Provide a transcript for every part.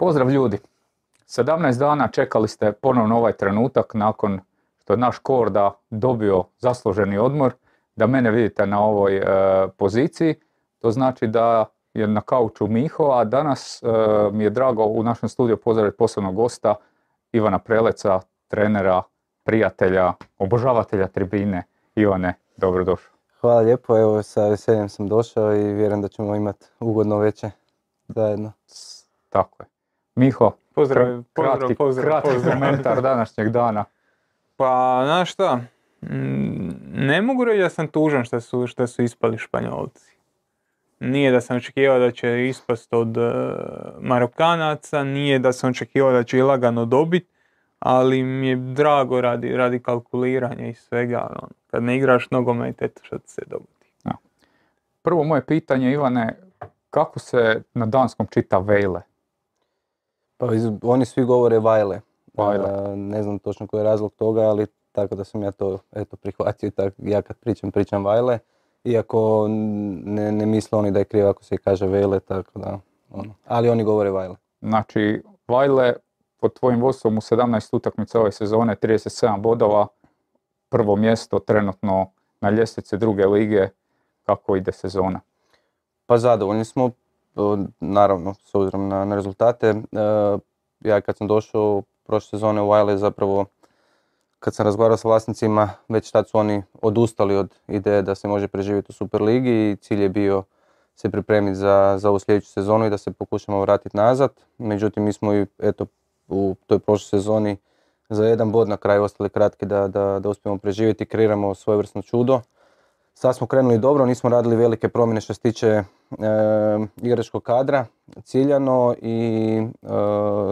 Pozdrav ljudi. 17 dana čekali ste ponovno ovaj trenutak nakon što je naš Korda dobio zasluženi odmor, da mene vidite na ovoj e, poziciji. To znači da je na kauču Miho, a danas e, mi je drago u našem studiju pozdraviti posebnog gosta Ivana Preleca, trenera, prijatelja, obožavatelja tribine. Ivane, dobrodošao. Hvala lijepo, evo sa veseljem sam došao i vjerujem da ćemo imati ugodno veće zajedno. Tako je. Miho, Pozdrav, pozdrav, kratki, pozdrav, kratki pozdrav. komentar današnjeg dana. Pa, znaš šta, mm, ne mogu reći da sam tužan što su, što su ispali Španjolci. Nije da sam očekivao da će ispast od e, Marokanaca, nije da sam očekivao da će i lagano dobit, ali mi je drago radi, radi kalkuliranja i svega. ono, kad ne igraš nogomet, eto što se dogodi. Prvo moje pitanje, Ivane, kako se na danskom čita Vejle? Pa iz- oni svi govore vajle. Vajle. Ne znam točno koji je razlog toga, ali tako da sam ja to eto, prihvatio. i Tak, ja kad pričam, pričam vajle. Iako ne, ne misle oni da je krivo ako se kaže vele, tako da, ono. Ali oni govore vajle. Znači, Vajle pod tvojim vodstvom u 17 utakmica ove sezone, 37 bodova, prvo mjesto trenutno na ljestvici druge lige, kako ide sezona? Pa zadovoljni smo, naravno, s obzirom na, na rezultate. E, ja kad sam došao prošle sezone u Wiley zapravo kad sam razgovarao sa vlasnicima, već tad su oni odustali od ideje da se može preživjeti u Superligi i cilj je bio se pripremiti za, za ovu sljedeću sezonu i da se pokušamo vratiti nazad. Međutim, mi smo i eto, u toj prošloj sezoni za jedan bod na kraju ostali kratki da, da, da uspijemo preživjeti i kreiramo svojevrsno čudo. Sad smo krenuli dobro, nismo radili velike promjene što se tiče igračkog kadra ciljano i e,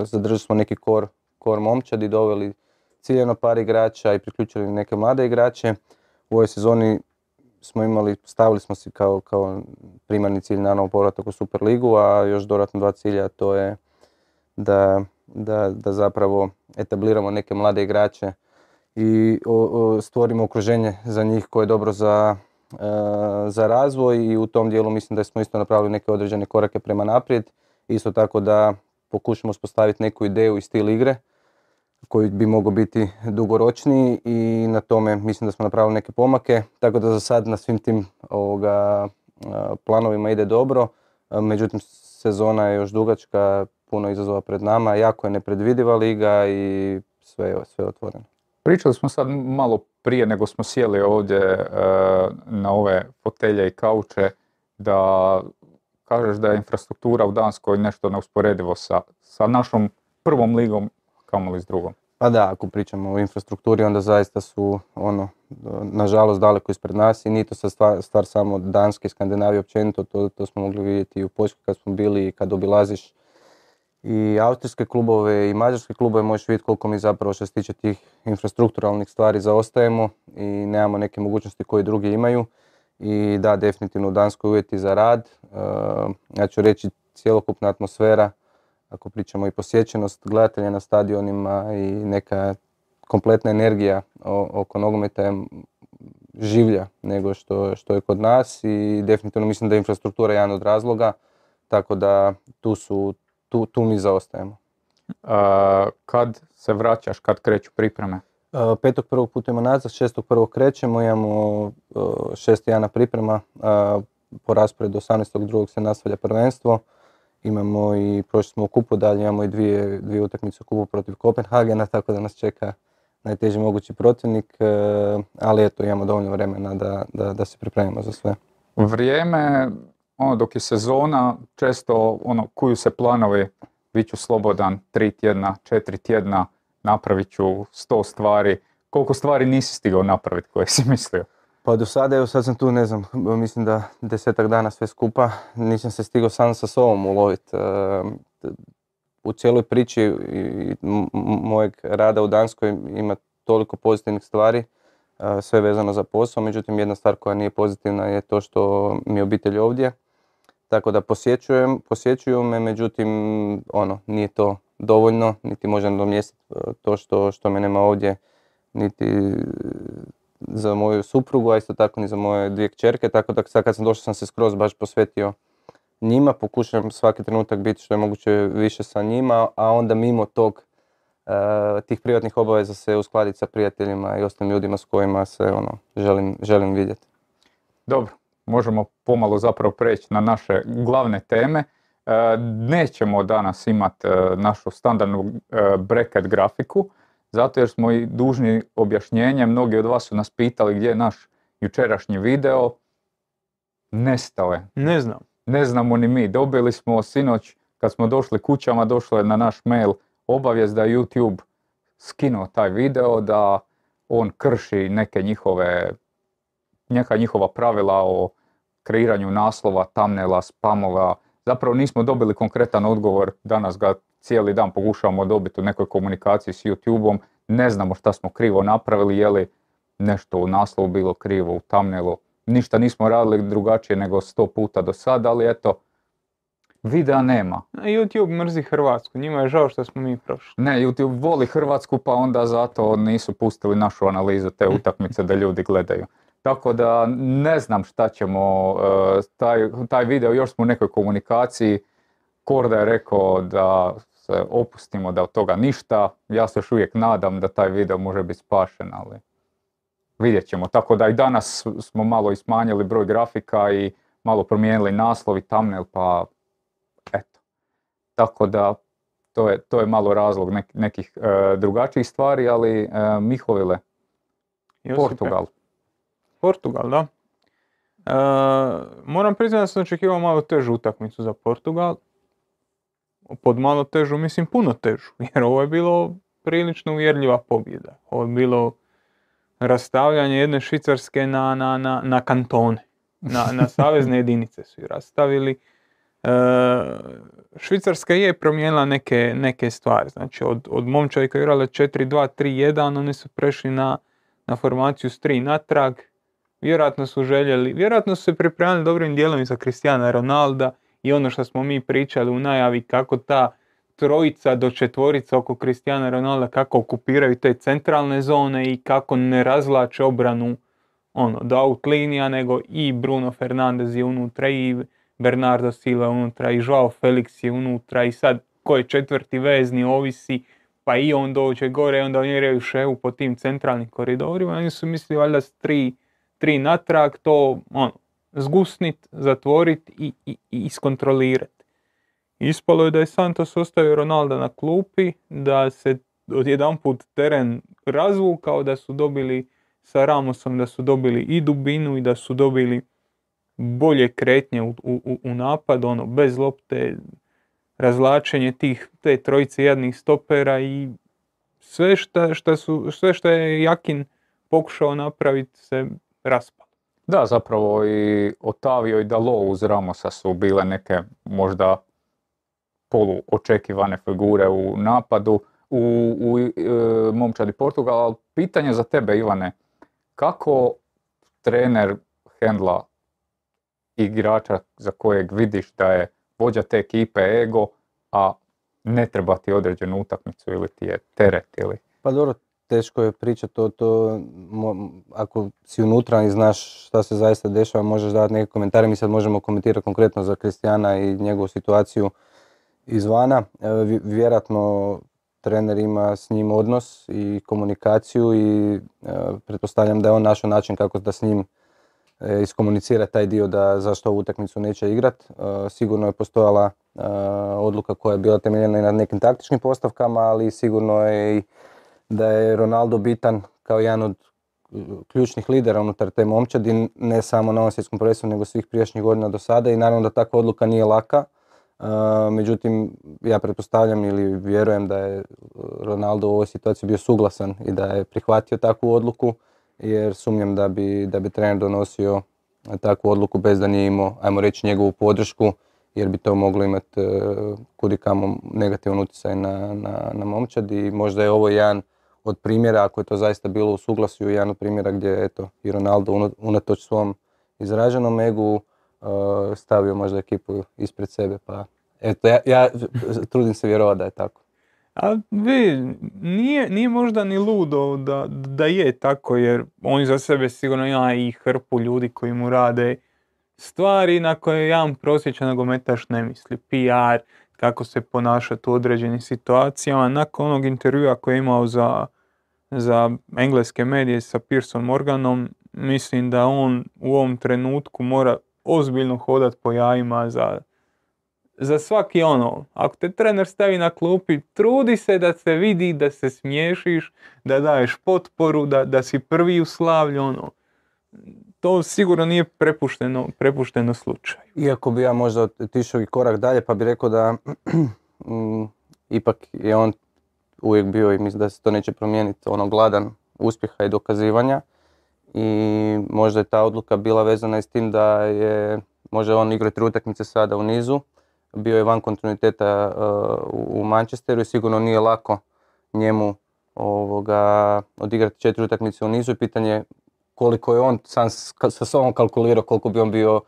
zadržali smo neki kor, kor momčadi, doveli ciljano par igrača i priključili neke mlade igrače. U ovoj sezoni smo imali, stavili smo si kao, kao primarni cilj naravno povratak u Superligu, a još dodatno dva cilja, to je da, da, da zapravo etabliramo neke mlade igrače i stvorimo okruženje za njih koje je dobro za, za razvoj i u tom dijelu mislim da smo isto napravili neke određene korake prema naprijed. Isto tako da pokušamo uspostaviti neku ideju i stil igre koji bi mogao biti dugoročniji i na tome mislim da smo napravili neke pomake. Tako da za sad na svim tim ovoga, e, planovima ide dobro. E, Međutim, sezona je još dugačka, puno izazova pred nama, jako je nepredvidiva liga i sve, sve je otvoreno. Pričali smo sad malo prije nego smo sjeli ovdje e, na ove fotelje i kauče da kažeš da je infrastruktura u Danskoj nešto neusporedivo sa, sa našom prvom ligom, kamoli s drugom. Pa da, ako pričamo o infrastrukturi, onda zaista su ono, nažalost daleko ispred nas i nije to sad stvar, stvar samo Danske i Skandinavije općenito, to, to smo mogli vidjeti i u Poljskoj kad smo bili i kad obilaziš i austrijske klubove i mađarske klubove možeš vidjeti koliko mi zapravo što se tiče tih infrastrukturalnih stvari zaostajemo i nemamo neke mogućnosti koje drugi imaju. I da, definitivno u Danskoj uvjeti za rad, e, ja ću reći cjelokupna atmosfera, ako pričamo i posjećenost gledatelja na stadionima i neka kompletna energija oko nogometa je življa nego što, što je kod nas i definitivno mislim da je infrastruktura jedan od razloga, tako da tu, su, tu, tu mi zaostajemo. E, kad se vraćaš, kad kreću pripreme? Petog prvog putujemo nazad, šestog prvog krećemo, imamo uh, šest dana priprema, uh, po rasporedu 18. drugog se nastavlja prvenstvo. Imamo i, prošli smo u kupu, dalje imamo i dvije, dvije utakmice u kupu protiv Kopenhagena, tako da nas čeka najteži mogući protivnik, uh, ali eto, imamo dovoljno vremena da, da, da se pripremimo za sve. Vrijeme, ono dok je sezona, često ono, kuju se planovi, bit ću slobodan tri tjedna, četiri tjedna, napravit ću sto stvari. Koliko stvari nisi stigao napraviti koje si mislio? Pa do sada, evo sad sam tu, ne znam, mislim da desetak dana sve skupa, nisam se stigao sam sa sobom uloviti. U cijeloj priči mojeg rada u Danskoj ima toliko pozitivnih stvari, e, sve vezano za posao, međutim jedna stvar koja nije pozitivna je to što mi je obitelj ovdje. Tako da posjećujem, posjećuju me, međutim, ono, nije to dovoljno, niti može nadomjestiti e, to što, što me nema ovdje, niti za moju suprugu, a isto tako ni za moje dvije kćerke, tako da sad kad sam došao sam se skroz baš posvetio njima, pokušam svaki trenutak biti što je moguće više sa njima, a onda mimo tog e, tih privatnih obaveza se uskladiti sa prijateljima i ostalim ljudima s kojima se ono, želim, želim vidjeti. Dobro, možemo pomalo zapravo preći na naše glavne teme. E, nećemo danas imati e, našu standardnu bracket grafiku, zato jer smo i dužni objašnjenje. Mnogi od vas su nas pitali gdje je naš jučerašnji video. Nestao je. Ne znam. Ne znamo ni mi. Dobili smo sinoć, kad smo došli kućama, došlo je na naš mail obavijest da je YouTube skinuo taj video, da on krši neke njihove, neka njihova pravila o kreiranju naslova, tamnela, spamova. Zapravo nismo dobili konkretan odgovor, danas ga cijeli dan pokušavamo dobiti u nekoj komunikaciji s YouTube-om. Ne znamo šta smo krivo napravili, je li nešto u naslovu bilo krivo, u thumbnailu. Ništa nismo radili drugačije nego sto puta do sada, ali eto, videa nema. YouTube mrzi Hrvatsku, njima je žao što smo mi prošli. Ne, YouTube voli Hrvatsku pa onda zato nisu pustili našu analizu te utakmice da ljudi gledaju. Tako da ne znam šta ćemo, e, taj, taj video još smo u nekoj komunikaciji, Korda je rekao da se opustimo da od toga ništa, ja se još uvijek nadam da taj video može biti spašen, ali vidjet ćemo. Tako da i danas smo malo ismanjili broj grafika i malo promijenili naslov i thumbnail, pa eto. Tako da to je, to je malo razlog nekih e, drugačijih stvari, ali e, Mihovile, Portugal. Portugal, da. E, moram priznati da sam očekivao malo težu utakmicu za Portugal. Pod malo težu, mislim puno težu, jer ovo je bilo prilično uvjerljiva pobjeda. Ovo je bilo rastavljanje jedne Švicarske na, na, na, na kantone. Na, na savezne jedinice su i rastavili. E, Švicarska je promijenila neke, neke stvari. Znači od, od momčadi koja je igrala 4-2-3-1, oni su prešli na, na formaciju s 3 natrag. Vjerojatno su željeli, vjerojatno su se pripremili dobrim dijelom za Kristijana Ronalda i ono što smo mi pričali u najavi kako ta trojica do četvorica oko Kristijana Ronalda kako okupiraju te centralne zone i kako ne razlače obranu ono, do out linija, nego i Bruno Fernandez je unutra i Bernardo Silva unutra i Joao Felix je unutra i sad ko je četvrti vezni ovisi pa i on dođe gore i onda oni ševu po tim centralnim koridorima. Oni su mislili valjda s tri, tri natrag to ono, zgusnit, zatvorit i, i, i iskontrolirati. Ispalo je da je Santos ostavio Ronalda na klupi, da se odjedan put teren razvukao, da su dobili sa Ramosom, da su dobili i dubinu i da su dobili bolje kretnje u, u, u napad, ono, bez lopte, razlačenje tih, te trojice jadnih stopera i sve što su, sve što je Jakin pokušao napraviti se raspalo. Da, zapravo i Otavio i Dalo uz Ramosa su bile neke možda polu očekivane figure u napadu u, u e, momčadi Portugala, ali pitanje za tebe Ivane, kako trener hendla igrača za kojeg vidiš da je vođa te ekipe ego, a ne treba ti određenu utakmicu ili ti je teret ili... Pa dobro, teško je pričati to, to ako si unutra i znaš šta se zaista dešava, možeš davati neke komentare, mi sad možemo komentirati konkretno za Kristijana i njegovu situaciju izvana. E, vjerojatno trener ima s njim odnos i komunikaciju i e, pretpostavljam da je on našao način kako da s njim e, iskomunicira taj dio da zašto ovu utakmicu neće igrat. Sigurno je postojala odluka koja je bila temeljena i na nekim taktičkim postavkama, ali sigurno je i da je Ronaldo bitan kao jedan od ključnih lidera unutar te momčadi, ne samo na ovom svjetskom prvenstvu, nego svih prijašnjih godina do sada i naravno da takva odluka nije laka. Međutim, ja pretpostavljam ili vjerujem da je Ronaldo u ovoj situaciji bio suglasan i da je prihvatio takvu odluku, jer sumnjam da bi, da bi trener donosio takvu odluku bez da nije imao, ajmo reći, njegovu podršku, jer bi to moglo imati e, kudikamo negativan utjecaj na, na, na momčad i možda je ovo jedan od primjera, ako je to zaista bilo u suglasju, jedan od primjera gdje eto, i Ronaldo unatoč svom izraženom egu Uh, stavio možda ekipu ispred sebe, pa eto, ja, ja trudim se vjerovati da je tako. A vi, nije, nije možda ni ludo da, da je tako, jer on za sebe sigurno ima i hrpu ljudi koji mu rade stvari na koje jedan prosječan nogometaš ne misli. PR, kako se ponašati u određenim situacijama. Nakon onog intervjua koji je imao za, za engleske medije sa Pearson Morganom, mislim da on u ovom trenutku mora ozbiljno hodat po jajima za, za svaki ono. Ako te trener stavi na klupi, trudi se da se vidi, da se smiješiš, da daješ potporu, da, da si prvi u slavlju, ono to sigurno nije prepušteno, prepušteno slučaju. Iako bi ja možda otišao i korak dalje pa bi rekao da mm, ipak je on uvijek bio i mislim da se to neće promijeniti ono gladan uspjeha i dokazivanja. I možda je ta odluka bila vezana i s tim da je može on igrati utakmice sada u nizu, bio je van kontinuiteta uh, u Manchesteru i sigurno nije lako njemu ovoga, odigrati četiri utakmice u nizu. Pitanje koliko je on sam sa sobom kalkulirao koliko bi on bio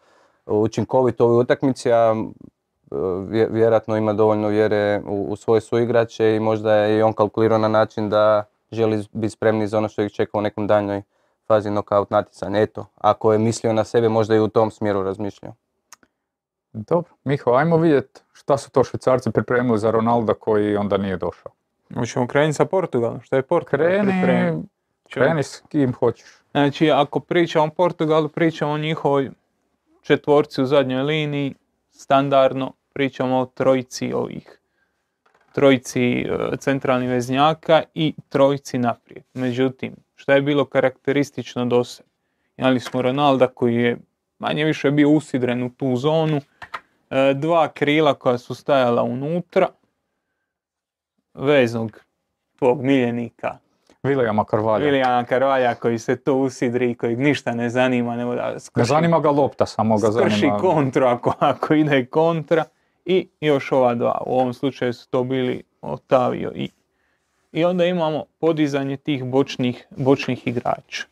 učinkovit u ovoj utakmici, a vjerojatno ima dovoljno vjere u, u svoje suigrače i možda je i on kalkulirao na način da želi biti spremni za ono što ih čeka u nekom daljnjoj fazi knockout natjecanja. Eto, ako je mislio na sebe, možda i u tom smjeru razmišljao. Dobro, Miho, ajmo vidjeti šta su to švicarci pripremili za Ronalda koji onda nije došao. Hoćemo krenuti sa Portugalom, što je Portugal Kreni, kreni s kim hoćeš. Znači, ako pričamo o Portugalu, pričamo o njihovoj četvorci u zadnjoj liniji, standardno pričamo o trojici ovih trojici e, centralnih veznjaka i trojici naprijed. Međutim, što je bilo karakteristično do se? Imali smo Ronalda koji je manje više bio usidren u tu zonu, e, dva krila koja su stajala unutra, veznog tvog miljenika Vilijama Karvalja. Vilijama Karvalja koji se to usidri i kojeg ništa ne zanima. Nego da skrši, ne zanima ga lopta, samo ga zanima. Skrši kontru ako, ako ide kontra. I još ova dva. U ovom slučaju su to bili Otavio i i onda imamo podizanje tih bočnih, bočnih igrača.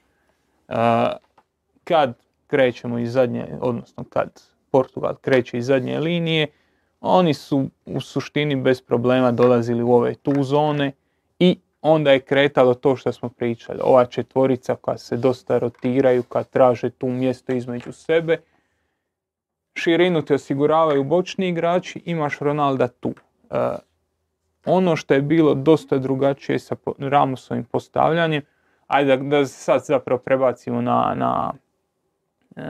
Kad krećemo iz zadnje, odnosno kad Portugal kreće iz zadnje linije, oni su u suštini bez problema dolazili u ove tu zone i onda je kretalo to što smo pričali. Ova četvorica koja se dosta rotiraju, kad traže tu mjesto između sebe. Širinu ti osiguravaju bočni igrači, imaš Ronalda tu. E, ono što je bilo dosta drugačije sa Ramosovim postavljanjem, ajde da, se sad zapravo prebacimo na, na, e,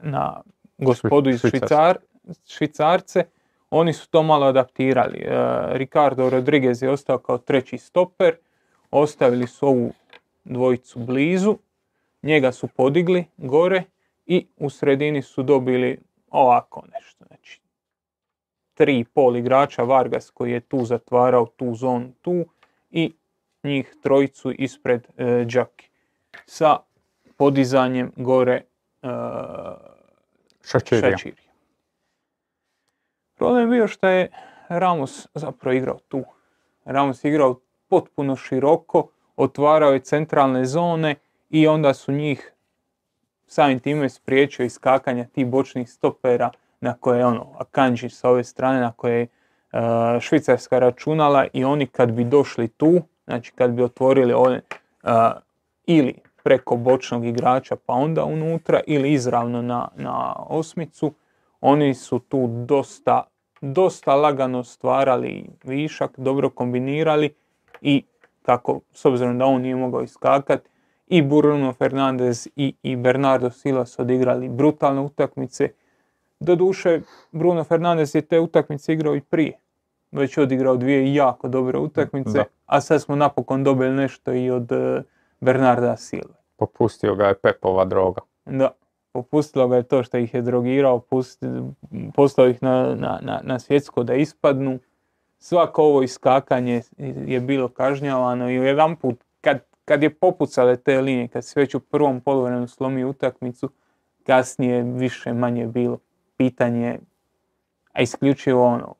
na gospodu iz Švicar, Švicarce, oni su to malo adaptirali. E, Ricardo Rodriguez je ostao kao treći stoper, ostavili su ovu dvojicu blizu, njega su podigli gore i u sredini su dobili ovako nešto. Znači, tri pol igrača, Vargas koji je tu zatvarao tu zonu tu i njih trojicu ispred e, Džaki. Sa podizanjem gore e, Problem je bio što je Ramos zapravo igrao tu. Ramos igrao potpuno široko, otvarao je centralne zone i onda su njih samim time spriječio iskakanja tih bočnih stopera na koje ono, Akanji sa ove strane na koje je švicarska računala i oni kad bi došli tu, znači kad bi otvorili one, ili preko bočnog igrača pa onda unutra ili izravno na, na osmicu, oni su tu dosta, dosta lagano stvarali višak, dobro kombinirali i kako, s obzirom da on nije mogao iskakati, i Bruno Fernandez i, i Bernardo Silva su odigrali brutalne utakmice. Doduše, Bruno Fernandez je te utakmice igrao i prije. Već odigrao dvije jako dobre utakmice, a sad smo napokon dobili nešto i od eh, Bernarda Silva. Popustio ga je Pepova droga. Da popustilo ga je to što ih je drogirao, poslao ih na, na, na svjetsko da ispadnu. Svako ovo iskakanje je bilo kažnjavano i jedan put kad, je popucale te linije, kad se već u prvom poluvremenu slomi utakmicu, kasnije više manje bilo pitanje, a isključivo ono,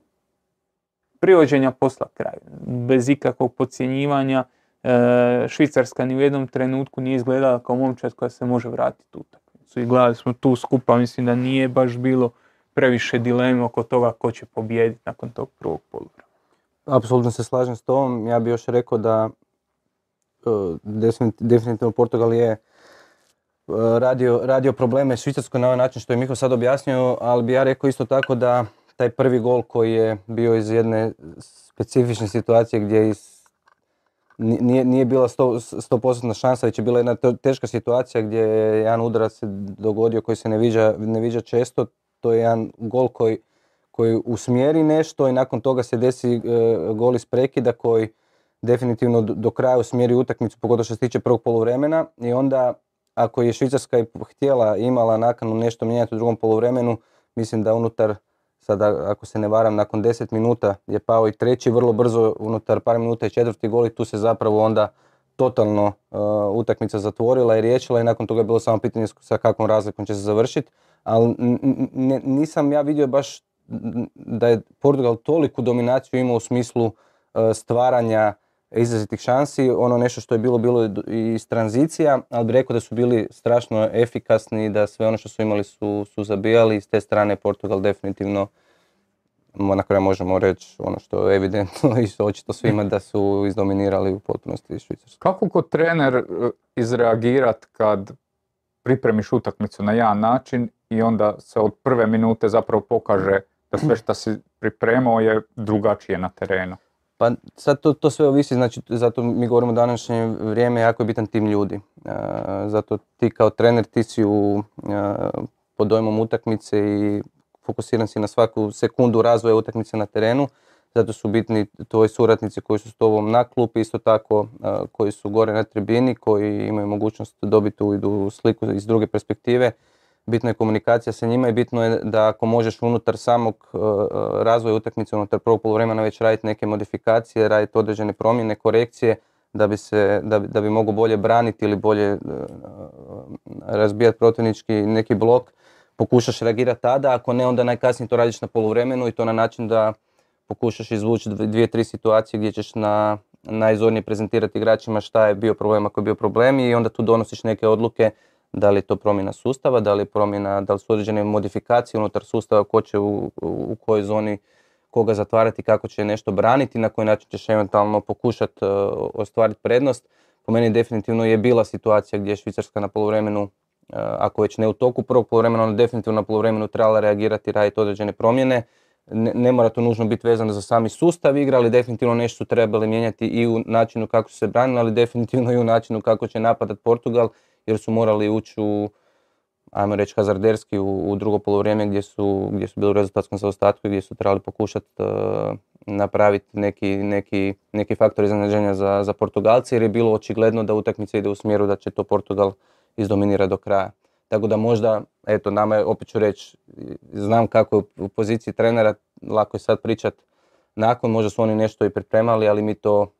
privođenja posla kraju, bez ikakvog podcjenjivanja. E, Švicarska ni u jednom trenutku nije izgledala kao momčad koja se može vratiti utak i gledali smo tu skupa, mislim da nije baš bilo previše dileme oko toga ko će pobijediti nakon tog prvog poluvremena. Apsolutno se slažem s tom. Ja bih još rekao da definitivno Portugal je radio, radio probleme Švicarskoj na ovaj način što je Miho sad objasnio, ali bi ja rekao isto tako da taj prvi gol koji je bio iz jedne specifične situacije gdje iz, nije, nije bila 100%, šansa, već je bila jedna teška situacija gdje je jedan udarac se dogodio koji se ne viđa, ne viđa često. To je jedan gol koji, koji usmjeri nešto i nakon toga se desi e, gol iz prekida koji definitivno do, kraja usmjeri utakmicu, pogotovo što se tiče prvog poluvremena i onda ako je Švicarska htjela, imala nakanu nešto mijenjati u drugom poluvremenu, mislim da unutar Sada, ako se ne varam, nakon 10 minuta je pao i treći, vrlo brzo, unutar par minuta i četvrti gol i tu se zapravo onda totalno uh, utakmica zatvorila i riješila i nakon toga je bilo samo pitanje sa kakvom razlikom će se završiti. Ali nisam ja vidio baš da je Portugal toliku dominaciju imao u smislu uh, stvaranja izrazitih šansi. Ono nešto što je bilo, bilo iz tranzicija, ali bih rekao da su bili strašno efikasni da sve ono što su imali su, su zabijali. S te strane Portugal definitivno na kraju možemo reći ono što je evidentno i što očito svima da su izdominirali u potpunosti Švicarsku. Kako kod trener e, izreagirat kad pripremiš utakmicu na jedan način i onda se od prve minute zapravo pokaže da sve što si pripremao je drugačije na terenu? Pa sad to, to sve ovisi, znači zato mi govorimo današnje vrijeme, jako je bitan tim ljudi. E, zato ti kao trener ti si u, e, pod dojmom utakmice i fokusiran si na svaku sekundu razvoja utakmice na terenu. Zato su bitni tvoji suradnici koji su s tobom na klupi, isto tako e, koji su gore na tribini, koji imaju mogućnost dobiti u sliku iz druge perspektive bitna je komunikacija sa njima i bitno je da ako možeš unutar samog uh, razvoja utakmice, unutar prvog poluvremena već raditi neke modifikacije, raditi određene promjene, korekcije, da bi, se, da, da bi mogu bolje braniti ili bolje uh, razbijati protivnički neki blok, pokušaš reagirati tada, ako ne onda najkasnije to radiš na poluvremenu i to na način da pokušaš izvući dvije, tri situacije gdje ćeš na najzornije prezentirati igračima šta je bio problem ako je bio problem i onda tu donosiš neke odluke da li je to promjena sustava, da li je promjena, da li su određene modifikacije unutar sustava, ko će u, u kojoj zoni koga zatvarati, kako će nešto braniti, na koji način ćeš eventualno pokušati uh, ostvariti prednost. Po meni definitivno je bila situacija gdje je Švicarska na poluvremenu, uh, ako već ne u toku prvog poluvremena, ona definitivno na poluvremenu trebala reagirati raditi određene promjene. Ne, ne, mora to nužno biti vezano za sami sustav igre, ali definitivno nešto su trebali mijenjati i u načinu kako su se branili, ali definitivno i u načinu kako će napadati Portugal jer su morali ući u, ajmo reći, hazarderski u, u drugo polovrijeme gdje su, gdje su bili u rezultatskom zaostatku i gdje su trebali pokušati uh, napraviti neki, neki, neki faktor iznenađenja za, za Portugalce jer je bilo očigledno da utakmica ide u smjeru da će to Portugal izdominirati do kraja. Tako da možda, eto, nama je, opet ću reći, znam kako je u poziciji trenera, lako je sad pričat nakon, možda su oni nešto i pripremali, ali mi to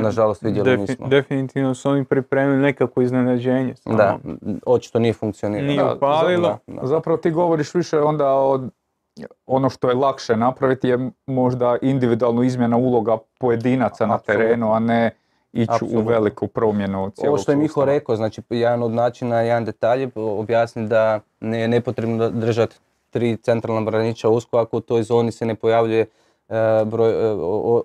nažalost vidjeli nismo. Definitivno su oni pripremili nekako iznenađenje. Da, očito nije funkcioniralo. Nije upalilo. Zapravo ti govoriš više onda od ono što je lakše napraviti je možda individualnu izmjena uloga pojedinaca na terenu, a ne ići u veliku promjenu cijelog Ovo što je Miho rekao, znači jedan od načina, jedan detalj objasni da ne je nepotrebno držati tri centralna branića usko ako u toj zoni se ne pojavljuje broj, e,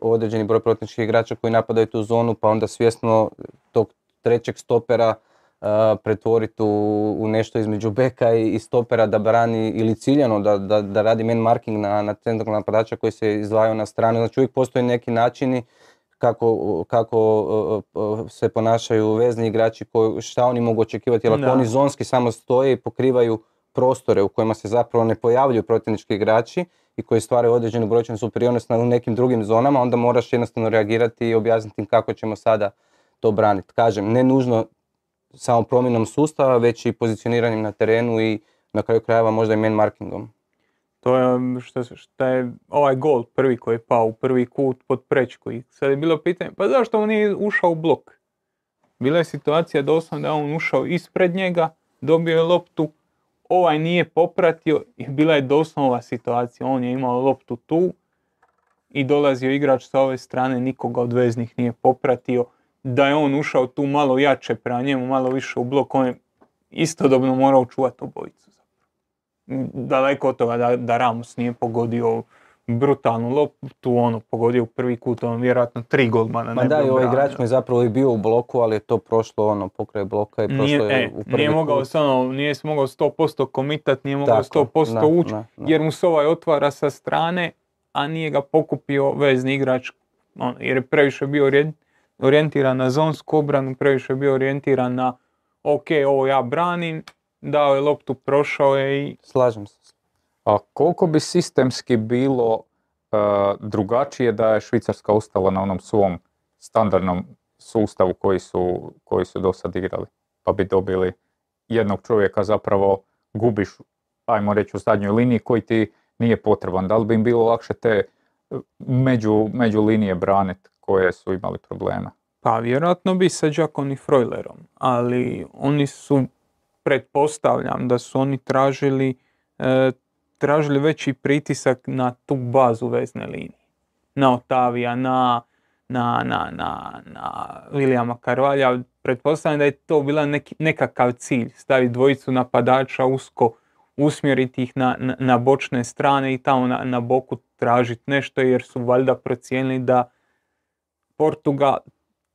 određeni broj protivničkih igrača koji napadaju tu zonu, pa onda svjesno tog trećeg stopera e, pretvoriti u, u nešto između beka i, stopera da brani ili ciljano da, da, da radi man marking na, na centralnog napadača koji se izdvajaju na stranu. Znači uvijek postoje neki načini kako, kako se ponašaju vezni igrači, koji, šta oni mogu očekivati, jer ako oni zonski samo stoje i pokrivaju prostore u kojima se zapravo ne pojavljuju protivnički igrači i koji stvaraju određenu brojčanu superiornost na nekim drugim zonama, onda moraš jednostavno reagirati i objasniti im kako ćemo sada to braniti. Kažem, ne nužno samo promjenom sustava, već i pozicioniranjem na terenu i na kraju krajeva možda i man markingom. To je što, što je ovaj gol prvi koji je pao u prvi kut pod prečku i sad je bilo pitanje pa zašto on nije ušao u blok? Bila je situacija doslovno da on ušao ispred njega, dobio je loptu, ovaj nije popratio i bila je doslovna situacija. On je imao loptu tu i dolazio igrač sa ove strane, nikoga od veznih nije popratio. Da je on ušao tu malo jače prema njemu, malo više u blok, on je istodobno morao čuvati obojicu. Daleko od toga da, da Ramos nije pogodio brutalnu loptu, ono, pogodio u prvi kut, on vjerojatno tri golmana. Ma da, i ovaj igrač mi je zapravo i bio u bloku, ali je to prošlo ono, pokraj bloka i prošlo Nije, je e, u prvi nije mogao kut. ono, nije mogao 100% komitat, nije mogao Tako, 100% da, ući, jer mu se ovaj otvara sa strane, a nije ga pokupio vezni igrač, ono, jer je previše bio orijen- orijentiran na zonsku obranu, previše je bio orijentiran na ok, ovo ja branim, dao je loptu, prošao je i Slažem se. A koliko bi sistemski bilo e, drugačije da je Švicarska ostala na onom svom standardnom sustavu koji su, koji su do sad igrali? Pa bi dobili jednog čovjeka zapravo gubiš, ajmo reći u zadnjoj liniji koji ti nije potreban. Da li bi im bilo lakše te e, među, među linije braniti koje su imali problema? Pa vjerojatno bi sa Đakom i Frojlerom, ali oni su, pretpostavljam da su oni tražili, e, tražili veći pritisak na tu bazu vezne linije. Na Otavija, na, na, na, na, na Williama Karvalja. Pretpostavljam da je to bila neki, nekakav cilj, staviti dvojicu napadača usko, usmjeriti ih na, na, na bočne strane i tamo na, na boku tražiti nešto jer su valjda procijenili da Portugal,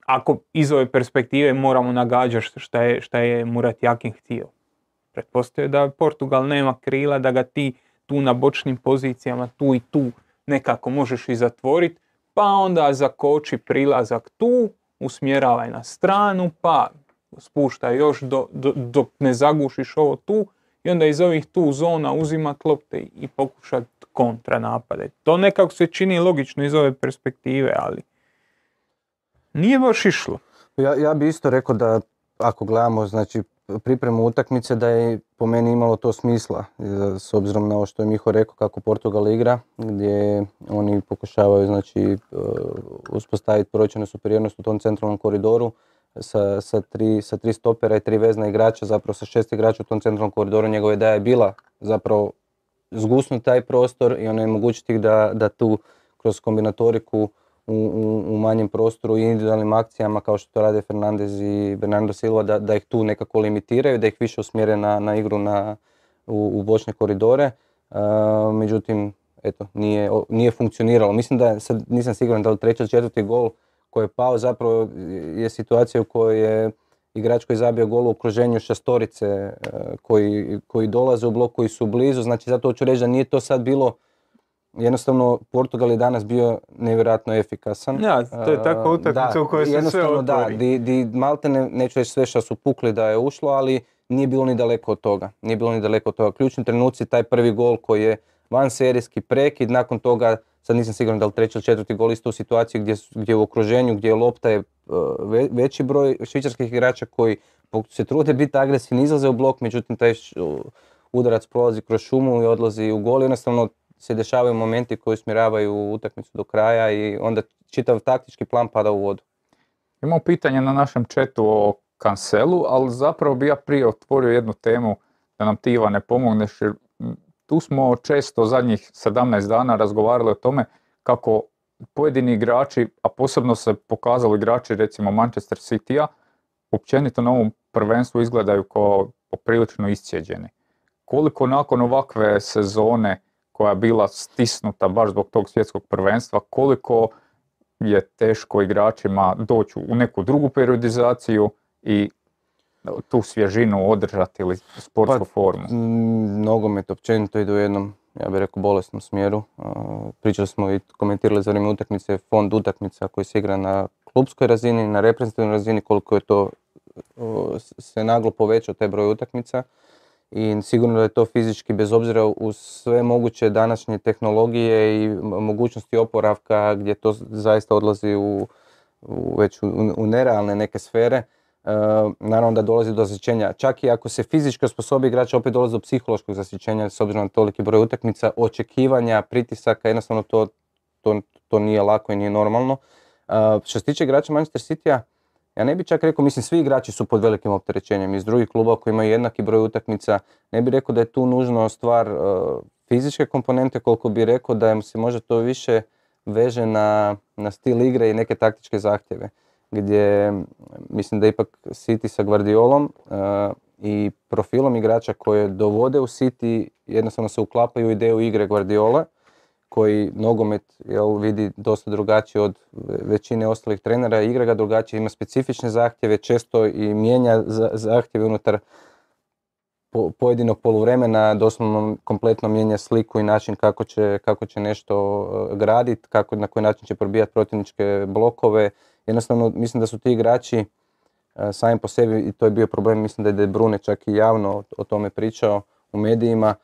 ako iz ove perspektive moramo nagađati šta je, šta je Murat Jakin htio. Pretpostavio da Portugal nema krila, da ga ti tu na bočnim pozicijama, tu i tu nekako možeš i zatvoriti, pa onda zakoči prilazak tu, usmjeravaj na stranu, pa spuštaj još do, do- dok ne zagušiš ovo tu i onda iz ovih tu zona uzimat lopte i pokušat kontra napade. To nekako se čini logično iz ove perspektive, ali nije baš išlo. Ja, ja bi isto rekao da ako gledamo znači pripremu utakmice da je po meni imalo to smisla e, s obzirom na ovo što je Miho rekao kako Portugal igra gdje oni pokušavaju znači e, uspostaviti brojčanu superiornost u tom centralnom koridoru sa, sa, tri, sa tri stopera i tri vezna igrača, zapravo sa šest igrača u tom centralnom koridoru. Njegova ideja je bila zapravo zgusnuti taj prostor i onemogućiti ih da, da tu kroz kombinatoriku u, u, u manjem prostoru i individualnim akcijama kao što to rade Fernandez i Bernardo Silva, da, da ih tu nekako limitiraju, da ih više usmjere na, na igru na, u, u bočne koridore. E, međutim, eto, nije, nije funkcioniralo. Mislim da, sad nisam siguran da li treći četvrti gol koji je pao zapravo je situacija u kojoj je igrač koji je zabio gol u okruženju šestorice e, koji, koji dolaze u blok, koji su blizu. Znači zato hoću reći da nije to sad bilo jednostavno Portugal je danas bio nevjerojatno efikasan. Ja, to je takva E, utakmica u kojoj se sve jednostavno da, otvori. di, di malte ne, neću reći sve što su pukli da je ušlo, ali nije bilo ni daleko od toga. Nije bilo ni daleko od toga. Ključni trenuci, taj prvi gol koji je van serijski prekid, nakon toga, sad nisam siguran da li treći ili četvrti gol isto u situaciji gdje, gdje u okruženju, gdje lopta je ve- veći broj švicarskih igrača koji se trude biti agresivni, izlaze u blok, međutim taj udarac prolazi kroz šumu i odlazi u gol. Jednostavno se dešavaju momenti koji usmjeravaju utakmicu do kraja i onda čitav taktički plan pada u vodu. Imamo pitanje na našem chatu o kanselu, ali zapravo bi ja prije otvorio jednu temu da nam ti Ivane pomogneš jer tu smo često zadnjih 17 dana razgovarali o tome kako pojedini igrači, a posebno se pokazali igrači recimo Manchester City-a, općenito na ovom prvenstvu izgledaju kao poprilično iscijeđeni. Koliko nakon ovakve sezone koja je bila stisnuta baš zbog tog svjetskog prvenstva, koliko je teško igračima doći u neku drugu periodizaciju i tu svježinu održati ili sportsku Pa, formu. Nogomet općenito ide u jednom, ja bih rekao, bolesnom smjeru. Pričali smo i komentirali za vrijeme utakmice fond utakmica koji se igra na klubskoj razini, na reprezentativnoj razini, koliko je to se naglo povećao taj broj utakmica. I sigurno da je to fizički, bez obzira uz sve moguće današnje tehnologije i mogućnosti oporavka gdje to zaista odlazi u, u već u, u nerealne neke sfere, e, naravno da dolazi do zasićenja. Čak i ako se fizički osposobi igrač, opet dolazi do psihološkog zasićenja s obzirom na toliki broj utakmica, očekivanja, pritisaka, jednostavno to, to, to nije lako i nije normalno. E, što se tiče igrača Manchester City-a, ja ne bi čak rekao, mislim svi igrači su pod velikim opterećenjem iz drugih klubova koji imaju jednaki broj utakmica. Ne bi rekao da je tu nužno stvar e, fizičke komponente, koliko bi rekao da se možda to više veže na, na stil igre i neke taktičke zahtjeve. Gdje mislim da ipak City sa Guardiolom e, i profilom igrača koje dovode u City jednostavno se uklapaju ideju igre Guardiola koji nogomet jel, vidi dosta drugačije od većine ostalih trenera, igra ga drugačije, ima specifične zahtjeve, često i mijenja zahtjeve unutar pojedinog poluvremena, doslovno kompletno mijenja sliku i način kako će, kako će nešto e, graditi, kako, na koji način će probijati protivničke blokove. Jednostavno, mislim da su ti igrači e, sami po sebi, i to je bio problem, mislim da je Brune čak i javno o tome pričao u medijima,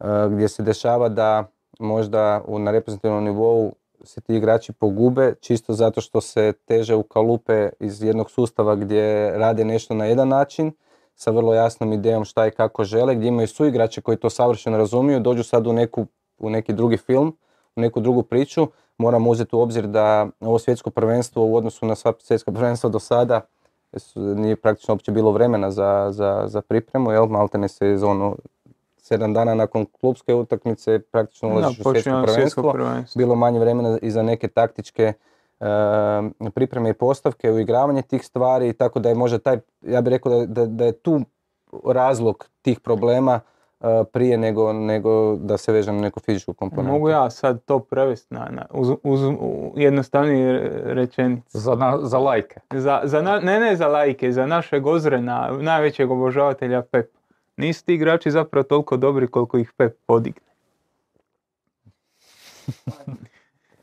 e, gdje se dešava da možda na reprezentativnom nivou se ti igrači pogube čisto zato što se teže u kalupe iz jednog sustava gdje rade nešto na jedan način sa vrlo jasnom idejom šta i kako žele, gdje imaju suigrače koji to savršeno razumiju, dođu sad u, neku, u neki drugi film, u neku drugu priču. Moramo uzeti u obzir da ovo svjetsko prvenstvo u odnosu na sva svjetska prvenstva do sada nije praktično uopće bilo vremena za, za, za pripremu, jel? Maltene ono sedam dana nakon klubske utakmice praktično ulaziš u svjetsko prvenstvo. Bilo manje vremena i za neke taktičke uh, pripreme i postavke, uigravanje tih stvari, tako da je možda taj, ja bih rekao da, da, da je tu razlog tih problema uh, prije nego, nego da se veže na neku fizičku komponentu. Mogu ja sad to prevesti na, na, uz, uz jednostavniji rečenicu. Za, na, za lajke. Za, za na, ne, ne za lajke, za našeg Ozrena, najvećeg obožavatelja Pep. Nisu ti igrači zapravo toliko dobri koliko ih Pep podigne.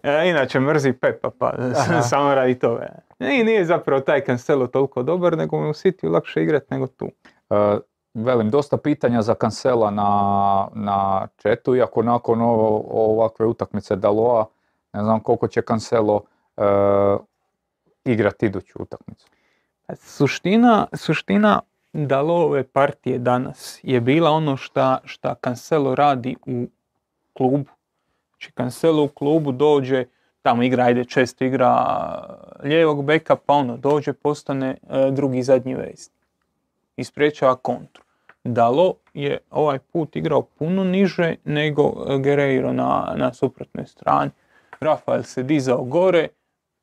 E, inače mrzi Pepa, pa samo radi toga. I nije zapravo taj Cancelo toliko dobar, nego mu u City lakše igrati nego tu. E, velim, dosta pitanja za Cancela na, na četu, iako nakon ovo, ovakve utakmice Daloa, ne znam koliko će Cancelo e, igrati iduću utakmicu. Suština, suština Dalove partije danas je bila ono šta, šta Cancelo radi u klubu Znači Cancelo u klubu dođe, tamo igra, ajde često igra lijevog beka, pa ono dođe, postane e, drugi zadnji vezni. I kontru. Dalo je ovaj put igrao puno niže nego Guerreiro na, na suprotnoj strani. Rafael se dizao gore,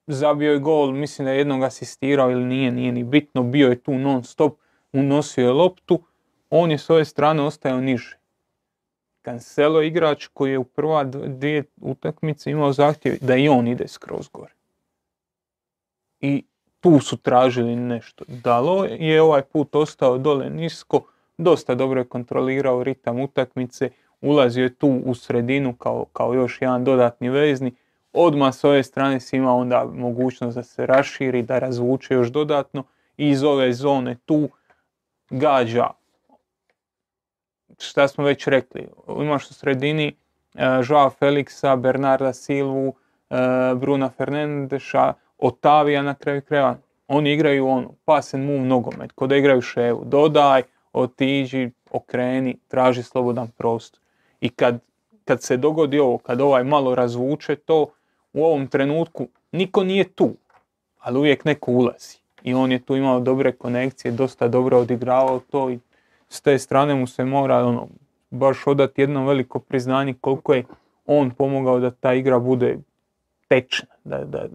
zabio je gol, mislim da je jednog asistirao ili nije, nije ni bitno, bio je tu non stop, unosio je loptu, on je s ove strane ostajao niže. Cancelo igrač koji je u prva dvije utakmice imao zahtjev da i on ide skroz gore. I tu su tražili nešto. Dalo je ovaj put ostao dole nisko, dosta dobro je kontrolirao ritam utakmice, ulazio je tu u sredinu kao, kao još jedan dodatni vezni. Odmah s ove strane si imao onda mogućnost da se raširi, da razvuče još dodatno i iz ove zone tu gađa šta smo već rekli, imaš u sredini uh, Joao Felixa, Bernarda Silvu, uh, Bruna Fernandeša, Otavija na kraju kreva. Oni igraju ono, pass and move nogomet, kod da igraju ševu. Dodaj, otiđi, okreni, traži slobodan prostor. I kad, kad se dogodi ovo, kad ovaj malo razvuče to, u ovom trenutku niko nije tu, ali uvijek neko ulazi. I on je tu imao dobre konekcije, dosta dobro odigravao to i s te strane mu se mora ono, baš odati jedno veliko priznanje koliko je on pomogao da ta igra bude tečna, da, da,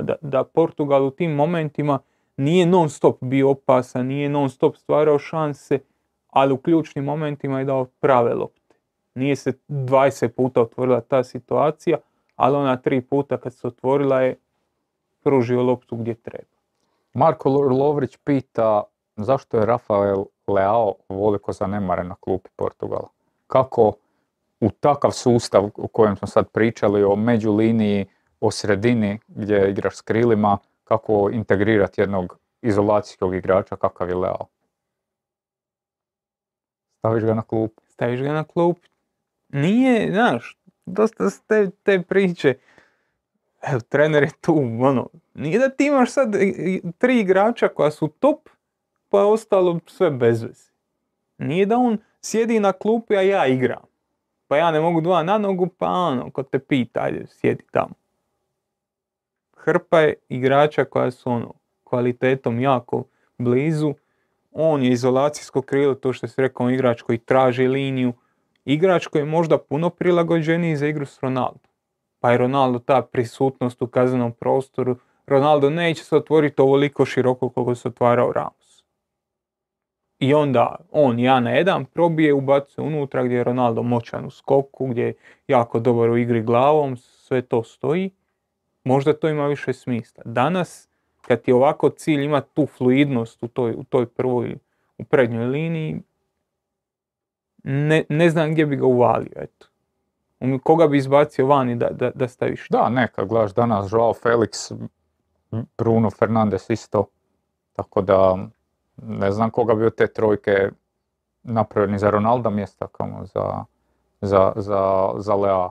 da, da Portugal u tim momentima nije non stop bio opasan, nije non stop stvarao šanse, ali u ključnim momentima je dao prave lopte. Nije se 20 puta otvorila ta situacija, ali ona tri puta kad se otvorila je pružio loptu gdje treba. Marko Lovrić pita zašto je Rafael Leao voliko zanemaren na klupi Portugala. Kako u takav sustav u kojem smo sad pričali o međuliniji, o sredini gdje igraš s krilima, kako integrirati jednog izolacijskog igrača kakav je Leao. Staviš ga na klup. Staviš ga na klup. Nije, znaš, dosta te, te priče. Evo, trener je tu, ono, nije da ti imaš sad tri igrača koja su top, pa je ostalo sve bez veze. Nije da on sjedi na klupi, a ja igram. Pa ja ne mogu dva na nogu, pa ono, ko te pita, ajde, sjedi tamo. Hrpa je igrača koja su ono, kvalitetom jako blizu. On je izolacijsko krilo, to što si rekao, igrač koji traži liniju. Igrač koji je možda puno prilagođeniji za igru s Ronaldo. Pa je Ronaldo ta prisutnost u kaznenom prostoru. Ronaldo neće se otvoriti ovoliko široko koliko se otvarao Ramos I onda on ja na jedan probije, ubacuje unutra gdje je Ronaldo moćan u skoku, gdje je jako dobar u igri glavom, sve to stoji. Možda to ima više smisla. Danas, kad je ovako cilj ima tu fluidnost u toj, u toj prvoj, u prednjoj liniji, ne, ne znam gdje bi ga uvalio, eto. Koga bi izbacio vani da, da, da staviš? Da, neka, gledaš danas Joao Felix, Bruno Fernandes isto. Tako da ne znam koga bi od te trojke napravio ni za Ronalda mjesta kamo za, za, za, za Lea.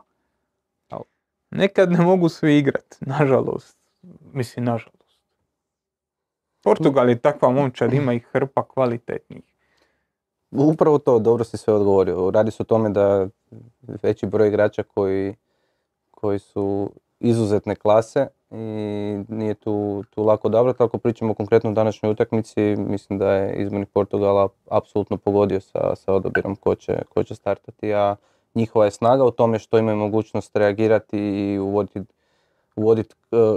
Nekad ne mogu svi igrat, nažalost. Mislim, nažalost. Portugal je takva momčad, ima ih hrpa kvalitetnih. Upravo to, dobro si sve odgovorio. Radi se o tome da veći broj igrača koji, koji su izuzetne klase i nije tu, tu lako dobro. Ako pričamo konkretno o današnjoj utakmici, mislim da je izbornik Portugala apsolutno pogodio sa, sa odabirom ko će, ko će startati, a njihova je snaga u tome što imaju mogućnost reagirati i uvoditi uvoditi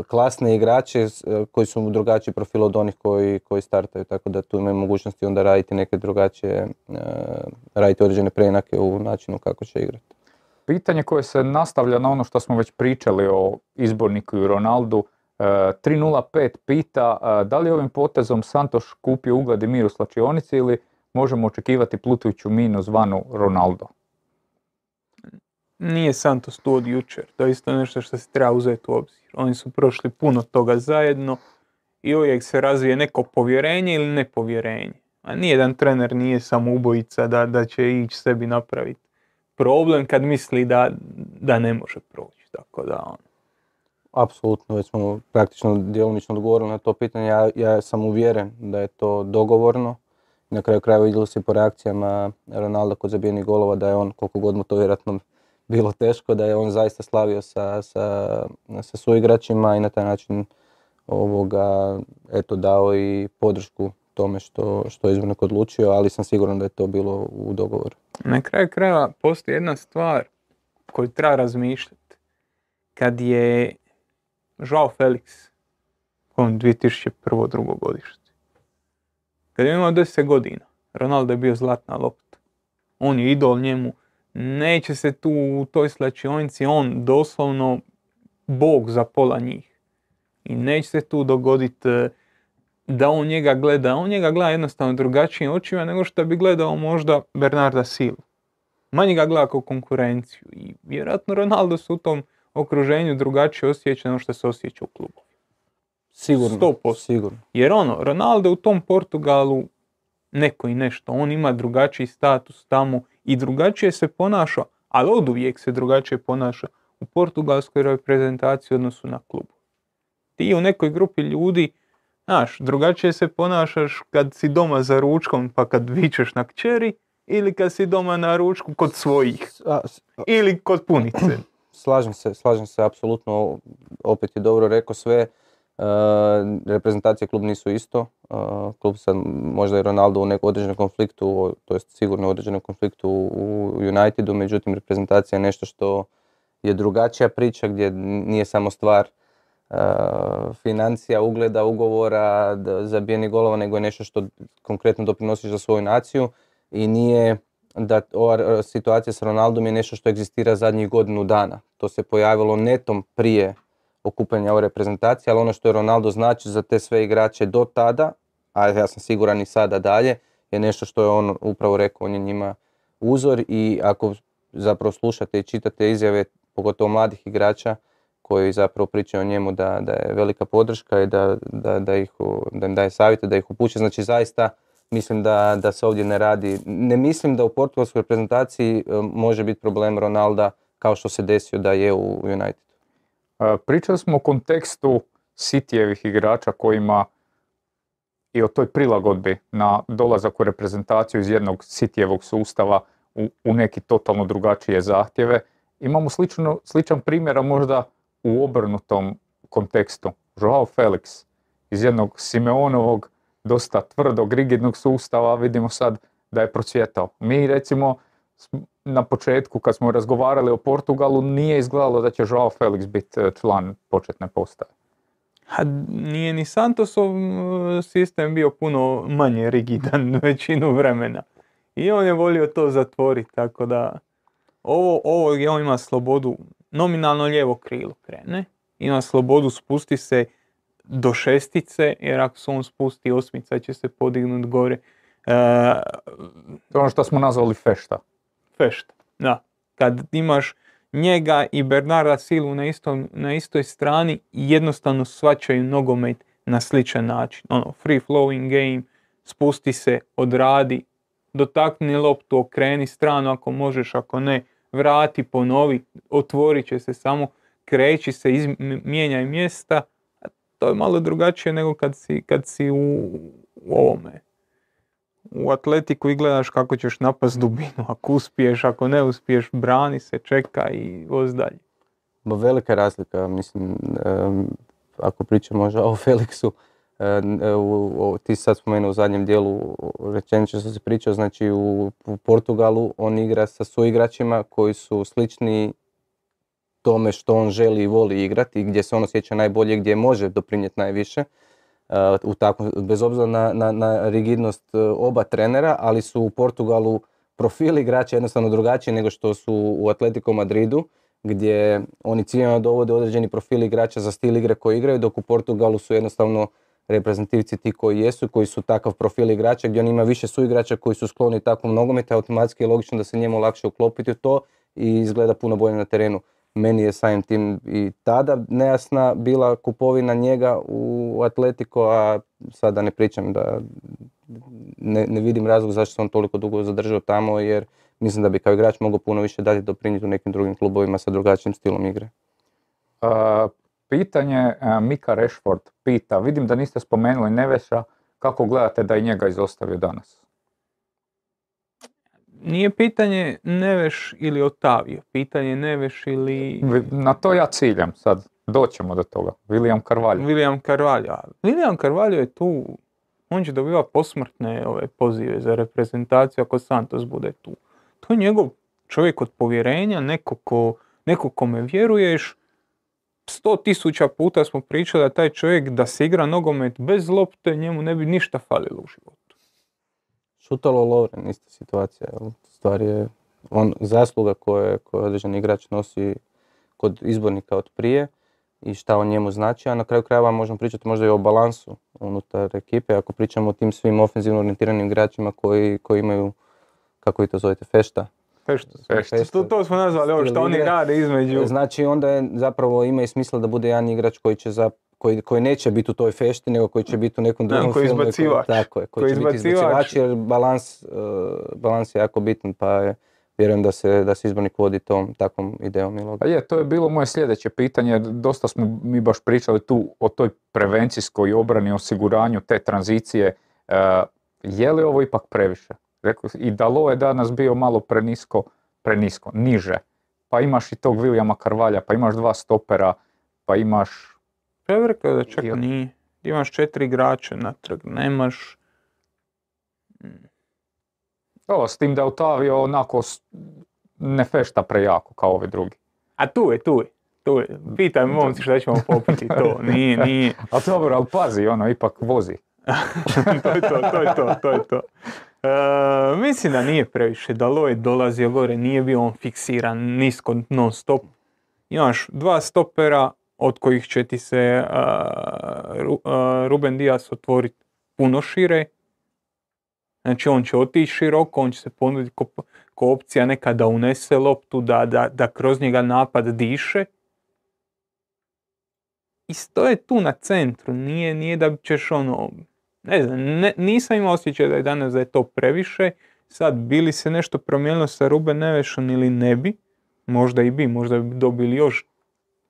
klasne igrače e, koji su drugačiji profil od onih koji, koji startaju, tako da tu imaju mogućnosti onda raditi neke drugačije, e, raditi određene preinake u načinu kako će igrati. Pitanje koje se nastavlja na ono što smo već pričali o izborniku i Ronaldu. E, 305 pita e, da li ovim potezom Santoš kupio ugled i mir u slačionici ili možemo očekivati plutujuću minu zvanu Ronaldo? Nije Santos tu od jučer, to je isto nešto što se treba uzeti u obzir. Oni su prošli puno toga zajedno i uvijek se razvije neko povjerenje ili nepovjerenje. A nijedan trener nije samo ubojica da, da će ići sebi napraviti problem kad misli da, da ne može proći. Tako da, ono, Apsolutno, već smo praktično djelomično odgovorili na to pitanje. Ja, ja sam uvjeren da je to dogovorno. Na kraju krajeva vidjelo se po reakcijama Ronalda kod zabijenih golova da je on, koliko god mu to vjerojatno bilo teško, da je on zaista slavio sa, sa, sa suigračima i na taj način ovoga, eto, dao i podršku tome što, što je izbornik odlučio, ali sam siguran da je to bilo u dogovoru. Na kraju krajeva postoji jedna stvar koju treba razmišljati. Kad je Joao Felix, on 2001. drugo godište, kad je imao 10 godina, Ronaldo je bio zlatna lopta. On je idol njemu. Neće se tu u toj slačionici, on doslovno bog za pola njih. I neće se tu dogoditi e, da on njega gleda, on njega gleda jednostavno drugačijim očima nego što bi gledao možda Bernarda Silu. Manje ga gleda kao konkurenciju i vjerojatno Ronaldo se u tom okruženju drugačije osjeća nego što se osjeća u klubu. Sigurno, 100%. sigurno. Jer ono, Ronaldo u tom Portugalu neko i nešto, on ima drugačiji status tamo i drugačije se ponaša, ali od uvijek se drugačije ponaša u portugalskoj reprezentaciji u odnosu na klub. Ti u nekoj grupi ljudi, znaš, drugačije se ponašaš kad si doma za ručkom pa kad vičeš na kćeri ili kad si doma na ručku kod svojih ili kod punice. Slažem se, slažem se apsolutno, opet je dobro rekao sve. E, reprezentacije klub nisu isto. E, klub sad možda je Ronaldo u nekom određenom konfliktu, to jest sigurno u određenom konfliktu u Unitedu, međutim reprezentacija je nešto što je drugačija priča gdje nije samo stvar financija, ugleda, ugovora, zabijenih golova, nego je nešto što konkretno doprinosiš za svoju naciju i nije da ova situacija s Ronaldom je nešto što egzistira zadnjih godinu dana. To se pojavilo netom prije okupljanja ove reprezentacije, ali ono što je Ronaldo znači za te sve igrače do tada, a ja sam siguran i sada dalje, je nešto što je on upravo rekao, on je njima uzor i ako zapravo slušate i čitate izjave, pogotovo mladih igrača, koji zapravo pričaju o njemu da, da je velika podrška i da, da, da, ih, da im daje savjete, da ih upućuje. Znači zaista mislim da, da se ovdje ne radi, ne mislim da u portugalskoj reprezentaciji e, može biti problem Ronalda kao što se desio da je u United. Pričali smo o kontekstu Cityjevih igrača kojima i o toj prilagodbi na dolazak u reprezentaciju iz jednog Cityjevog sustava u, u neki totalno drugačije zahtjeve. Imamo slično, sličan primjer, možda u obrnutom kontekstu. Joao Felix iz jednog Simeonovog, dosta tvrdog, rigidnog sustava, vidimo sad da je procvjetao. Mi recimo na početku kad smo razgovarali o Portugalu nije izgledalo da će Joao Felix biti e, član početne postave. A nije ni Santosov sistem bio puno manje rigidan većinu vremena. I on je volio to zatvoriti, tako da ovo, ovo on ima slobodu, nominalno lijevo krilo krene, ima slobodu spusti se do šestice, jer ako se on spusti osmica će se podignut gore. E, To je ono što smo nazvali fešta. fešta, da. Kad imaš njega i Bernarda Silu na, istom, na istoj strani i jednostavno svačaju nogomet na sličan način. Ono, free flowing game, spusti se, odradi, dotakni loptu, okreni stranu ako možeš, ako ne, vrati, ponovi, otvorit će se samo, kreći se, izm- mijenjaj mjesta. To je malo drugačije nego kad si, kad si u, u ovome. U atletiku i gledaš kako ćeš napast dubinu, ako uspiješ, ako ne uspiješ, brani se, čeka i voz dalje. Velika razlika, mislim, em, ako pričamo o Felixu, u- u- ti sad spomenuo u zadnjem dijelu rečenicu što si pričao, znači u, Portugalu on igra sa suigračima koji su slični tome što on želi i voli igrati i gdje se on osjeća najbolje, gdje može doprinijeti najviše. e, u takvom, bez obzira na, na, na rigidnost e, oba trenera, ali su u Portugalu profili igrača jednostavno drugačiji nego što su u Atletico Madridu, gdje oni ciljano dovode određeni profil igrača za stil igre koji igraju, dok u Portugalu su jednostavno reprezentativci ti koji jesu, koji su takav profil igrača, gdje on ima više suigrača koji su skloni takvom nogometu, automatski je logično da se njemu lakše uklopiti u to i izgleda puno bolje na terenu. Meni je samim tim i tada nejasna bila kupovina njega u Atletico, a sad da ne pričam da ne, vidim razlog zašto se on toliko dugo zadržao tamo, jer mislim da bi kao igrač mogao puno više dati doprinijeti u nekim drugim klubovima sa drugačijim stilom igre. E, pitanje e, Mika Rashford pita, vidim da niste spomenuli Neveša, kako gledate da je njega izostavio danas? Nije pitanje Neveš ili Otavio, pitanje Neveš ili Na to ja ciljam sad, doćemo do toga. William Carvalho. William Carvalho. William Carvalho je tu, on će dobiva posmrtne ove pozive za reprezentaciju ako Santos bude tu. To je njegov čovjek od povjerenja, neko ko, neko kome vjeruješ. Sto tisuća puta smo pričali da taj čovjek da se igra nogomet bez lopte, njemu ne bi ništa falilo u životu. Šutalo Lovren, ista situacija. Stvar je on zasluga koje, koje određeni igrač nosi kod izbornika od prije i šta on njemu znači, a na kraju krajeva možemo pričati možda i o balansu unutar ekipe, ako pričamo o tim svim ofenzivno orijentiranim igračima koji, koji imaju, kako vi to zovete, fešta. Fešta. To, to smo nazvali ovo što oni rade između. Znači onda je zapravo ima i smisla da bude jedan igrač koji će za koji, koji neće biti u toj fešti, nego koji će biti u nekom drugom koji je filmu. i izbacivač. Tako je, koji, Koji će biti izbacivač. izbacivač jer balans, eh, balans je jako bitan, pa je, vjerujem da se, da se izbornik vodi tom takvom idejom i logikom. je, to je bilo moje sljedeće pitanje. Dosta smo mi baš pričali tu o toj prevencijskoj obrani, osiguranju te tranzicije. E, je li ovo ipak previše? Rekao, I Dalo je danas bio malo prenisko, prenisko, niže. Pa imaš i tog Williama Carvalja, pa imaš dva stopera, pa imaš... Ja bih rekao da čak nije. Imaš četiri igrače natrag, nemaš... Ovo, s tim da je Otavio onako ne fešta prejako kao ovi drugi. A tu je, tu je. Tu je. Pitaj momci šta ćemo popiti to. Nije, nije. A dobro, ali pazi, ono, ipak vozi. to je to, to je to, to je to. E, mislim da nije previše. Dalo je dolazio gore, nije bio on fiksiran nisko non stop. Imaš dva stopera od kojih će ti se Ru- a, Ruben Dias otvoriti puno šire. Znači on će otići široko, on će se ponuditi ko, ko opcija neka da unese loptu, da, da, da kroz njega napad diše. I stoje tu na centru, nije, nije da ćeš ono, ne znam, ne- nisam imao osjećaj da je danas da je to previše. Sad, bi li se nešto promijenilo sa Ruben Nevešom ili ne bi, možda i bi, možda bi dobili još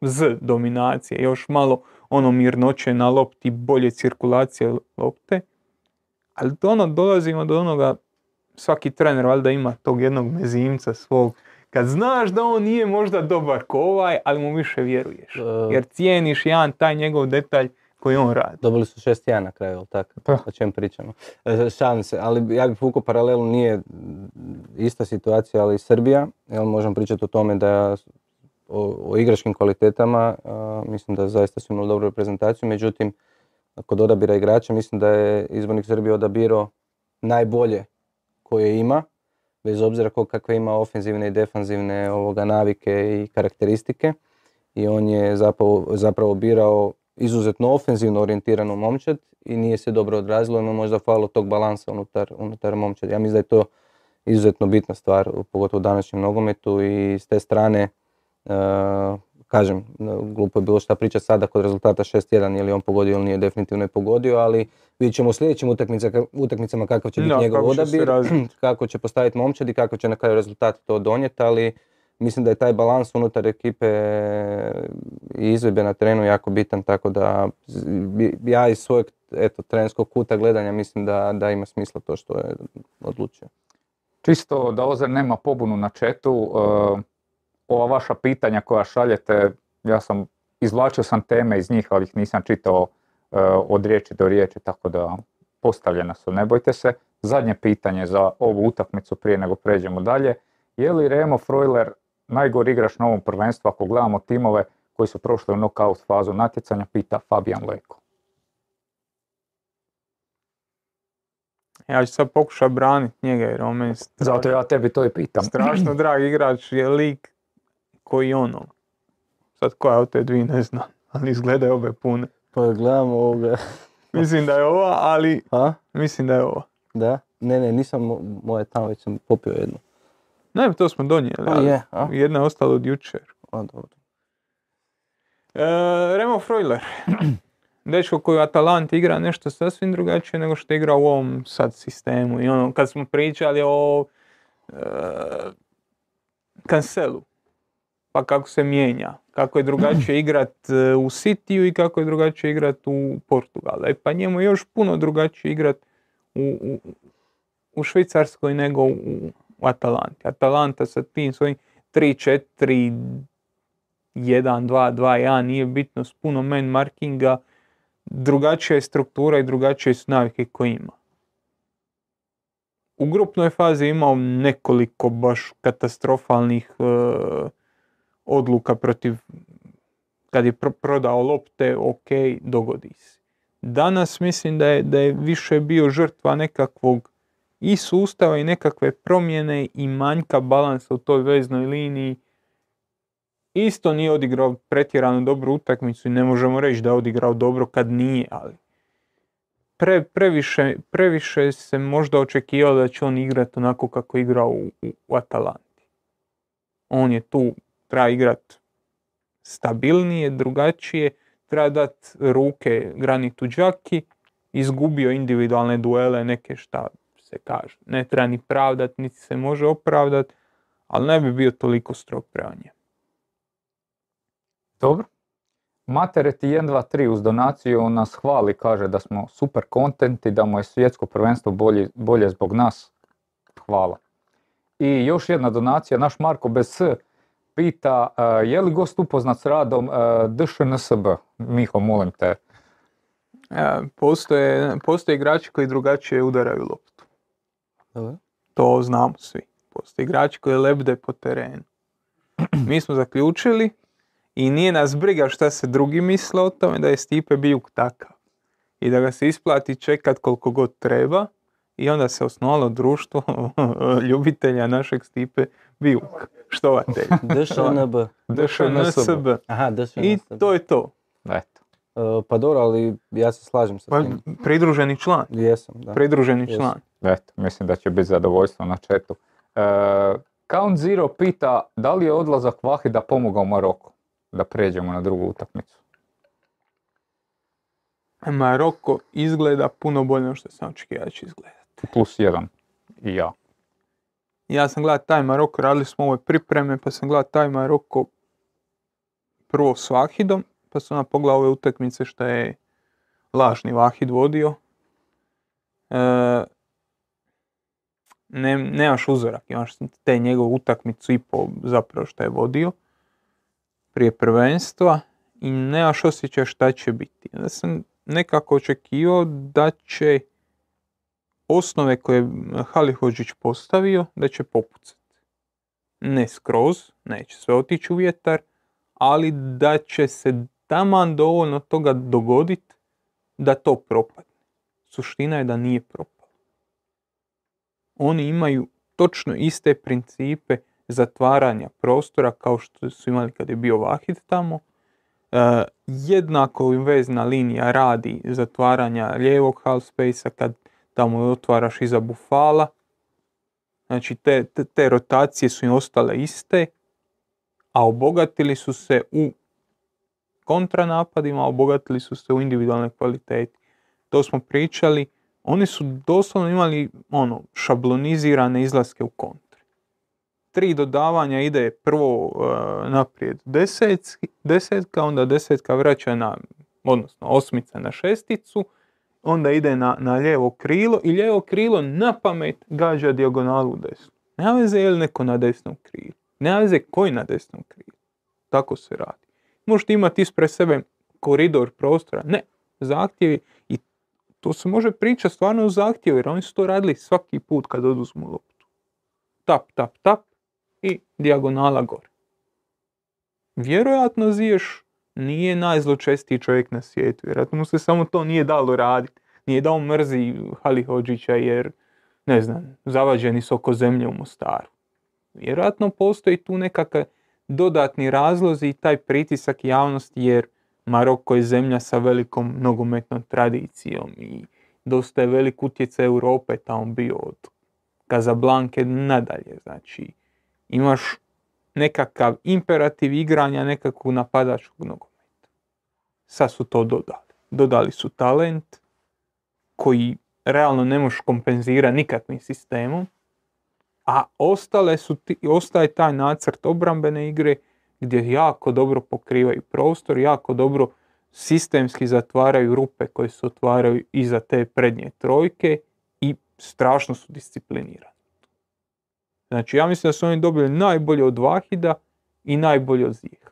z dominacije, još malo ono mirnoće na lopti, bolje cirkulacije lopte. Ali to ono, dolazimo do onoga, svaki trener valjda ima tog jednog mezimca svog, kad znaš da on nije možda dobar ko ovaj, ali mu više vjeruješ. E. Jer cijeniš jedan taj njegov detalj koji on radi. Dobili su 6-1 na kraju, tako? Da. O čem pričamo. E, Šalim se, ali ja bih vukao paralelu, nije ista situacija, ali i Srbija. Jel možemo pričati o tome da o, o igračkim kvalitetama, a, mislim da zaista su imali dobru reprezentaciju, međutim, kod odabira igrača mislim da je izbornik Srbije odabirao najbolje koje ima, bez obzira ko kakve ima ofenzivne i defanzivne ovoga navike i karakteristike. I on je zapravo, zapravo birao izuzetno ofenzivno orijentiranu momčad i nije se dobro odrazilo, ima možda falo tog balansa unutar, unutar momčad. Ja mislim da je to izuzetno bitna stvar, pogotovo u današnjem nogometu i s te strane, e, kažem, glupo je bilo šta pričati sada kod rezultata 6-1, je li on pogodio ili nije, definitivno je pogodio, ali vidjet ćemo u sljedećim utakmica- utakmicama kakav će biti Da, njegov kako će odabir, razviti. kako će postaviti momčad i kako će na kraju rezultat to donijeti, ali mislim da je taj balans unutar ekipe i izvedbe na terenu jako bitan, tako da ja iz svojeg eto, trenerskog kuta gledanja mislim da, da ima smisla to što je odlučio. Čisto da Ozer nema pobunu na četu, e, ova vaša pitanja koja šaljete, ja sam, izvlačio sam teme iz njih, ali ih nisam čitao e, od riječi do riječi, tako da postavljena su, ne bojte se. Zadnje pitanje za ovu utakmicu prije nego pređemo dalje. Je li Remo Freuler najgori igrač na ovom prvenstvu ako gledamo timove koji su prošli u knockout fazu natjecanja, pita Fabijan Leko. Ja ću sad pokušati braniti njega jer on meni strašno, Zato ja tebi to i pitam. strašno drag igrač je lik koji ono. Sad koja od te dvije ne znam, ali izgledaju obe pune. Pa gledamo ovoga. Mislim da je ova, ali A? mislim da je ova. Da? Ne, ne, nisam mo- moje tamo, već sam popio jednu. Ne, to smo donijeli, A ali je, a? jedna je ostala od jučer. A, dobro. E, Remo Freuler. Dečko koji u Atalanti igra nešto sasvim drugačije nego što igra u ovom sad sistemu. I ono, kad smo pričali o e, Cancelu, pa kako se mijenja, kako je drugačije igrat e, u Cityu i kako je drugačije igrat u Portugalu. E pa njemu je još puno drugačije igrat u, u, u Švicarskoj nego u, u Atalanti. Atalanta sa tim svojim 3-4 1, 2, 2, 1, nije bitno s puno man markinga, drugačija je struktura i drugačije su navike koje ima. U grupnoj fazi imao nekoliko baš katastrofalnih e, odluka protiv, kad je pro- prodao lopte, ok, dogodi se. Danas mislim da je, da je više bio žrtva nekakvog i sustava i nekakve promjene i manjka balansa u toj veznoj liniji isto nije odigrao pretjerano dobru utakmicu i ne možemo reći da je odigrao dobro kad nije, ali pre, previše, previše se možda očekivalo da će on igrati onako kako je igrao u, u, Atalanti. On je tu, treba igrat stabilnije, drugačije, treba dati ruke Granitu Đaki, izgubio individualne duele, neke šta se kaže. Ne treba ni pravdat, niti se može opravdat, ali ne bi bio toliko strog prema njemu. Dobro. Materet 1, 2, 3 uz donaciju nas hvali, kaže da smo super kontenti, da mu je svjetsko prvenstvo bolje, bolje zbog nas. Hvala. I još jedna donacija, naš Marko bez S pita e, je li gost upoznat s radom e, DŠNSB? Miho, molim te. E, Postoje, postoje igrači koji drugačije udaraju loptu. Dobro. To znamo svi. Postoje igrači koji lebde po terenu. Mi smo zaključili i nije nas briga šta se drugi misle o tome da je Stipe Bijuk takav. I da ga se isplati čekat koliko god treba i onda se osnovalo društvo ljubitelja našeg Stipe Bijuka. Štovatelja. DŠNB. DŠNSB. Aha, DŠNB. I to je to. Eto. E, pa dobro, ali ja se slažem sa Pa, tim. pridruženi član. Jesam, da. Pridruženi član. Eto, mislim da će biti zadovoljstvo na četu. E, Count Zero pita da li je odlazak Vahida pomogao Maroku da pređemo na drugu utakmicu. Maroko izgleda puno bolje nego što sam očekivao da će izgledati. Plus jedan i ja. Ja sam gledao taj Maroko, radili smo ove pripreme, pa sam gledao taj Maroko prvo s Vahidom, pa sam onda pogledao ove utakmice što je lažni Vahid vodio. E, ne, nemaš uzorak, imaš te njegovu utakmicu i po zapravo što je vodio prije prvenstva i nemaš osjećaj šta će biti. Ja sam nekako očekivao da će osnove koje je Halihođić postavio, da će popucati. Ne skroz, neće sve otići u vjetar, ali da će se taman dovoljno toga dogoditi da to propadne. Suština je da nije propalo. Oni imaju točno iste principe zatvaranja prostora kao što su imali kad je bio Vahid tamo. E, jednako vezna linija radi zatvaranja lijevog half space kad tamo otvaraš iza bufala. Znači te, te, te rotacije su im ostale iste, a obogatili su se u kontranapadima, obogatili su se u individualnoj kvaliteti. To smo pričali, oni su doslovno imali ono, šablonizirane izlaske u kontre. Tri dodavanja ide prvo uh, naprijed desetki, desetka, onda desetka vraća na, odnosno osmica na šesticu, onda ide na, na lijevo krilo i lijevo krilo na pamet gađa dijagonalu u desnu. Nema veze je li neko na desnom krilu. Nema veze koji na desnom krilu. Tako se radi. Možete imati ispred sebe koridor prostora. Ne, zahtjevi to se može pričati stvarno o zahtjevu jer oni su to radili svaki put kad oduzmu loptu. Tap, tap, tap i dijagonala gore. Vjerojatno Ziješ nije najzločestiji čovjek na svijetu. Vjerojatno mu se samo to nije dalo raditi. Nije da on mrzi Halihođića jer, ne znam, zavađeni su oko zemlje u Mostaru. Vjerojatno postoji tu nekakav dodatni razlozi i taj pritisak javnosti jer Maroko je zemlja sa velikom nogometnom tradicijom i dosta je velik utjecaj Europe tamo bio od Kazablanke nadalje. Znači, imaš nekakav imperativ igranja nekakvog napadačkog nogometa. Sad su to dodali. Dodali su talent koji realno ne možeš kompenzirati nikakvim sistemom, a ostale su ostaje taj nacrt obrambene igre gdje jako dobro pokrivaju prostor, jako dobro sistemski zatvaraju rupe koje se otvaraju iza te prednje trojke i strašno su disciplinirani. Znači ja mislim da su oni dobili najbolje od Vahida i najbolje od Ziha.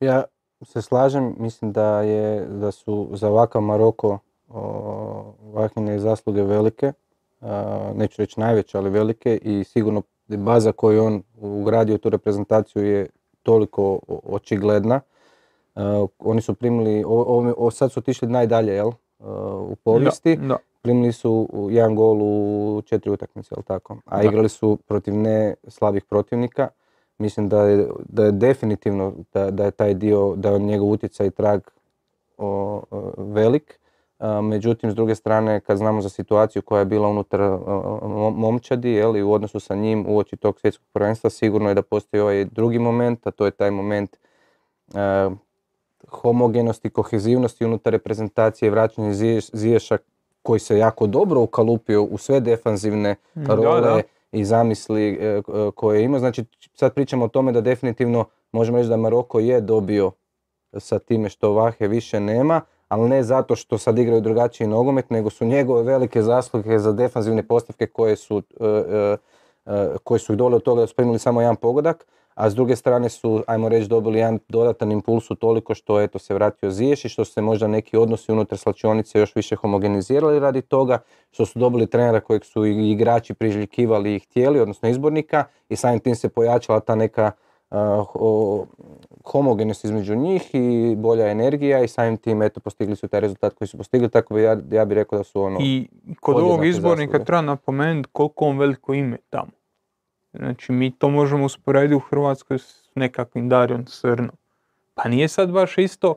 Ja se slažem, mislim da, je, da su za ovakav Maroko Vahine zasluge velike, neću reći najveće, ali velike i sigurno baza koju on ugradio u tu reprezentaciju je toliko očigledna. oni su primili, o, sad su otišli najdalje, jel? u povijesti. Da, Primili su jedan gol u četiri utakmice, jel tako? A igrali su protiv ne slabih protivnika. Mislim da je, da je definitivno da, da je taj dio, da je njegov utjecaj i trag velik. Međutim, s druge strane, kad znamo za situaciju koja je bila unutar momčadi jel, i u odnosu sa njim u oči tog svjetskog prvenstva, sigurno je da postoji ovaj drugi moment, a to je taj moment homogenosti, kohezivnosti unutar reprezentacije, vraćanje Ziješa koji se jako dobro ukalupio u sve defanzivne role i zamisli e, e, koje ima. Znači sad pričamo o tome da definitivno možemo reći da Maroko je dobio sa time što Vahe više nema, ali ne zato što sad igraju drugačiji nogomet, nego su njegove velike zasluge za defanzivne postavke koje su, e, koje su dole od toga da su primili samo jedan pogodak a s druge strane su, ajmo reći, dobili jedan dodatan impuls u toliko što eto, se vratio Ziješ i što se možda neki odnosi unutar slačionice još više homogenizirali radi toga, što su dobili trenera kojeg su igrači priželjkivali i htjeli, odnosno izbornika i samim tim se pojačala ta neka uh, homogenost između njih i bolja energija i samim tim eto postigli su taj rezultat koji su postigli, tako bi ja, ja bih rekao da su ono... I kod ovog izbornika treba napomenuti koliko on veliko ime tamo. Znači mi to možemo usporediti u Hrvatskoj s nekakvim Darijom Srnom. Pa nije sad baš isto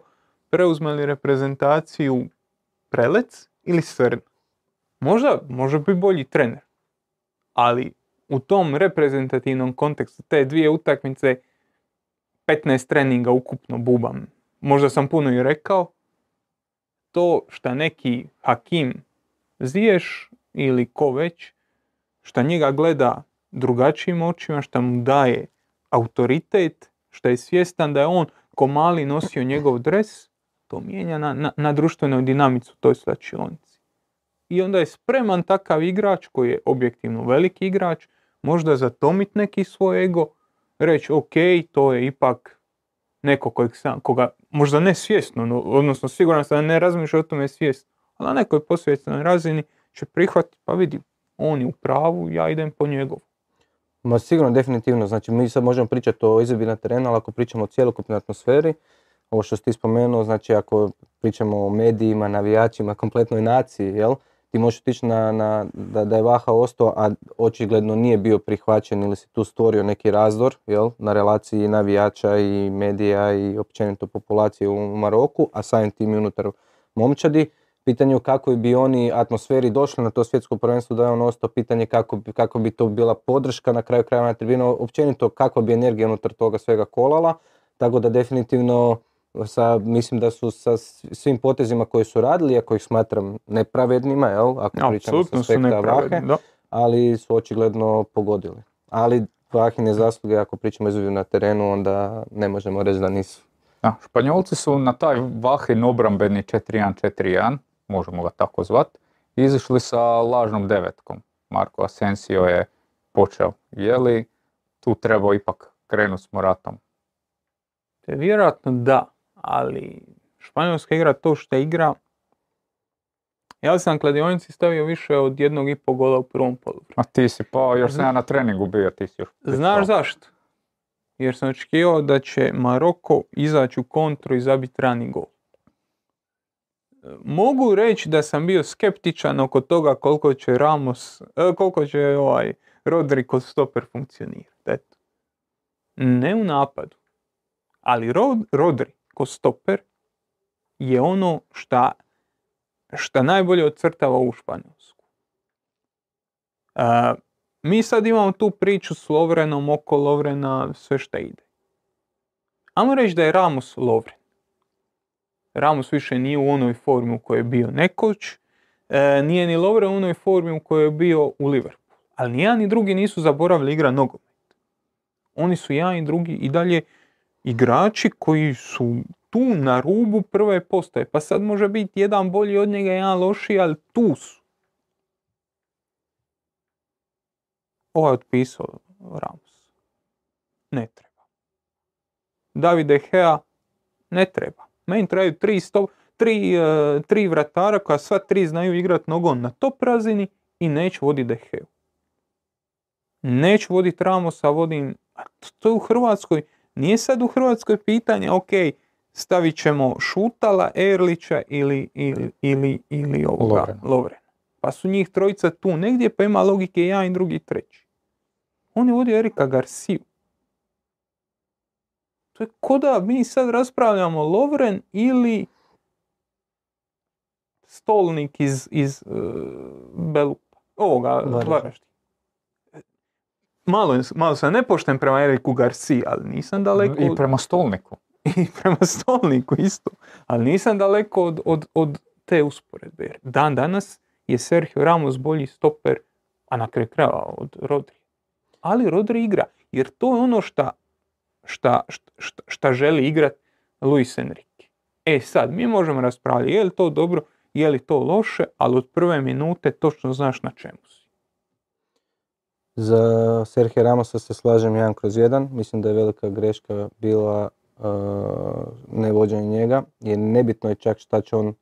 preuzmeli reprezentaciju Prelec ili Srn. Možda može biti bolji trener. Ali u tom reprezentativnom kontekstu te dvije utakmice 15 treninga ukupno bubam. Možda sam puno i rekao. To šta neki Hakim Ziješ ili ko već, šta njega gleda drugačijim očima, što mu daje autoritet, što je svjestan da je on ko mali nosio njegov dres, to mijenja na, na, na društvenoj dinamicu toj slačionici. I onda je spreman takav igrač koji je objektivno veliki igrač, možda zatomit neki svoj ego, reći ok, to je ipak neko kojeg sam, koga možda ne svjesno, no, odnosno siguran sam da ne razmišlja o tome svjesno, ali na nekoj posvjetljenoj razini će prihvatiti, pa vidi, on je u pravu, ja idem po njegovu. Ma sigurno, definitivno. Znači mi sad možemo pričati o izvedbi na terenu, ali ako pričamo o cjelokupnoj atmosferi, ovo što si ti spomenuo, znači ako pričamo o medijima, navijačima, kompletnoj naciji, jel? Ti možeš otići na, na, da, da je Vaha ostao, a očigledno nije bio prihvaćen ili si tu stvorio neki razdor, jel? Na relaciji navijača i medija i općenito populacije u Maroku, a samim tim unutar momčadi. Pitanje je kako bi oni atmosferi došli na to svjetsko prvenstvo da je on ostao, pitanje kako, bi- kako bi to bila podrška na kraju krajeva na tribinu, općenito kakva bi energija unutar toga svega kolala, tako da definitivno sa, mislim da su sa svim potezima koje su radili, ako ih smatram nepravednima, jel, ako pričamo sa aspekta Vahe, ali su očigledno pogodili. Ali Vahine zasluge, ako pričamo izvedbi na terenu, onda ne možemo reći da nisu. Da, Španjolci su na taj Vahin obrambeni 4-1-4-1, možemo ga tako zvat, izišli sa lažnom devetkom. Marko Asensio je počeo. Je li tu trebao ipak krenuti s Moratom? Vjerojatno da, ali Španjolska igra to što igra. Ja sam kladionici stavio više od jednog i pol gola u prvom poluvremenu. A ti si pao, još sam ja na treningu bio, ti si još Znaš zašto? Jer sam očekivao da će Maroko izaći u kontru i zabiti rani gol. Mogu reći da sam bio skeptičan oko toga koliko će Ramos, e, koliko će ovaj Rodri kod stoper funkcionirati. Eto. Ne u napadu. Ali Rod- Rodri kod stoper je ono šta, šta najbolje ocrtava u Španjolsku. E, mi sad imamo tu priču s Lovrenom, oko Lovrena, sve šta ide. Ajmo reći da je Ramos Lovren. Ramos više nije u onoj formi u kojoj je bio nekoć, e, nije ni Lovren u onoj formi u kojoj je bio u Liverpoolu. Ali ni jedan ni drugi nisu zaboravili igra nogomet. Oni su jedan i drugi i dalje igrači koji su tu na rubu prve postaje. Pa sad može biti jedan bolji od njega, jedan lošiji, ali tu su. Ovo je otpisao Ramos. Ne treba. Davide Hea ne treba. Meni trebaju tri, sto, tri, e, tri vratara koja sva tri znaju igrat nogom na top razini i neću voditi De Geu. Neću voditi Ramosa, vodim... to- To je u Hrvatskoj. Nije sad u Hrvatskoj pitanje, ok, stavit ćemo Šutala, Erlića ili, ili, ili, ili ovoga, Lovrena. Lovrena. Pa su njih trojica tu negdje, pa ima logike jedan i drugi treći. On je vodio Erika Garciju. To je ko da mi sad raspravljamo Lovren ili Stolnik iz, iz uh, Belupa. Ovoga, Varaždin. Malo, malo sam nepošten prema Eriku Garciji, ali nisam daleko I prema stolniku. i prema stolniku isto. Ali nisam daleko od, od, od te usporedbe. Jer dan danas je Sergio Ramos bolji stoper, a na kraju krajeva od Rodri. Ali Rodri igra, jer to je ono šta, šta, šta, šta želi igrat Luis Enrique. E sad, mi možemo raspravljati je li to dobro, je li to loše, ali od prve minute točno znaš na čemu si. Za Sergio Ramosa se slažem jedan kroz jedan. Mislim da je velika greška bila uh, nevođenje njega. Jer nebitno je čak šta će on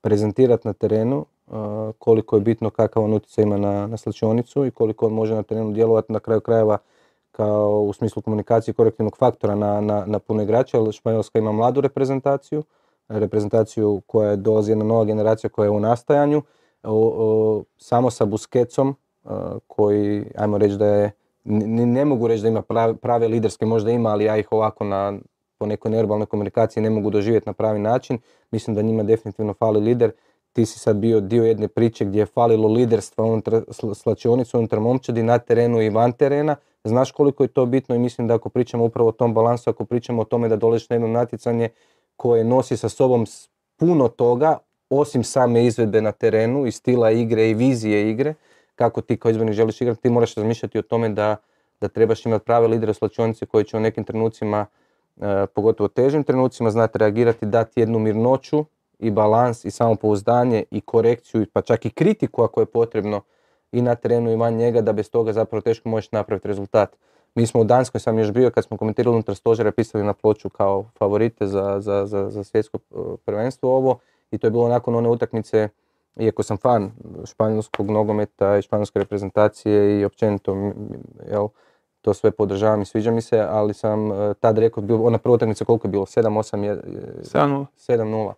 prezentirati na terenu, uh, koliko je bitno kakav on utjecaj ima na, na slačionicu i koliko on može na terenu djelovati na kraju krajeva kao u smislu komunikacije korektivnog faktora na, na, na puno igrača, jer Španjolska ima mladu reprezentaciju, reprezentaciju koja dolazi jedna nova generacija koja je u nastajanju, samo sa Busquetsom, uh, koji, ajmo reći da je, ni- ne mogu reći da ima prave, prave liderske, možda ima, ali ja ih ovako na, po nekoj neverbalnoj komunikaciji ne mogu doživjeti na pravi način. Mislim da njima definitivno fali lider. Ti si sad bio dio jedne priče gdje je falilo liderstva unutar sl- slačionice, unutar momčadi, na terenu i van terena. Znaš koliko je to bitno i mislim da ako pričamo upravo o tom balansu, ako pričamo o tome da dolaziš na jedno natjecanje koje nosi sa sobom puno toga, osim same izvedbe na terenu i stila igre i vizije igre, kako ti kao izbornik želiš igrati, ti moraš razmišljati o tome da, da trebaš imati prave lidere u slačionici koji će u nekim trenucima, e, pogotovo težim trenucima, znati reagirati, dati jednu mirnoću i balans i samopouzdanje i korekciju, pa čak i kritiku ako je potrebno i na terenu i van njega, da bez toga zapravo teško možeš napraviti rezultat. Mi smo u Danskoj, sam još bio, kad smo komentirali unutar stožera, pisali na ploču kao favorite za, za, za, za svjetsko e, prvenstvo ovo i to je bilo nakon one utakmice, iako sam fan španjolskog nogometa i španjolske reprezentacije i općenito jel, to sve podržavam i sviđa mi se, ali sam e, tad rekao, bio, ona prva utakmica koliko je bilo, 7-8, je- 7-0. 7-0.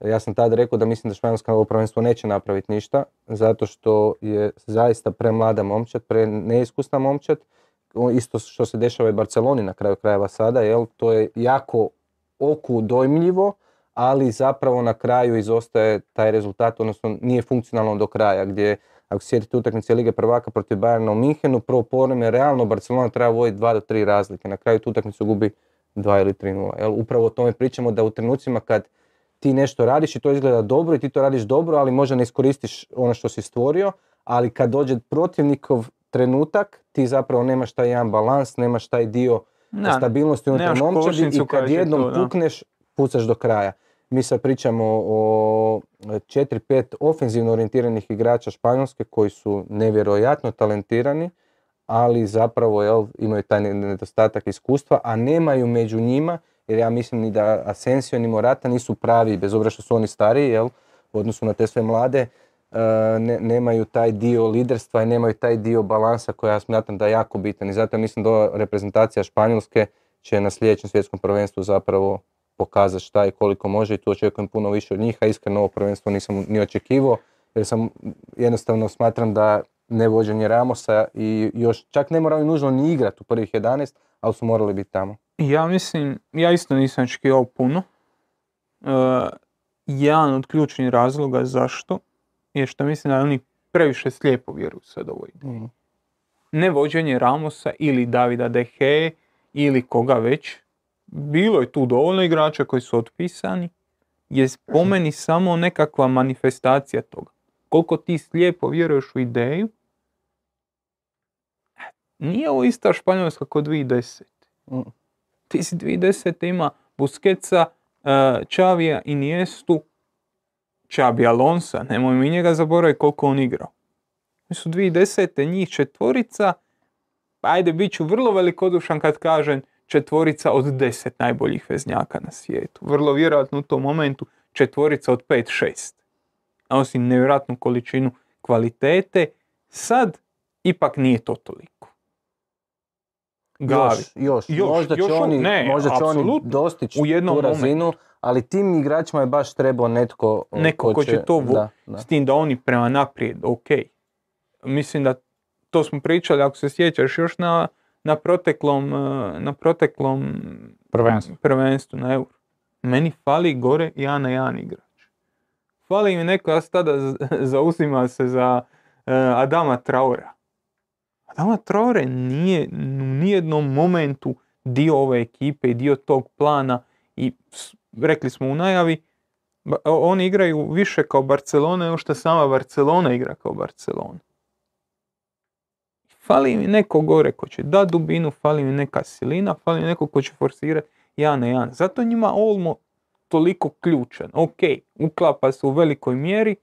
Ja sam tad rekao da mislim da Španjolska ovo prvenstvo neće napraviti ništa, zato što je zaista premlada momčad, pre neiskusna momčad, isto što se dešava i Barceloni na kraju krajeva sada, jel, to je jako oku dojmljivo, ali zapravo na kraju izostaje taj rezultat, odnosno nije funkcionalno do kraja, gdje ako sjetite utakmice Lige prvaka protiv Bayerna u Minhenu, prvo povreme realno Barcelona treba voditi 2 do 3 razlike, na kraju tu utakmicu gubi 2 ili 3-0. Jel? Upravo o tome pričamo da u trenucima kad ti nešto radiš i to izgleda dobro i ti to radiš dobro, ali možda ne iskoristiš ono što si stvorio, ali kad dođe protivnikov trenutak, ti zapravo nemaš taj jedan balans, nemaš taj dio Da, stabilnosti unutar momčadi i kad jednom to, pukneš, pucaš do kraja. Mi sad pričamo o 4-5 ofenzivno orijentiranih igrača Španjolske koji su nevjerojatno talentirani, ali zapravo jel, imaju taj ne- nedostatak iskustva, a nemaju među njima, jer ja mislim ni da Asensio ni Morata nisu pravi, bez obzira što su oni stariji, jel, u odnosu na te sve mlade, e, ne- nemaju taj dio liderstva i nemaju taj dio balansa koji ja smatram da je jako bitan. I zato mislim da reprezentacija Španjolske će na sljedećem svjetskom prvenstvu zapravo pokazati šta i koliko može i tu očekujem puno više od njih, a iskreno ovo prvenstvo nisam ni očekivao jer sam jednostavno smatram da nevođenje Ramosa i još čak ne moraju nužno ni igrati u prvih 11, ali su morali biti tamo. Ja mislim, ja isto nisam očekivao puno. E, jedan od ključnih razloga zašto je što mislim da oni previše slijepo vjeruju sad ovo ide. Ne vođenje Ramosa ili Davida De Gea ili koga već. Bilo je tu dovoljno igrača koji su otpisani. Je po meni samo nekakva manifestacija toga. Koliko ti slijepo vjeruješ u ideju, nije ovo ista Španjolska kod 2010. Mm. Ti si 2010. ima Busquetsa, Čavija, Iniestu, Čabi Alonsa, nemoj mi njega zaboraviti koliko on igrao. Mi su 2010. njih četvorica, pa ajde bit ću vrlo velikodušan kad kažem četvorica od 10 najboljih veznjaka na svijetu. Vrlo vjerojatno u tom momentu četvorica od 5-6. A osim nevjerojatnu količinu kvalitete, sad ipak nije to toliko. Gavi. Još, još, Još, možda će još oni, ne, možda će oni dostići U jednom tu razinu, ali tim igračima je baš trebao netko Neko ko će to vo- da, da. S tim da oni prema naprijed, ok. Mislim da to smo pričali, ako se sjećaš, još na, na proteklom, eh, na proteklom Prvenstvo. prvenstvu na Euro. Meni fali gore jedan na jedan igrač. Fali mi neko, ja tada zauzima se za eh, Adama Traora. Adama Traore nije u nijednom momentu dio ove ekipe i dio tog plana i rekli smo u najavi, oni igraju više kao Barcelona nego što sama Barcelona igra kao Barcelona. Fali mi neko gore ko će da dubinu, fali mi neka silina, fali mi neko ko će forsirati jedan na jedan. Zato njima Olmo toliko ključan. Ok, uklapa se u velikoj mjeri,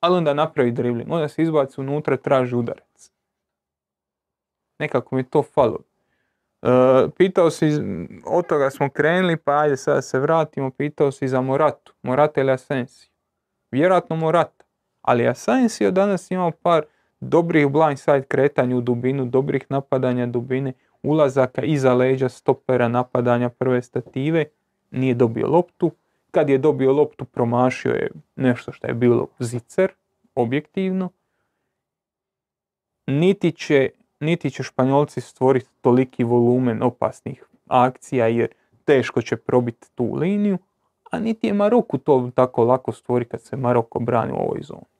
ali onda napravi dribling. Onda se izbaci unutra, traži udarac. Nekako mi je to falo. E, pitao si, od toga smo krenuli, pa ajde sada se vratimo, pitao si za Moratu. Morata ili Asensio? Vjerojatno Morata. Ali Asensio danas imao par dobrih blindside kretanja u dubinu, dobrih napadanja dubine, ulazaka iza leđa stopera napadanja prve stative, nije dobio loptu. Kad je dobio loptu promašio je nešto što je bilo zicer, objektivno. Niti će, niti će Španjolci stvoriti toliki volumen opasnih akcija jer teško će probiti tu liniju, a niti je Maroku to tako lako stvori kad se Maroko brani u ovoj zoni.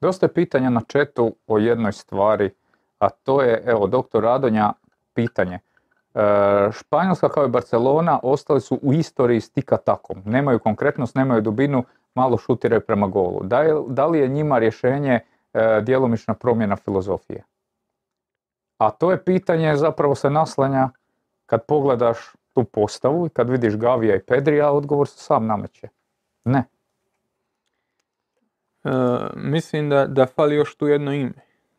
Dosta je pitanja na četu o jednoj stvari, a to je, evo, doktor Radonja, pitanje. E, Španjolska kao i Barcelona ostali su u istoriji s tika takom. Nemaju konkretnost, nemaju dubinu, malo šutiraju prema golu. Da, je- da li je njima rješenje e, djelomična promjena filozofije? A to je pitanje zapravo se naslanja kad pogledaš tu postavu i kad vidiš Gavija i Pedrija, odgovor se sam nameće. Ne. E, mislim da, da fali još tu jedno ime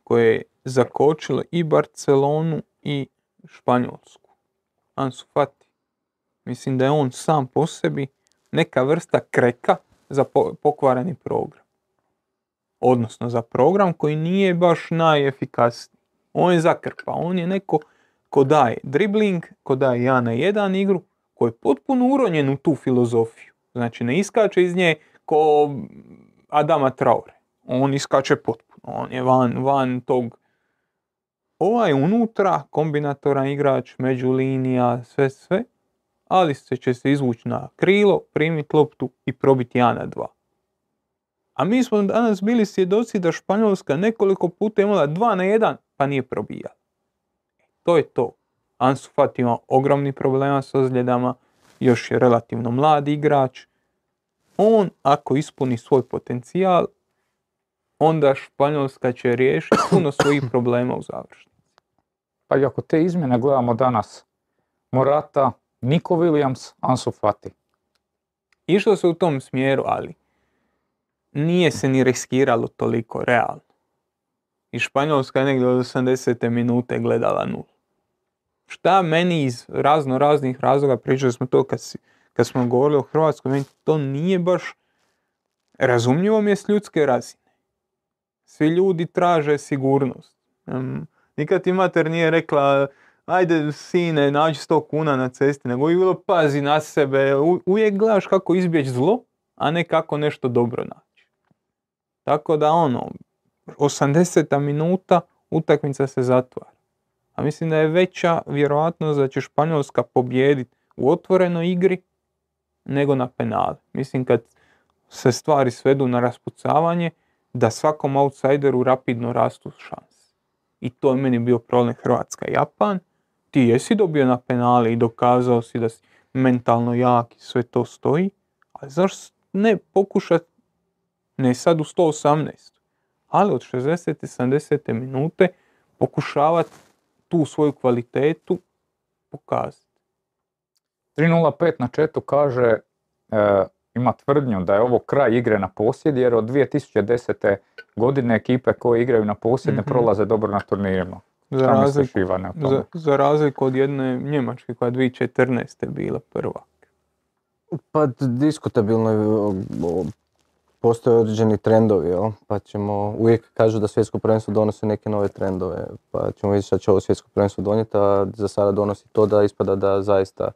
koje je zakočilo i Barcelonu i Španjolsku. Ansu Fati. Mislim da je on sam po sebi neka vrsta kreka za po- pokvareni program. Odnosno za program koji nije baš najefikasniji. On je zakrpa, on je neko ko daje dribling, ko daje ja na jedan igru, koji je potpuno uronjen u tu filozofiju. Znači ne iskače iz nje ko Adama Traore. On iskače potpuno, on je van, van tog ovaj unutra, kombinatoran igrač, među linija, sve sve, ali se će se izvući na krilo, primiti loptu i probiti 1 na 2. A mi smo danas bili svjedoci da Španjolska nekoliko puta imala 2 na 1, pa nije probijala. To je to. Ansu Fati ima ogromni problema s ozljedama, još je relativno mlad igrač. On, ako ispuni svoj potencijal, onda Španjolska će riješiti puno svojih problema u završnici. Pa i ako te izmjene gledamo danas, Morata, Niko Williams, Ansu Fati. Išlo se u tom smjeru, ali nije se ni riskiralo toliko realno. I Španjolska je negdje od 80. minute gledala nul. Šta meni iz razno raznih razloga, pričali smo to kad, si, kad smo govorili o Hrvatskoj, to nije baš razumljivo mi je s ljudske razine. Svi ljudi traže sigurnost. Um, nikad ti mater nije rekla ajde sine nađi 100 kuna na cesti, nego je bilo pazi na sebe, uvijek gledaš kako izbjeći zlo, a ne kako nešto dobro naći. Tako da ono, 80. minuta utakmica se zatvara. A mislim da je veća vjerojatnost da će Španjolska pobijediti u otvorenoj igri nego na penale. Mislim kad se stvari svedu na raspucavanje, da svakom outsideru rapidno rastu šanse. I to je meni bio problem Hrvatska-Japan. Ti jesi dobio na penale i dokazao si da si mentalno jak i sve to stoji, ali zašto ne pokušati, ne sad u 118, ali od 60. i 70. minute pokušavati tu svoju kvalitetu pokazati. 3.05 na četu kaže, e, ima tvrdnju da je ovo kraj igre na posjed, jer od 2010. godine ekipe koje igraju na posjed ne Mhm. prolaze dobro na turnirima. Za razliku, tome? za, za razliku od jedne Njemačke koja je 2014. bila prva. Pa diskutabilno je, postoje određeni trendovi, jel? pa ćemo, uvijek kažu da svjetsko prvenstvo donosi neke nove trendove, pa ćemo vidjeti šta će ovo svjetsko prvenstvo donijeti, a za sada donosi to da ispada da zaista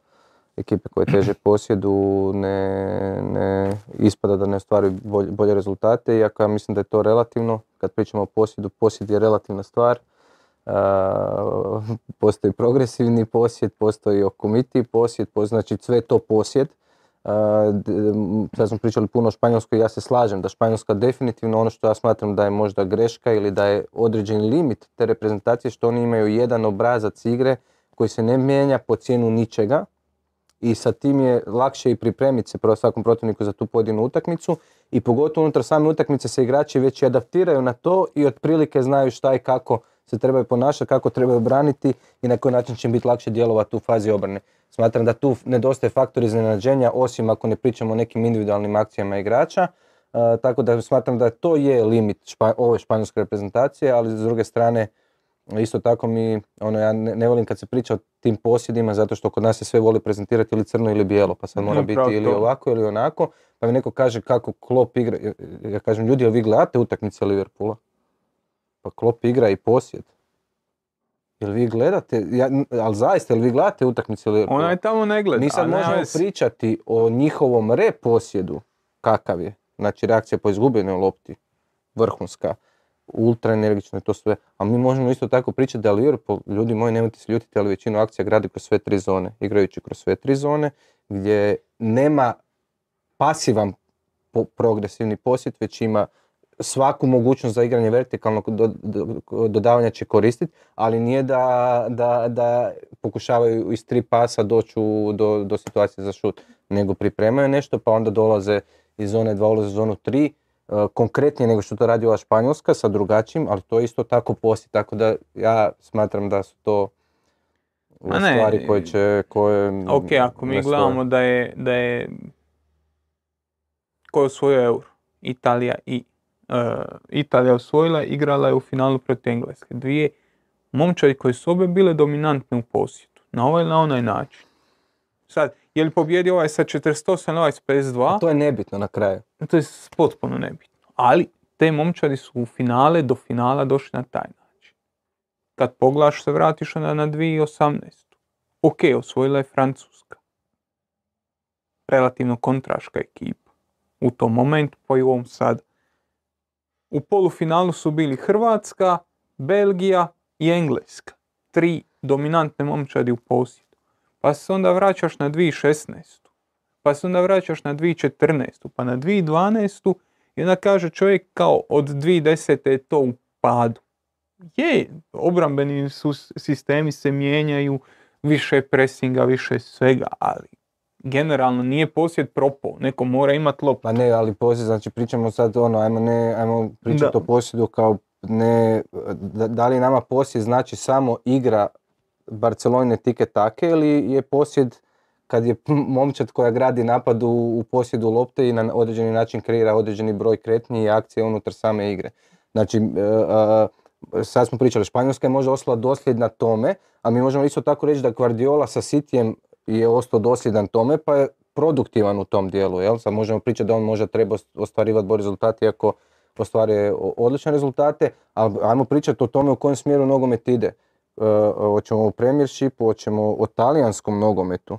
ekipe koje teže posjedu ne, ne ispada da ne ostvaruju bolje, bolje rezultate, iako ja mislim da je to relativno, kad pričamo o posjedu, posjed je relativna stvar, a, postoji progresivni posjed, postoji okomitiji posjed, po- znači sve to posjed. M, sad smo pričali puno o Španjolskoj, ja se slažem da Španjolska definitivno ono što ja smatram da je možda greška ili da je određeni limit te reprezentacije što oni imaju jedan obrazac igre koji se ne mijenja po cijenu ničega i sa tim je lakše i pripremiti se prvo svakom protivniku za tu pojedinu utakmicu i pogotovo unutar same utakmice se igrači već i adaptiraju na to i otprilike znaju šta i kako se trebaju ponašati, kako trebaju braniti i na koji način će im biti lakše djelovati u fazi obrane. Smatram da tu nedostaje faktor iznenađenja osim ako ne pričamo o nekim individualnim akcijama igrača. Tako da smatram da to je limit ove španjolske reprezentacije, ali s druge strane isto tako mi, ono, ja ne, ne volim kad se priča o tim posjedima zato što kod nas se sve voli prezentirati ili crno ili bijelo, pa sad mora Upravo biti ili to. ovako ili onako, pa mi neko kaže kako Klopp igra, ja kažem ljudi, jel vi gledate utakmice Liverpoola? Pa Klopp igra i posjed. Jel vi gledate, ja, ali zaista, jel vi gledate utakmice Liverpoola? Ona je tamo ne gleda. Mi sad možemo veze. pričati o njihovom reposjedu, kakav je. Znači reakcija po izgubljenoj lopti, vrhunska, ultra energično i to sve. A mi možemo isto tako pričati da Liverpool, ljudi moji, nemojte se ljutiti, ali većinu akcija gradi kroz sve tri zone. Igrajući kroz sve tri zone, gdje nema pasivan po- progresivni posjet, već ima svaku mogućnost za igranje vertikalnog do- do- dodavanja će koristiti, ali nije da, da, da pokušavaju iz tri pasa doći do, do situacije za šut, nego pripremaju nešto pa onda dolaze iz zone 2, ulaze u zonu 3, e, konkretnije nego što to radi ova Španjolska sa drugačijim, ali to je isto tako poslije, tako da ja smatram da su to Ma ne, stvari koje će, koje Ok, ako mi gledamo da je, da je ko je osvojio euro, Italija i e, Italija osvojila, igrala je u finalu protiv Engleske. Dvije momčadi koji su obe bile dominantne u posjetu, na ovaj ili na onaj način. Sad, je li pobjedio ovaj sa 48, ovaj sa 52? To je nebitno na kraju. To je potpuno nebitno. Ali te momčadi su u finale, do finala došli na taj način. kad poglaš se vratiš onda na 2018. Ok, osvojila je Francuska. Relativno kontraška ekipa. U tom momentu, pa i u ovom sad. U polufinalu su bili Hrvatska, Belgija i Engleska. Tri dominantne momčadi u posjedu. Pa se onda vraćaš na 2016. Pa se onda vraćaš na 2014. Pa na 2012. I onda kaže čovjek kao od 2010. je to u padu. Je, obrambeni su sistemi se mijenjaju, više presinga, više svega, ali generalno nije posjed propao, neko mora imati loptu. Pa ne, ali posjed, znači pričamo sad ono, ajmo, ne, ajmo pričati o posjedu kao ne, da, da li nama posjed znači samo igra Barcelone tike take ili je posjed kad je momčad koja gradi napad u, u posjedu lopte i na određeni način kreira određeni broj kretnji i akcije unutar same igre. Znači, e, e, sad smo pričali, Španjolska je možda ostala dosljedna tome, a mi možemo isto tako reći da Guardiola sa Sitijem je ostao dosljedan tome, pa je produktivan u tom dijelu. Jel? Sad možemo pričati da on možda treba ostvarivati bolje rezultate iako ostvaruje odlične rezultate, ali ajmo pričati o tome u kojem smjeru nogomet ide. E, hoćemo o Premiershipu, hoćemo o talijanskom nogometu.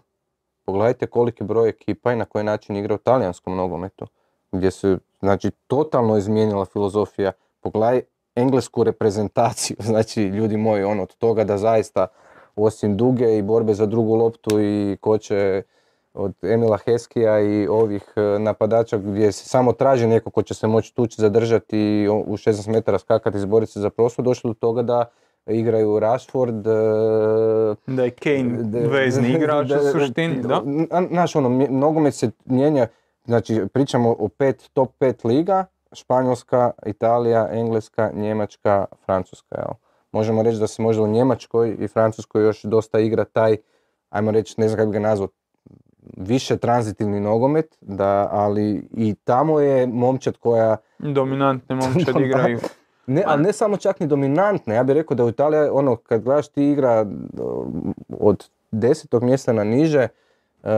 Pogledajte koliki broj ekipa i na koji način igra u talijanskom nogometu, gdje se znači, totalno izmijenila filozofija. Pogledaj englesku reprezentaciju, znači ljudi moji, on od toga da zaista osim duge i borbe za drugu loptu i koče od Emila Heskija i ovih e, napadača gdje se samo traži neko ko će se moći tući zadržati u 16 metara skakati izboriti se za prostor, došli do toga da igraju Rashford. E, da je Kane vezni igrač u suštini, da? Znaš, ono, nogomet se mijenja, znači pričamo o pet, top pet liga, Španjolska, Italija, Engleska, Njemačka, Francuska, jel? Možemo reći da se možda u Njemačkoj i Francuskoj još dosta igra taj, ajmo reći, ne znam kako ga nazvao, više tranzitivni nogomet, da, ali i tamo je momčad koja... Dominantne momčad igraju. Ne, ali ne samo čak ni dominantne, ja bih rekao da u Italiji, ono, kad gledaš ti igra od desetog mjesta na niže, e,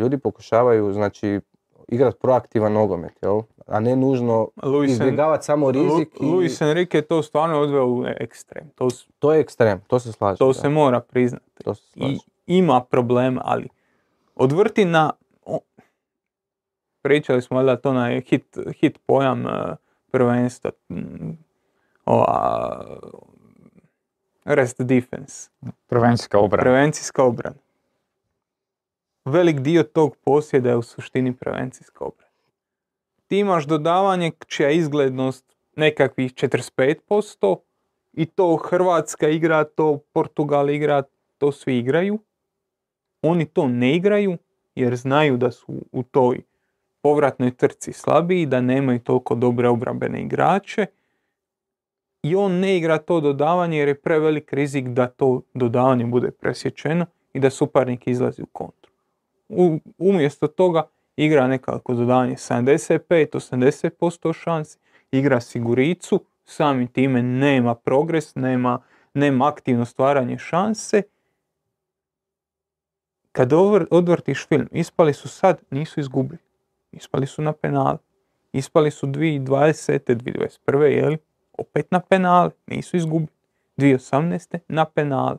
ljudi pokušavaju, znači, igrati proaktivan nogomet, jel? a ne nužno izbjegavati samo rizik. Lu, Luis Enrique je to stvarno odveo u ekstrem. To, to je ekstrem, to se slaže. To se mora priznati. To se I ima problema, ali odvrti na... pričali smo da to na hit, hit pojam e, prvenstva, ova, rest defense. Prevencijska obrana. Prevencijska obrana. Velik dio tog posjeda je u suštini prevencijska obrana. Ti imaš dodavanje čija izglednost nekakvih 45% i to Hrvatska igra, to Portugal igra, to svi igraju. Oni to ne igraju jer znaju da su u toj povratnoj trci slabiji, da nemaju toliko dobre obrambene igrače i on ne igra to dodavanje jer je prevelik rizik da to dodavanje bude presječeno i da suparnik izlazi u kontru. Umjesto toga igra nekako dodavanje 75-80% šansi, igra siguricu, samim time nema progres, nema, nema aktivno stvaranje šanse. Kad odvrtiš film, ispali su sad, nisu izgubili. Ispali su na penali. Ispali su 2020. 2021. jeli? Opet na penali. Nisu izgubili. 2018. na penali.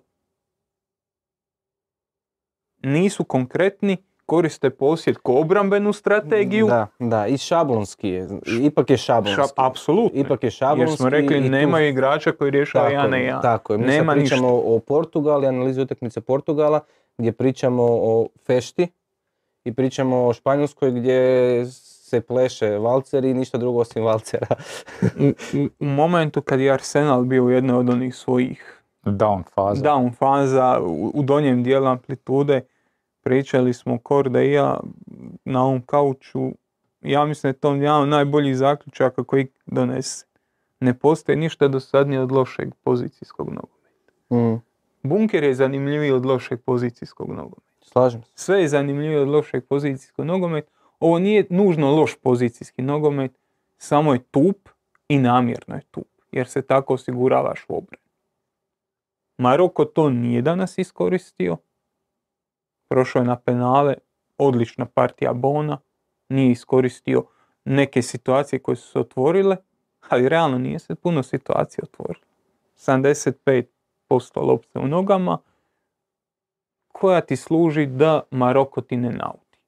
Nisu konkretni, koriste posjed ko obrambenu strategiju. Da, da, i šablonski je. Ipak je šablonski. Šab, apsolutno. Ipak je šablonski. Jer smo rekli, nemaju igrača koji rješava ja ne ja. Tako je. Mi Nema pričamo o Portugali, analizi utakmice Portugala, gdje pričamo o fešti, i pričamo o Španjolskoj gdje se pleše valcer i ništa drugo osim valcera. u, momentu kad je Arsenal bio u jednoj od onih svojih down faza, down faza u, u donjem dijelu amplitude, pričali smo Korda i ja na ovom kauču, ja mislim da je to jedan od najboljih zaključaka koji donese. Ne postoji ništa dosadnije od lošeg pozicijskog nogometa. Mm. Bunker je zanimljiviji od lošeg pozicijskog nogometa. Slažem se. Sve je zanimljivije od lošeg pozicijskog nogomet. Ovo nije nužno loš pozicijski nogomet, samo je tup i namjerno je tup, jer se tako osiguravaš u obrani. Maroko to nije danas iskoristio. Prošao je na penale, odlična partija Bona, nije iskoristio neke situacije koje su se otvorile, ali realno nije se puno situacija otvorilo. 75% lopte u nogama, koja ti služi da Maroko ti ne nauti.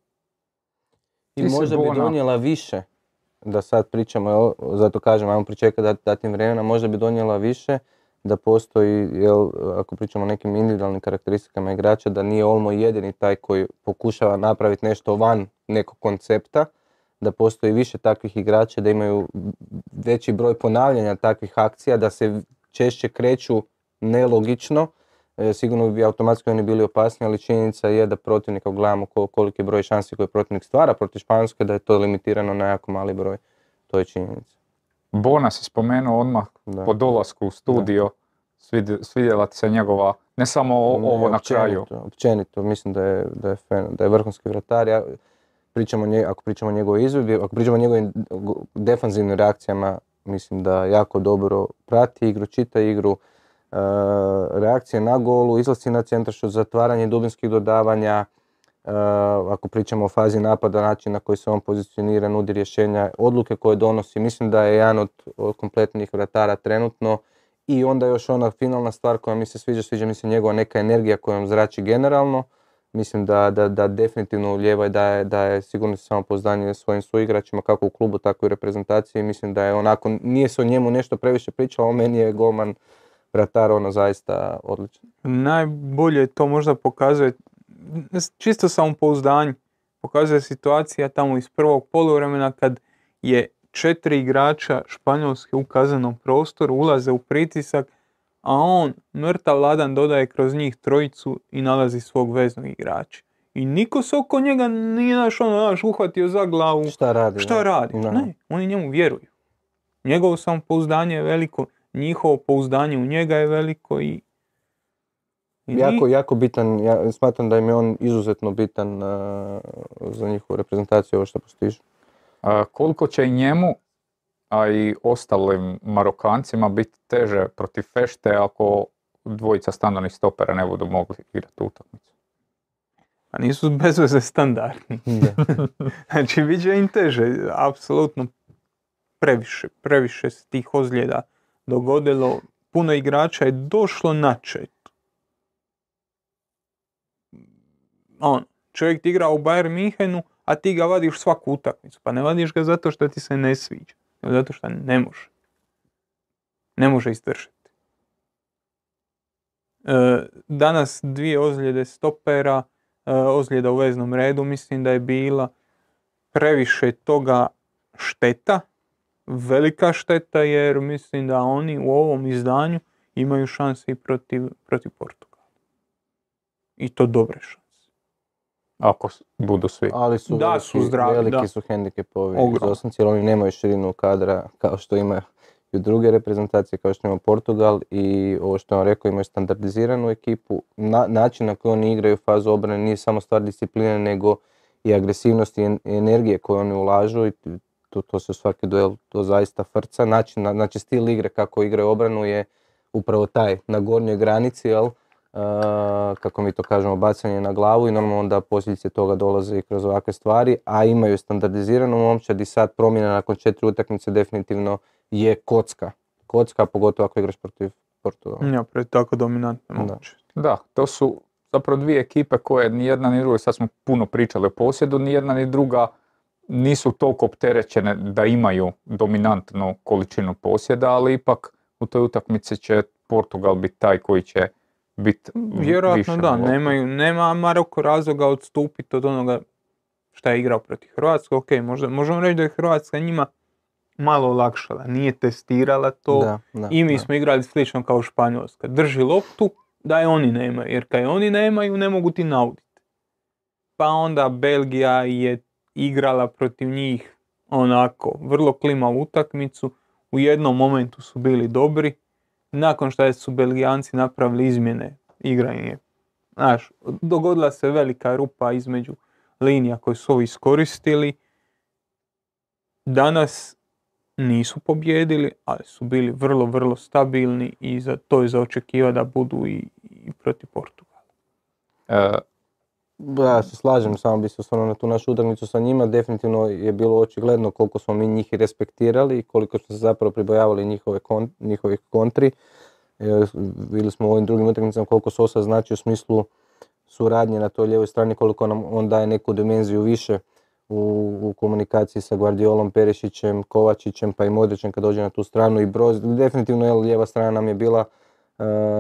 I Ti možda bi donijela više, da sad pričamo, jel, zato kažem, ajmo pričekati dat, dati vremena, možda bi donijela više da postoji, jel, ako pričamo o nekim individualnim karakteristikama igrača, da nije Olmo jedini taj koji pokušava napraviti nešto van nekog koncepta, da postoji više takvih igrača, da imaju veći broj ponavljanja takvih akcija, da se češće kreću nelogično, E, sigurno bi automatski oni bili opasni, ali činjenica je da protivnika ako gledamo ko- koliki broj šansi koje protivnik stvara protiv Španjolske, da je to limitirano na jako mali broj. To je činjenica. Bona si spomenuo odmah Da. po dolasku u studio, svidi- svidjela ti se njegova, ne samo o- Ne, ovo na kraju. općenito, Općenito, mislim da je, da je, fen- da je vrhunski vratar. Ja, pričamo, nje- ako pričamo o njegovoj izvedbi, ako pričamo o njegovim go- defanzivnim reakcijama, mislim da jako dobro prati igru, čita igru, reakcije na golu, izlasci na centaršut, zatvaranje dubinskih dodavanja, e, ako pričamo o fazi napada, način na koji se on pozicionira, nudi rješenja, odluke koje donosi, mislim da je jedan od, kompletnih vratara trenutno i onda još ona finalna stvar koja mi se sviđa, sviđa mi se njegova neka energija kojom zrači generalno. Mislim da, da, da definitivno ulijeva i da je, da je sigurno samopouzdanje svojim suigračima kako u klubu, tako i u reprezentaciji. Mislim da je onako, nije se o njemu nešto previše pričalo, a meni je golman vratar ono zaista odličan. Najbolje to možda pokazuje čisto samopouzdanje. Pokazuje situacija tamo iz prvog poluvremena kad je četiri igrača Španjolske u kaznenom prostoru, ulaze u pritisak, a on mrtav ladan dodaje kroz njih trojicu i nalazi svog veznog igrača. I niko se oko njega nije naš ono, naš, uhvatio za glavu. Šta radi? Šta radi? Ne, oni njemu vjeruju. Njegovo samopouzdanje je veliko, njihovo pouzdanje u njega je veliko i... i Jako, njih- jako bitan, ja smatram da im je on izuzetno bitan uh, za njihovu reprezentaciju, ovo što postižu. A, koliko će i njemu, a i ostalim Marokancima biti teže protiv Fešte ako dvojica standardnih stopera ne budu mogli igrati utakmicu? A nisu bez veze standardni. Znači, bit će im teže, apsolutno previše, previše se tih ozljeda dogodilo. Puno igrača je došlo na čet. On, čovjek ti igra u Bayern Minhenu, a ti ga vadiš svaku utakmicu. Pa ne vadiš ga zato što ti se ne sviđa, zato što ne može. Ne može izdržati. E, danas dvije ozljede stopera, e, ozljeda u veznom redu, mislim da je bila previše toga šteta, velika šteta jer mislim da oni u ovom izdanju imaju šanse i protiv, protiv Portugala. I to dobre šanse. Ako budu svi. Ali su, Da, veliki, su zdravi, veliki da. su hendikepovi izosnici, jer oni nemaju širinu kadra kao što imaju i druge reprezentacije, kao što ima Portugal i ovo što vam rekao, imaju standardiziranu ekipu. Na, način na koji oni igraju fazu obrane nije samo stvar discipline, nego i agresivnosti i energije koju oni ulažu i to, to se svaki duel to zaista frca. Način, na- znači stil igre kako igraju obranu je upravo taj na gornjoj granici, jel? Uh, kako mi to kažemo, bacanje na glavu i normalno onda posljedice toga dolaze i kroz ovakve stvari, a imaju standardiziranu momčad i sad promjena nakon četiri utakmice definitivno je kocka. Kocka, pogotovo ako igraš protiv Portugala. Ja, pred tako dominantne Da. momče. Da, to su zapravo dvije ekipe koje ni jedna ni druga, sad smo puno pričali o posjedu, ni jedna ni druga nisu toliko opterećene da imaju dominantnu količinu posjeda, ali ipak u toj utakmici će Portugal biti taj koji će biti Vjerojatno da, nemaju, nema Maroko razloga odstupiti od onoga šta je igrao protiv Hrvatske. Ok, možda, možemo reći da je Hrvatska njima malo olakšala, nije testirala to Da, da, i mi da. smo igrali slično kao Španjolska. Drži loptu da je oni nemaju, jer kad je oni nemaju ne mogu ti nauditi. Pa onda Belgija je igrala protiv njih onako, vrlo klimavu utakmicu, u jednom momentu su bili dobri, nakon što su Belgijanci napravili izmjene, igranje, znaš, dogodila se velika rupa između linija koje su ovi iskoristili. Danas nisu pobjedili, ali su bili vrlo, vrlo stabilni i za, to je za očekivati da budu i, i protiv Portugala. Da, ja se slažem, samo bi se osvrnuo na tu našu utakmicu sa njima. Definitivno je bilo očigledno koliko smo mi njih respektirali i koliko smo se zapravo pribojavali njihove kon- njihovih kontri. E, vidjeli smo u ovim drugim utakmicama koliko Sosa znači u smislu suradnje na toj lijevoj strani, koliko nam on daje neku dimenziju više u, komunikaciji sa Guardiolom, Perišićem, Kovačićem pa i Modrićem kad dođe na tu stranu i Broz. Definitivno je lijeva strana nam je bila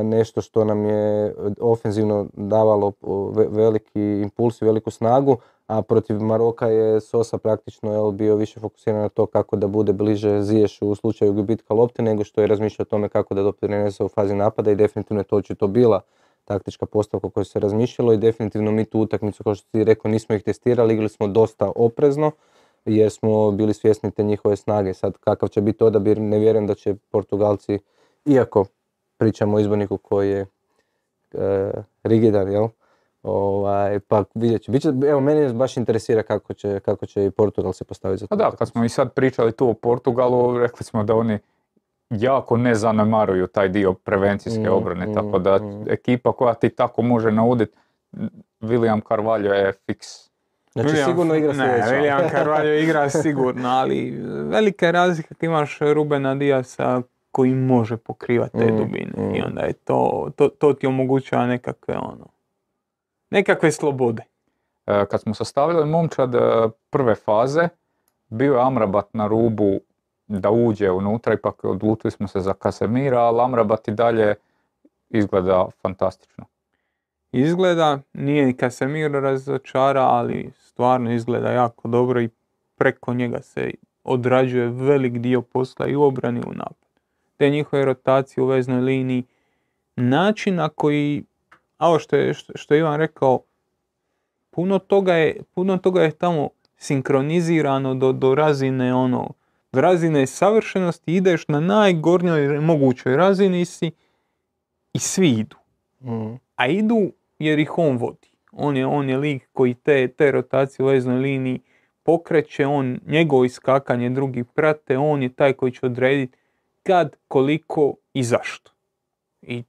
nešto što nam je ofenzivno davalo ve- veliki impuls i veliku snagu, a protiv Maroka je Sosa praktično jel, bio više fokusiran na to kako da bude bliže Ziješu u slučaju gubitka lopte nego što je razmišljao o tome kako da doprinese u fazi napada i definitivno je to očito bila taktička postavka o kojoj se razmišljalo i definitivno mi tu utakmicu, kao što ti rekao, nismo ih testirali, igrali smo dosta oprezno jer smo bili svjesni te njihove snage. Sad kakav će biti odabir, ne vjerujem da će Portugalci, iako pričamo o izborniku koji je e, rigidan, jel? Ovaj, pa vidjet ću. Biće, evo, mene baš interesira kako će, kako će i Portugal se postaviti za Pa tu da, kad smo i sad pričali tu o Portugalu, rekli smo da oni jako ne zanemaruju taj dio prevencijske Mm, obrane, mm, tako da mm. ekipa koja ti tako može nauditi, William Carvalho je fiks. Znači William- sigurno igra Ne, sljedeća. William Carvalho igra sigurno, ali velika je razlika kad imaš Rubena Diasa koji može pokrivati te Mm, dubine. mm. I onda je to, to, to ti omogućava nekakve ono, nekakve slobode. E, Kad smo sastavili momčad e, prve faze, bio je Amrabat na rubu da uđe unutra, ipak odlučili smo se za Kasemira, ali Amrabat i dalje izgleda fantastično. Izgleda, nije ni Casemiro razočara, ali stvarno izgleda jako dobro i preko njega se odrađuje velik dio posla i u obrani u napadu. Te njihove rotacije u veznoj liniji, način na koji, a ovo što je, što, je Ivan rekao, puno toga je, puno toga je tamo sinkronizirano do, do razine ono, do razine savršenosti, ideš na najgornjoj mogućoj razini si i svi idu Mm. a idu jer ih on vodi. On je, on je lik koji te, te rotacije u veznoj liniji pokreće, on, njegovo iskakanje drugi prate, on je taj koji će odrediti kad, koliko i zašto. I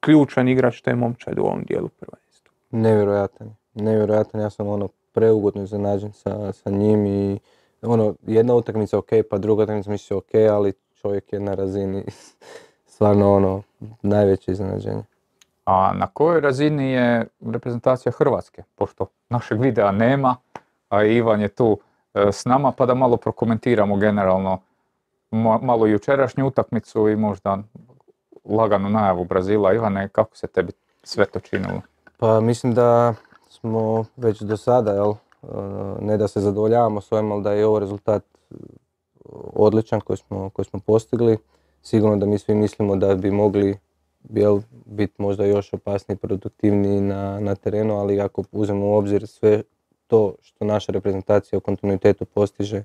ključan igrač te momčad u ovom dijelu prvenstva. Nevjerojatan. Nevjerojatan, ja sam ono preugodno iznenađen sa, sa njim i ono, jedna utakmica ok, pa druga utakmica misli ok, ali čovjek je na razini stvarno ono, najveće iznenađenje. A na kojoj razini je reprezentacija Hrvatske? Pošto našeg videa nema, a Ivan je tu e, s nama, pa da malo prokomentiramo generalno malo jučerašnju utakmicu i možda laganu najavu Brazila. Ivane, kako se tebi sve to činilo? Pa mislim da smo već do sada, jel, e, ne da se zadovoljavamo s ovim, ali da je ovo rezultat e, odličan koji smo, koji smo postigli. Sigurno da mi svi mislimo da bi mogli jel, biti možda još opasniji, produktivniji na, na terenu, ali ako uzmemo u obzir sve to što naša reprezentacija u kontinuitetu postiže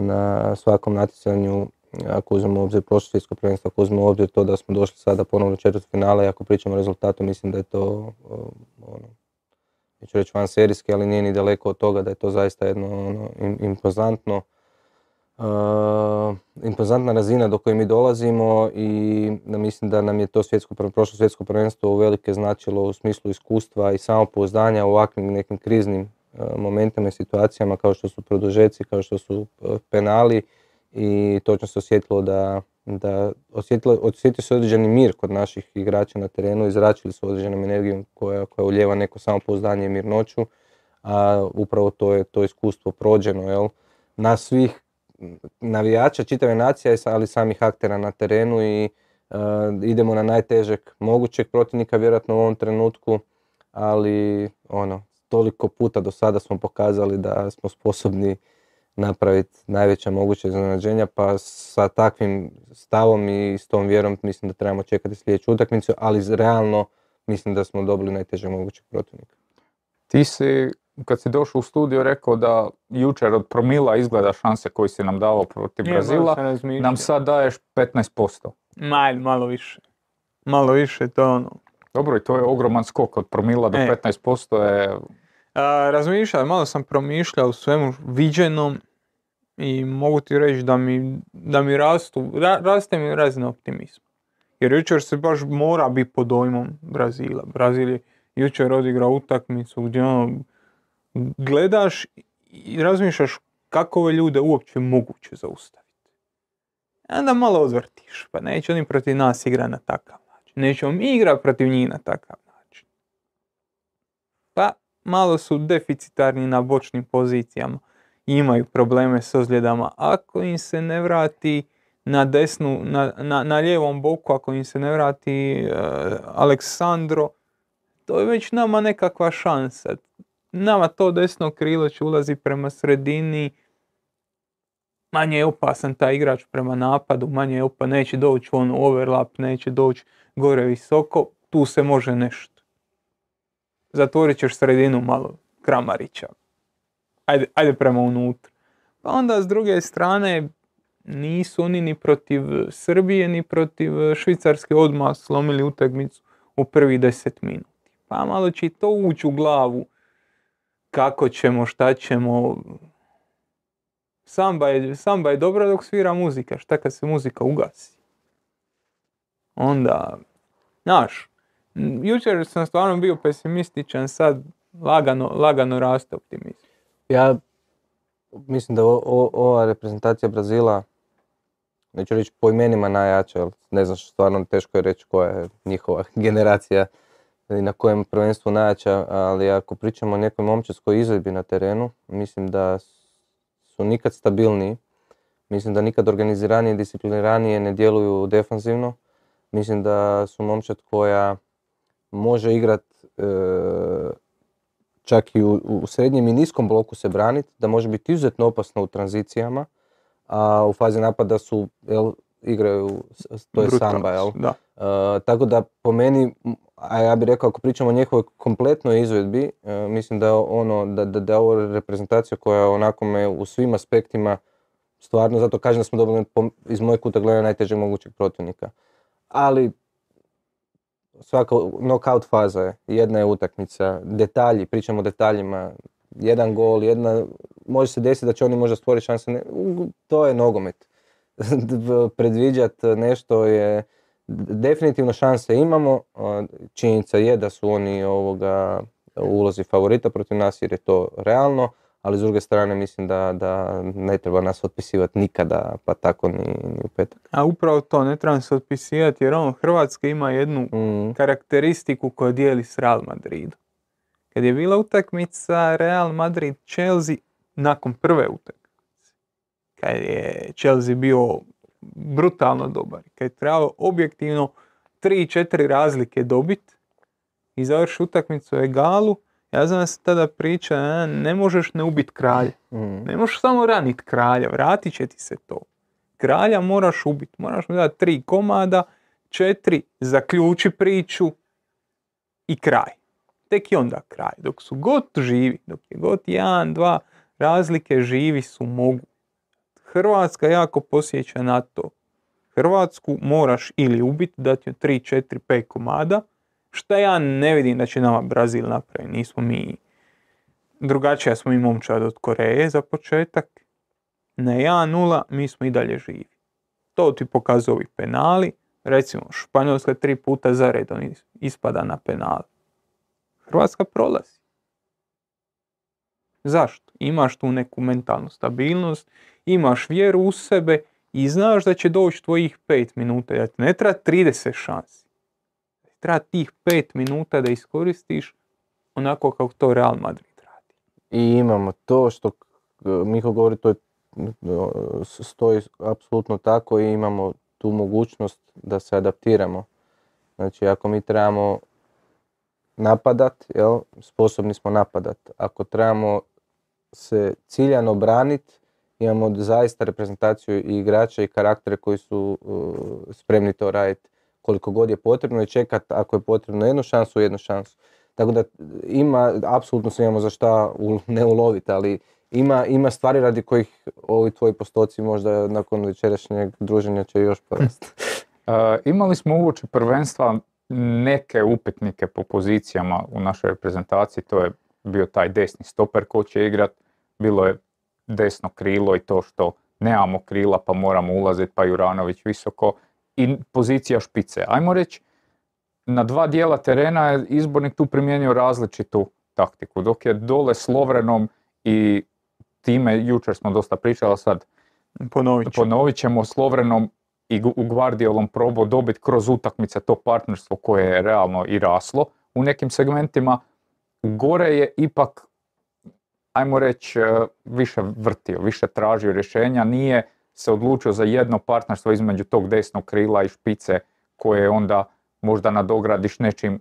na svakom natjecanju, ako uzmemo obzir prošlo svjetsko prvenstvo, ako uzmemo obzir to da smo došli sada ponovno u četvrt finale, ako pričamo o rezultatu, mislim da je to o, ono, neću reći van serijski, ali nije ni daleko od toga da je to zaista jedno ono, im- impozantno uh, impozantna razina do koje mi dolazimo i da mislim da nam je to svjetsko, prošlo svjetsko prvenstvo uvelike značilo u smislu iskustva i samopouzdanja u ovakvim nekim kriznim momentima i situacijama kao što su produžeci, kao što su uh, penali i točno se osjetilo da, da osjetilo, osjetio se određeni mir kod naših igrača na terenu, izračili su određenom energijom koja, koja uljeva neko samopouzdanje i mirnoću, a upravo to je to iskustvo prođeno, jel, na svih navijača, čitave nacije, ali samih aktera na terenu i e, idemo na najtežeg mogućeg protivnika vjerojatno u ovom trenutku, ali ono, toliko puta do sada smo pokazali da smo sposobni napraviti najveća moguća iznenađenja, pa sa takvim stavom i s tom vjerom mislim da trebamo čekati sljedeću utakmicu, ali realno mislim da smo dobili najtežeg mogućeg protivnika. Ti si, kad si došao u studio, rekao da jučer od promila izgleda šanse koji si nam davao protiv Brazila, nam sad daješ 15%. Mal, malo više. Malo više, to je ono. Dobro, i to je ogroman skok od promila do E. 15% je A, razmišljao, malo sam promišljao svemu viđenom i mogu ti reći da mi, da mi rastu, ra- raste mi razina optimizma. Jer jučer se baš mora biti pod dojmom Brazila. Brazil je jučer odigrao utakmicu gdje ono, gledaš i razmišljaš kako ove ljude uopće moguće zaustaviti. onda malo odvrtiš, pa neće oni protiv nas igrati na takav način. Nećemo mi igrati protiv njih na takav malo su deficitarni na bočnim pozicijama. Imaju probleme s ozljedama. Ako im se ne vrati na desnu, na, na, na lijevom boku, ako im se ne vrati uh, Aleksandro, to je već nama nekakva šansa. Nama to desno krilo će ulazi prema sredini, manje je opasan taj igrač prema napadu, manje je opa, neće doći on overlap, neće doći gore visoko, tu se može nešto. Zatvorit ćeš sredinu malo Kramarića. Ajde, ajde prema unutra. Pa onda s druge strane nisu oni ni protiv Srbije ni protiv Švicarske odmah slomili utakmicu u prvi deset minuti. Pa malo će to ući u glavu kako ćemo, šta ćemo, Samba je, samba je dobra dok svira muzika, šta kad se muzika ugasi? Onda, znaš, jučer sam stvarno bio pesimističan, sad lagano, lagano raste optimizam. Ja mislim da o, ova reprezentacija Brazila, neću reći po imenima najjača, ali ne znam stvarno teško je reći koja je njihova generacija i na kojem prvenstvu najjača, ali ako pričamo o nekoj momčarskoj izvedbi na terenu, mislim da su nikad stabilniji. Mislim da nikad organiziranije i discipliniranije ne djeluju defanzivno. Mislim da su momčad koja može igrat e, čak i u, u, srednjem i niskom bloku se braniti, da može biti izuzetno opasno u tranzicijama, a u fazi napada su, jel, igraju, to je samba, jel? Da. E, tako da po meni, a ja bih rekao ako pričamo o njihovoj kompletnoj izvedbi, e, mislim da je ono, da, da, da je ovo reprezentacija koja onako me u svim aspektima stvarno, zato kažem da smo dobili iz mojeg kuta gledanja najtežeg mogućeg protivnika. Ali svaka knockout faza je, jedna je utakmica, detalji, pričamo o detaljima, jedan gol, jedna, može se desiti da će oni možda stvoriti šanse, ne, to je nogomet. Predviđat nešto je, definitivno šanse imamo, činjenica je da su oni ovoga ulozi favorita protiv nas jer je to realno, ali s druge strane mislim da, da ne treba nas otpisivati nikada, pa tako ni, ni u petak. A upravo to, ne treba se otpisivati jer on Hrvatska ima jednu Mm. karakteristiku koju dijeli s Real Madridom. Kad je bila utakmica Real Madrid Chelsea nakon prve utakmice, kad je Chelsea bio brutalno dobar, kad je trebalo objektivno 3-4 razlike dobiti i završi utakmicu u egalu, ja znam da se tada priča, "a, ne možeš ne ubiti kralja. Mm. Ne možeš samo ranit kralja, vratit će ti se to. Kralja moraš ubiti, moraš mu dati tri komada, četiri, zaključi priču i kraj. Tek i onda kraj. Dok su god živi, dok je god jedan, dva razlike živi su mogu. Hrvatska jako posjeća na to. Hrvatsku moraš ili ubiti, dati joj 3, 4, 5 komada, šta ja ne vidim da će nama Brazil napraviti. Nismo mi drugačija smo mi momčad od Koreje za početak. Na 1-0 mi smo i dalje živi. To ti pokazuju ovi penali. Recimo, Španjolska tri puta za redom is- ispada na penali. Hrvatska prolazi. Zašto? Imaš tu neku mentalnu stabilnost, imaš vjeru u sebe i znaš da će doći tvojih 5 minuta. Da ti ne treba 30 šansi. Treba tih 5 minuta da iskoristiš onako kako to Real Madrid radi. I imamo to što k- Miho govori, to je, e, stoji apsolutno tako i imamo tu mogućnost da se adaptiramo. Znači ako mi trebamo napadat, jel, sposobni smo napadat. Ako trebamo se ciljano branit, imamo zaista reprezentaciju i igrača i karaktere koji su uh, spremni to raditi koliko god je potrebno i čekat ako je potrebno jednu šansu, jednu šansu. Tako da ima, apsolutno se imamo za šta u- ne uloviti, ali ima, ima stvari radi kojih ovi tvoji postoci možda nakon večerašnjeg druženja će još porasti. E, imali smo uoči prvenstva neke upitnike po pozicijama u našoj reprezentaciji, to je bio taj desni stoper ko će igrat, bilo je desno krilo i to što nemamo krila pa moramo ulaziti pa Juranović visoko i pozicija špice. Ajmo reći, na dva dijela terena je izbornik tu primijenio različitu taktiku, dok je dole s Lovrenom i time, jučer smo dosta pričali, sad Ponovit ponovit ćemo s Lovrenom i u Guardiolom probao dobiti kroz utakmice to partnerstvo koje je realno i raslo u nekim segmentima. Gore je ipak, ajmo reći, e, više vrtio, više tražio rješenja, nije se odlučio za jedno partnerstvo između tog desnog krila i špice koje onda možda nadogradiš nečim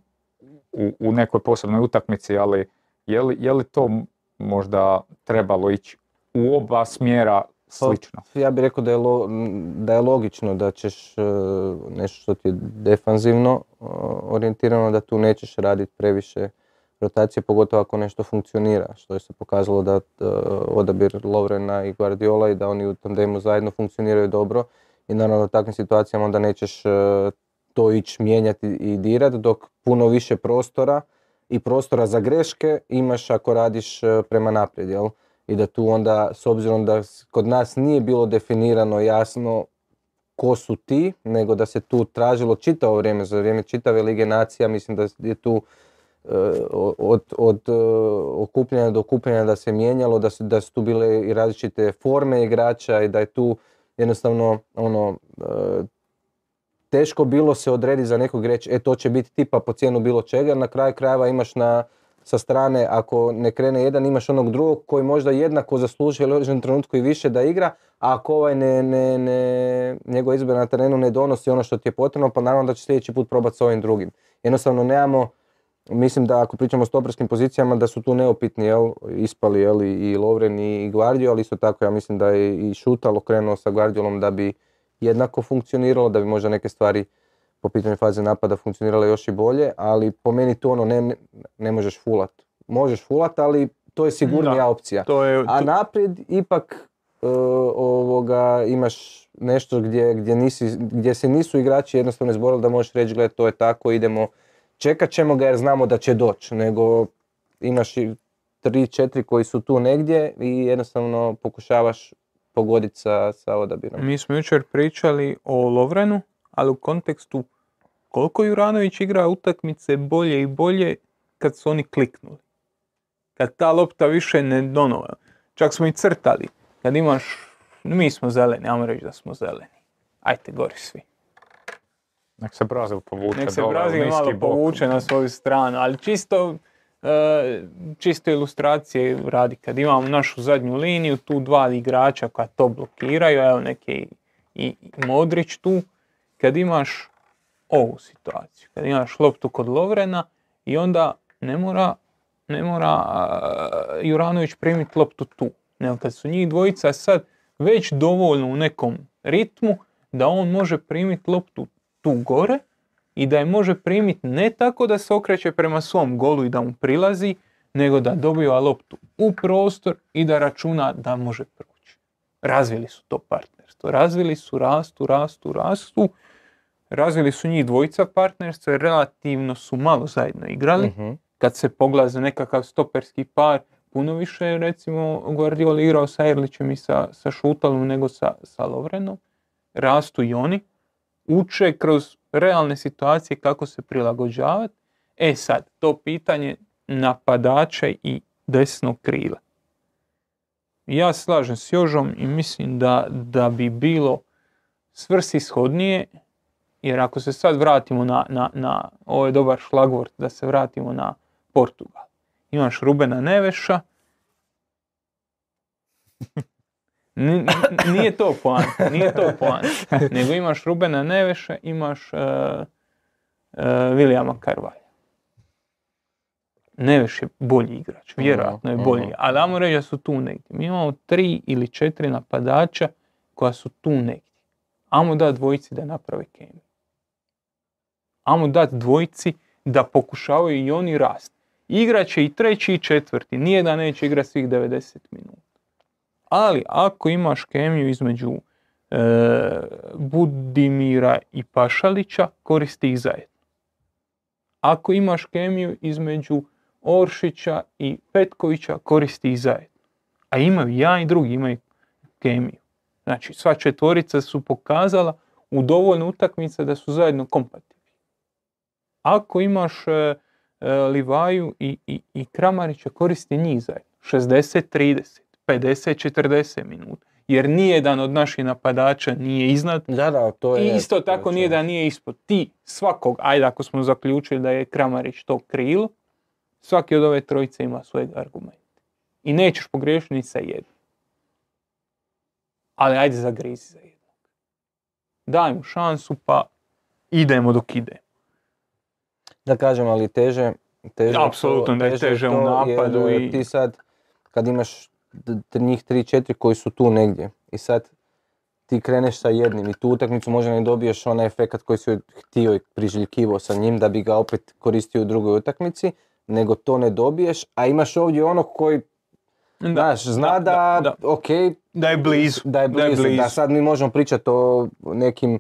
u, u nekoj posebnoj utakmici, ali je li, je li to možda trebalo ići u oba smjera slično? Ja bih rekao da je, lo- da je logično da ćeš e, nešto što ti je defanzivno orijentirano, da tu nećeš raditi previše rotacije, pogotovo ako nešto funkcionira, što je se pokazalo da e, odabir Lovrena i Guardiola i da oni u tandemu zajedno funkcioniraju dobro i naravno u takvim situacijama onda nećeš e, to ići mijenjati i dirati, dok puno više prostora i prostora za greške imaš ako radiš e, prema naprijed, jel? I da tu onda, s obzirom da kod nas nije bilo definirano jasno ko su ti, nego da se tu tražilo čitavo vrijeme, za vrijeme čitave Lige nacija, mislim da je tu od, od e, okupljanja do okupljanja da se mijenjalo, da su, da su tu bile i različite forme igrača i da je tu jednostavno ono, e, teško bilo se odrediti za nekog reći, e to će biti tipa po cijenu bilo čega, na kraju krajeva imaš na, sa strane, ako ne krene jedan, imaš onog drugog koji možda jednako zaslužuje u određenom trenutku i više da igra, a ako ovaj ne, ne, ne, njegov izbor na terenu ne donosi ono što ti je potrebno, pa naravno da će sljedeći put probati s ovim drugim. Jednostavno nemamo, mislim da ako pričamo o stoperskim pozicijama, da su tu neopitni, jel, ispali, jel, i Lovren i Guardio, ali isto tako ja mislim da je i Šutalo krenuo sa Guardiolom da bi jednako funkcioniralo, da bi možda neke stvari po pitanju faze napada funkcionirale još i bolje, ali po meni tu ono ne, ne, možeš fulat. Možeš fulat, ali to je sigurnija Da, opcija. To je, A to- naprijed ipak e, ovoga, imaš nešto gdje, gdje, nisi, gdje se nisu igrači jednostavno izborili da možeš reći, gle, to je tako, idemo, čekat ćemo ga jer znamo da će doći, nego imaš i tri, četiri koji su tu negdje i jednostavno pokušavaš pogoditi sa, sa odabirom. Mi smo jučer pričali o Lovrenu, ali u kontekstu koliko Juranović igra utakmice bolje i bolje kad su oni kliknuli. Kad ta lopta više ne donova. Čak smo i crtali. Kad imaš, mi smo zeleni, ajmo reći da smo zeleni. Ajte gori svi. Nek se Brazil povuče Nek se Brazil malo povuče na svoju stranu, ali čisto, e, čisto ilustracije radi. Kad imamo našu zadnju liniju, tu dva igrača koja to blokiraju, evo neki i, Modrić tu, kad imaš ovu situaciju, kad imaš loptu kod Lovrena i onda ne mora, ne mora a, Juranović primiti loptu tu, nego kad su njih dvojica sad već dovoljno u nekom ritmu da on može primiti loptu tu gore i da je može primiti ne tako da se okreće prema svom golu i da mu prilazi, nego da dobiva loptu u prostor i da računa da može proći. Razvili su to partnerstvo. Razvili su, rastu, rastu, rastu. Razvili su njih dvojica partnerstva jer relativno su malo zajedno igrali. Mhm. Kad se pogleda za nekakav stoperski par, puno više je recimo Guardiola igrao sa Erlićem i sa, sa Šutalom nego sa, sa Lovrenom. Rastu i oni. Uče kroz realne situacije kako se prilagođavati. E sad, to pitanje napadača i desnog krila. Ja slažem s Jožom i mislim da, da bi bilo svrsishodnije, jer ako se sad vratimo na, na, na ovo je dobar šlagvort da se vratimo na Portugal. Imaš Rubena Neveša, nije to poanta, nije to poanta. Nego imaš Rubena Neveša, imaš uh, uh, Williama. Neveš je bolji igrač, vjerojatno je Mhm, bolji, mhm. ali ajmo reći da su tu negdje. Mi imamo tri ili četiri napadača koja su tu negdje. Ajmo dati dvojici da naprave kemiju. Ajmo dati dvojici da pokušavaju i oni rast. Igraće i treći i četvrti, nije da neće igrati svih 90 minuta. Ali ako imaš kemiju između e, Budimira i Pašalića, koristi ih zajedno. Ako imaš kemiju između Oršića i Petkovića, koristi ih zajedno. A imaju ja i drugi imaju kemiju. Znači sva četvorica su pokazala u dovoljno utakmica da su zajedno kompatibilni. Ako imaš e, e, Livaju i, i, i Kramarića, koristi njih zajedno. 60-30, 50-40 minuta. jer nijedan od naših napadača nije iznad. Da, da, to I je... isto to je tako sve. nijedan nije ispod. Ti svakog, ajde ako smo zaključili da je Kramarić to krilo, svaki od ove trojice ima svojeg argumenta. I nećeš pogriješiti ni sa jednim. Ali ajde zagrizi za jednog. Daj mu šansu pa idemo dok ide. Da kažem, ali teže... teže Apsolutno da je teže u to napadu jer, i- Ti sad, kad imaš njih 3-4 koji su tu negdje. I sad ti kreneš sa jednim i tu utakmicu možda ne dobiješ onaj efekat koji si htio i priželjkivao sa njim da bi ga opet koristio u drugoj utakmici, nego to ne dobiješ, a imaš ovdje onog koji, znaš, zna da, da, ok, da. je blizu. da je blizu, da, sad mi možemo pričati o nekim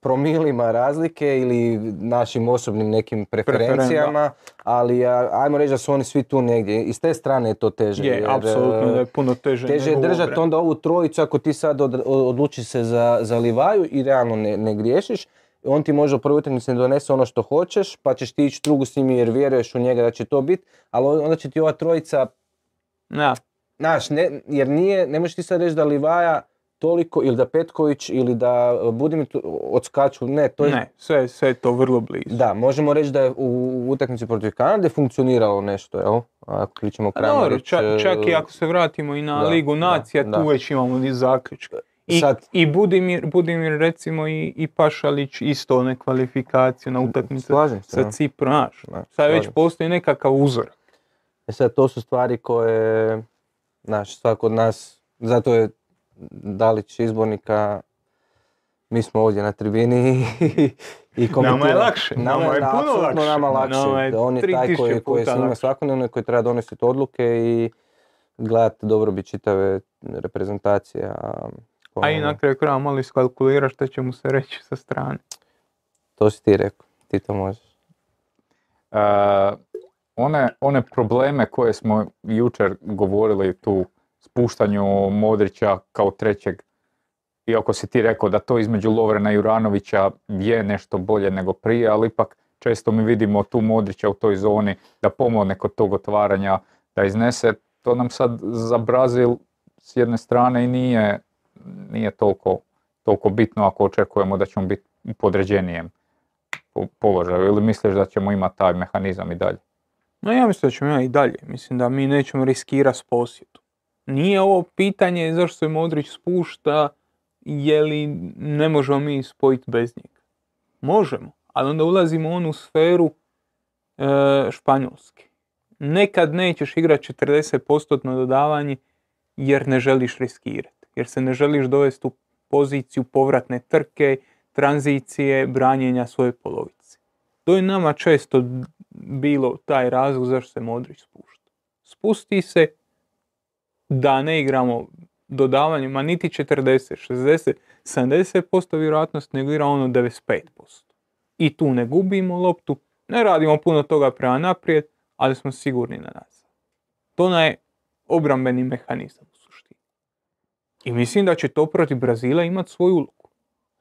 promilima razlike ili našim osobnim nekim preferencijama, ali ajmo reći da su oni svi tu negdje. I s te strane je to teže. Je, jer, apsolutno e, da je puno teže. Teže je držati onda ovu trojicu ako ti sad od, odlučiš se za, za Livaju i realno ne, ne griješiš. On ti može u prvoj utakmici ne donese ono što hoćeš, pa ćeš ti ići drugu s njim jer vjeruješ u njega da će to biti, ali onda će ti ova trojica Da, Znaš, ne, jer nije, ne možeš ti sad reći da Livaja toliko, ili da Petković, ili da e, Budimir odskaču, ne, to je... ne, sve, sve je to vrlo blizu. Da, možemo reći da je u, utakmici protiv Kanade funkcioniralo nešto, jel? Ako dobro, Kramarić... čak, e, čak i ako se vratimo i na da, Ligu nacija, da. tu već imamo i zaključke. I, Sad- i Budimir, Budimir recimo i, i Pašalić isto one kvalifikacije na se, sa da. Ciprom, znaš. Sad već postoji nekakav uzor. E sad, to su stvari koje, znaš, svako od nas, zato je Dalić izbornika, mi smo ovdje na tribini i, i komentiramo. lakše, nama je da, puno lakše. nama lakše. Nama je Da on je taj 3000 koji, koji puta se njima svakodnevno i koji treba donositi odluke i gledati dobrobit čitave reprezentacije. A, A i ono, na kraju kraja malo iskalkuliraš što će mu se reći sa strane. To si ti rekao, ti to možeš. E, one, one probleme koje smo jučer govorili tu, spuštanju Modrića kao trećeg, iako si ti rekao da to između Lovrena i Juranovića je nešto bolje nego prije, ali ipak često mi vidimo tu Modrića u toj zoni da pomogne kod tog otvaranja, da iznese, to nam sad za Brazil s jedne strane i nije, nije toliko, toliko bitno ako očekujemo da ćemo biti u podređenijem po- položaju ili misliš da ćemo imati taj mehanizam i dalje? No ja mislim da ćemo imati i dalje. Mislim da mi nećemo riskirati s posjetu. Nije ovo pitanje zašto se Modrić spušta, je li ne možemo mi spojiti bez njega. Možemo, ali onda ulazimo u onu sferu e, Španjolske. Nekad nećeš igrati 40% dodavanje jer ne želiš riskirati. Jer se ne želiš dovesti u poziciju povratne trke, tranzicije, branjenja svoje polovice. To je nama često bilo taj razlog zašto se Modrić spušta. Spusti se da ne igramo dodavanjima niti 40, 60, 70% vjerojatnost, nego igra ono 95%. I tu ne gubimo loptu, ne radimo puno toga prema naprijed, ali smo sigurni na nas. To je obrambeni mehanizam u suštini. I mislim da će to protiv Brazila imati svoju ulogu.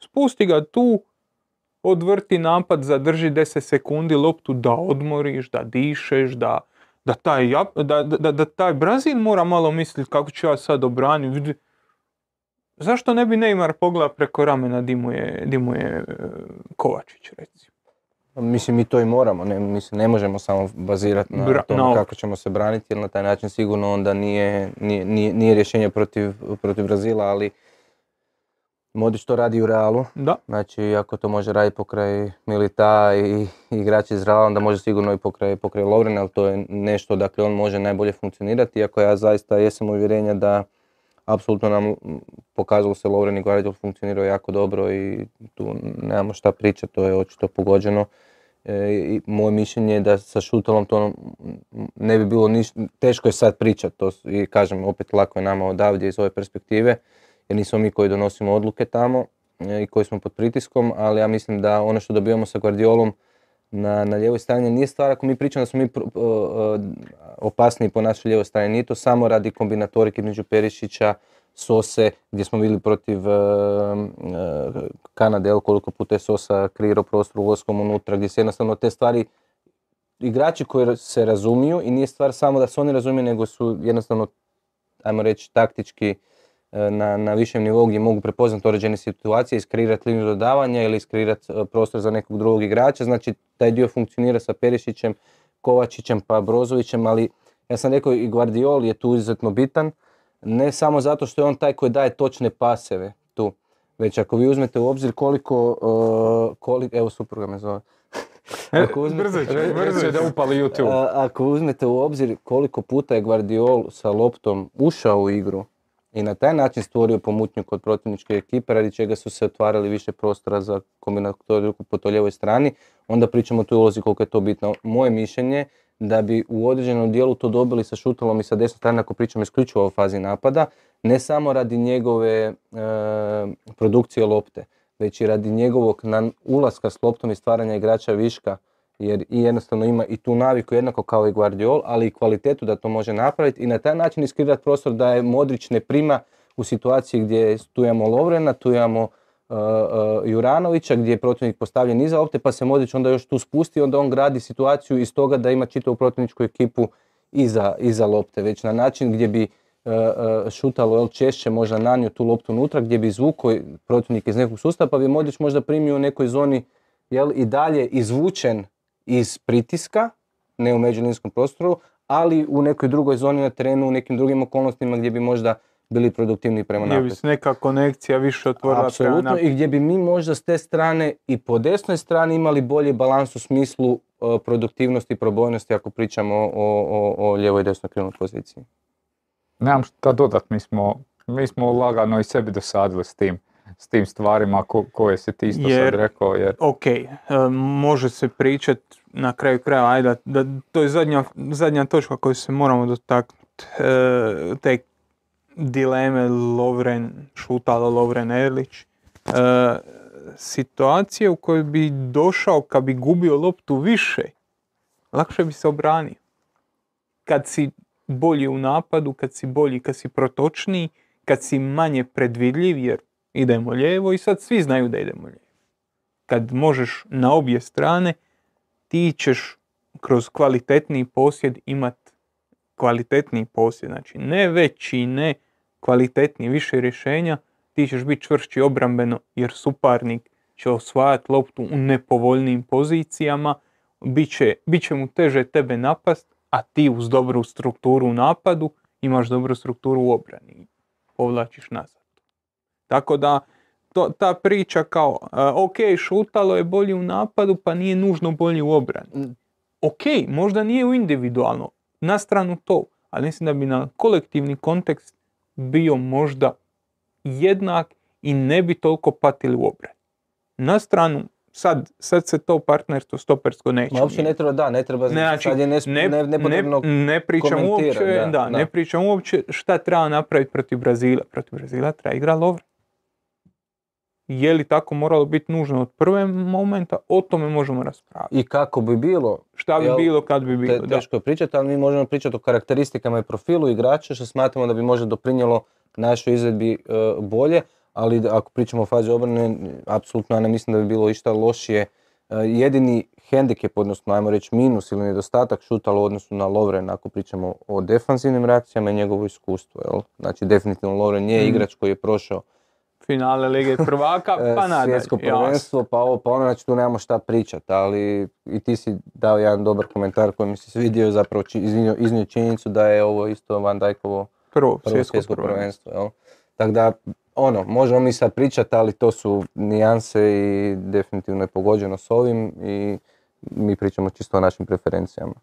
Spusti ga tu, odvrti napad, zadrži 10 sekundi loptu da odmoriš, da dišeš, da, da, taj, da, da, da taj Brazil mora malo misliti kako ću ja sad obraniti. Zašto ne bi Neymar pogleda preko ramena di mu je, di mu je e, Kovačić recimo? Mislim, mi to i moramo, ne, mislim, ne možemo samo bazirati na Bra- na ovo. kako ćemo se braniti, jer na taj način sigurno onda nije, nije, nije, nije rješenje protiv, protiv Brazila, ali Modrić to radi u Realu, Da, znači ako to može raditi pokraj Milita i, i igrači iz Reala, onda može sigurno i pokraj, pokraj Lovrena, ali to je nešto dakle on može najbolje funkcionirati, iako ja zaista jesam uvjerenja da apsolutno nam pokazalo se Lovren i Guardiol funkcionirao jako dobro i tu nemamo šta pričati, to je očito pogođeno. E, i moje mišljenje je da sa Šutelom to ne bi bilo niš, teško je sad pričati, to i kažem opet lako je nama odavdje iz ove perspektive, jer nismo mi koji donosimo odluke tamo e, i koji smo pod pritiskom, ali ja mislim da ono što dobivamo sa Guardiolom na, na lijevoj strani nije stvar ako mi pričamo da smo mi pro- o- o- opasniji po našoj lijevoj strani, nije to samo radi kombinatorike između Perišića, Sose, gdje smo bili protiv e, e, Kanade, koliko puta je Sosa kreirao prostor ulaskom unutra, gdje se jednostavno te stvari igrači koji se razumiju i nije stvar samo da se oni razumiju, nego su jednostavno, ajmo reći, taktički e, na, na višem nivou gdje mogu prepoznati određene situacije, iskreirati liniju dodavanja ili iskreirati e, prostor za nekog drugog igrača. Znači, taj dio funkcionira sa Perišićem, Kovačićem pa Brozovićem, ali ja sam rekao i Guardiol je tu izuzetno bitan, ne samo zato što je on taj koji daje točne paseve tu, već ako vi uzmete u obzir koliko, e, koliko evo supruga me zove, Ako uzmete- da upali YouTube. A- ako uzmete u obzir koliko puta je Guardiol sa loptom ušao u igru i na taj način stvorio pomutnju kod protivničke ekipe, radi čega su se otvarali više prostora za kombinatoriju po toj lijevoj strani, onda pričamo o toj ulozi koliko je to bitno. Moje mišljenje da bi u određenom dijelu to dobili sa šutalom i sa desne strane ako pričamo isključivo o fazi napada, ne samo radi njegove e, produkcije lopte, već i radi njegovog ulaska s loptom i stvaranja igrača viška, jer i jednostavno ima i tu naviku jednako kao i Guardiol, ali i kvalitetu da to može napraviti i na taj način iskreirati prostor da je Modrić ne prima u situaciji gdje tu imamo Lovrena, tu imamo uh, uh, Juranovića gdje je protivnik postavljen iza lopte pa se Modrić onda još tu spusti, onda on gradi situaciju iz toga da ima čitavu protivničku ekipu iza, iza lopte, već na način gdje bi uh, uh, šutalo jel, češće možda nanio tu loptu unutra gdje bi izvukao protivnik iz nekog sustava pa bi Modrić možda primio u nekoj zoni jel, i dalje izvučen iz pritiska, ne u međulinskom prostoru, ali u nekoj drugoj zoni na terenu, u nekim drugim okolnostima gdje bi možda bili produktivni prema Gdje bi naprijed. se neka konekcija više otvorila prema Apsolutno, naprijed. i gdje bi mi možda s te strane i po desnoj strani imali bolji balans u smislu e, produktivnosti i probojnosti ako pričamo o, o, o lijevoj i desnoj krivnoj poziciji. Nemam šta dodat, mi smo, mi smo lagano i sebi dosadili s tim, s tim stvarima ko- koje si ti isto Jer- sad rekao, jer Ok, e, može se pričat na kraju krajeva, ajde, da, da to je zadnja, zadnja točka koju se moramo dotaknuti. E, te dileme Lovren, Šutalo, Lovren, Erlić. E, situacije u kojoj bi došao kad bi gubio loptu više, lakše bi se obranio. Kad si bolji u napadu, kad si bolji, kad si protočniji, kad si manje predvidljiv, jer idemo lijevo i sad svi znaju da idemo lijevo kad možeš na obje strane, ti ćeš kroz kvalitetniji posjed imat kvalitetniji posjed. Znači ne veći, ne kvalitetniji, više rješenja, ti ćeš biti čvršći obrambeno jer suparnik će osvajati loptu u nepovoljnijim pozicijama, bit će, mu teže tebe napast, a ti uz dobru strukturu napadu imaš dobru strukturu u obrani povlačiš nazad. Tako da to, ta priča kao, a, ok, šutalo je bolji u napadu, pa nije nužno bolji u obrani. Mm. Ok, možda nije u individualno, na stranu to, ali mislim da bi na kolektivni kontekst bio možda jednak i ne bi toliko patili u obrani. Na stranu, sad, sad se to partnerstvo stopersko neće. Ma uopće ne treba, da, ne treba, Ne, znači, sad je nes, ne, ne, ne, ne pričam uopće, da, da, ne da. pričam uopće šta treba napraviti protiv Brazila. Protiv Brazila treba igra Lovren. Je li tako moralo biti nužno od prve momenta, o tome možemo raspraviti. i kako bi bilo, Šta bi Jel, bilo kad bi bilo, te, teško je pričati, ali mi možemo pričati o karakteristikama i profilu igrača što smatramo da bi možda doprinijelo našoj izvedbi e, bolje, ali ako pričamo o fazi obrane, apsolutno ja ne mislim da bi bilo išta lošije. E, jedini hendikep, odnosno ajmo reći minus ili nedostatak šutala u odnosu na Lovren ako pričamo o defanzivnim reakcijama i njegovo iskustvo. Jel? Znači definitivno Lovren nije Mm. igrač koji je prošao Finale Lige prvaka, e, pa nadalje. svjetsko prvenstvo, pa ovo, pa ono, znači tu nemamo šta pričati, ali i ti si dao jedan dobar komentar koji mi se svidio, zapravo iznio, iznio činjenicu da je ovo isto Van Dijkovo Prvo, prvo svjetsko, svjetsko prvenstvo. jel? Tako da, ono, možemo mi sad pričati, ali to su nijanse i definitivno je pogođeno s ovim i mi pričamo čisto o našim preferencijama.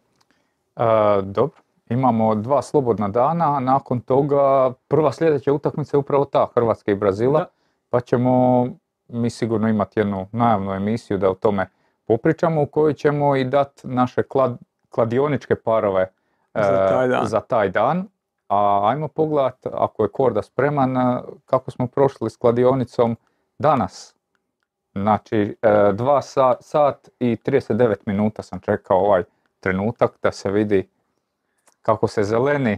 E, dobro, imamo dva slobodna dana, a nakon toga prva sljedeća utakmica je upravo ta, Hrvatska i Brazila, Da. pa ćemo mi sigurno imati jednu najavnu emisiju da o tome popričamo, u kojoj ćemo i dati naše klad, kladioničke parove e, Za taj dan. za taj dan. A ajmo pogledat, ako je Korda spreman, e, kako smo prošli s kladionicom danas. Znači, e, dva sa- sat i 39 minuta sam čekao ovaj trenutak da se vidi kako se zeleni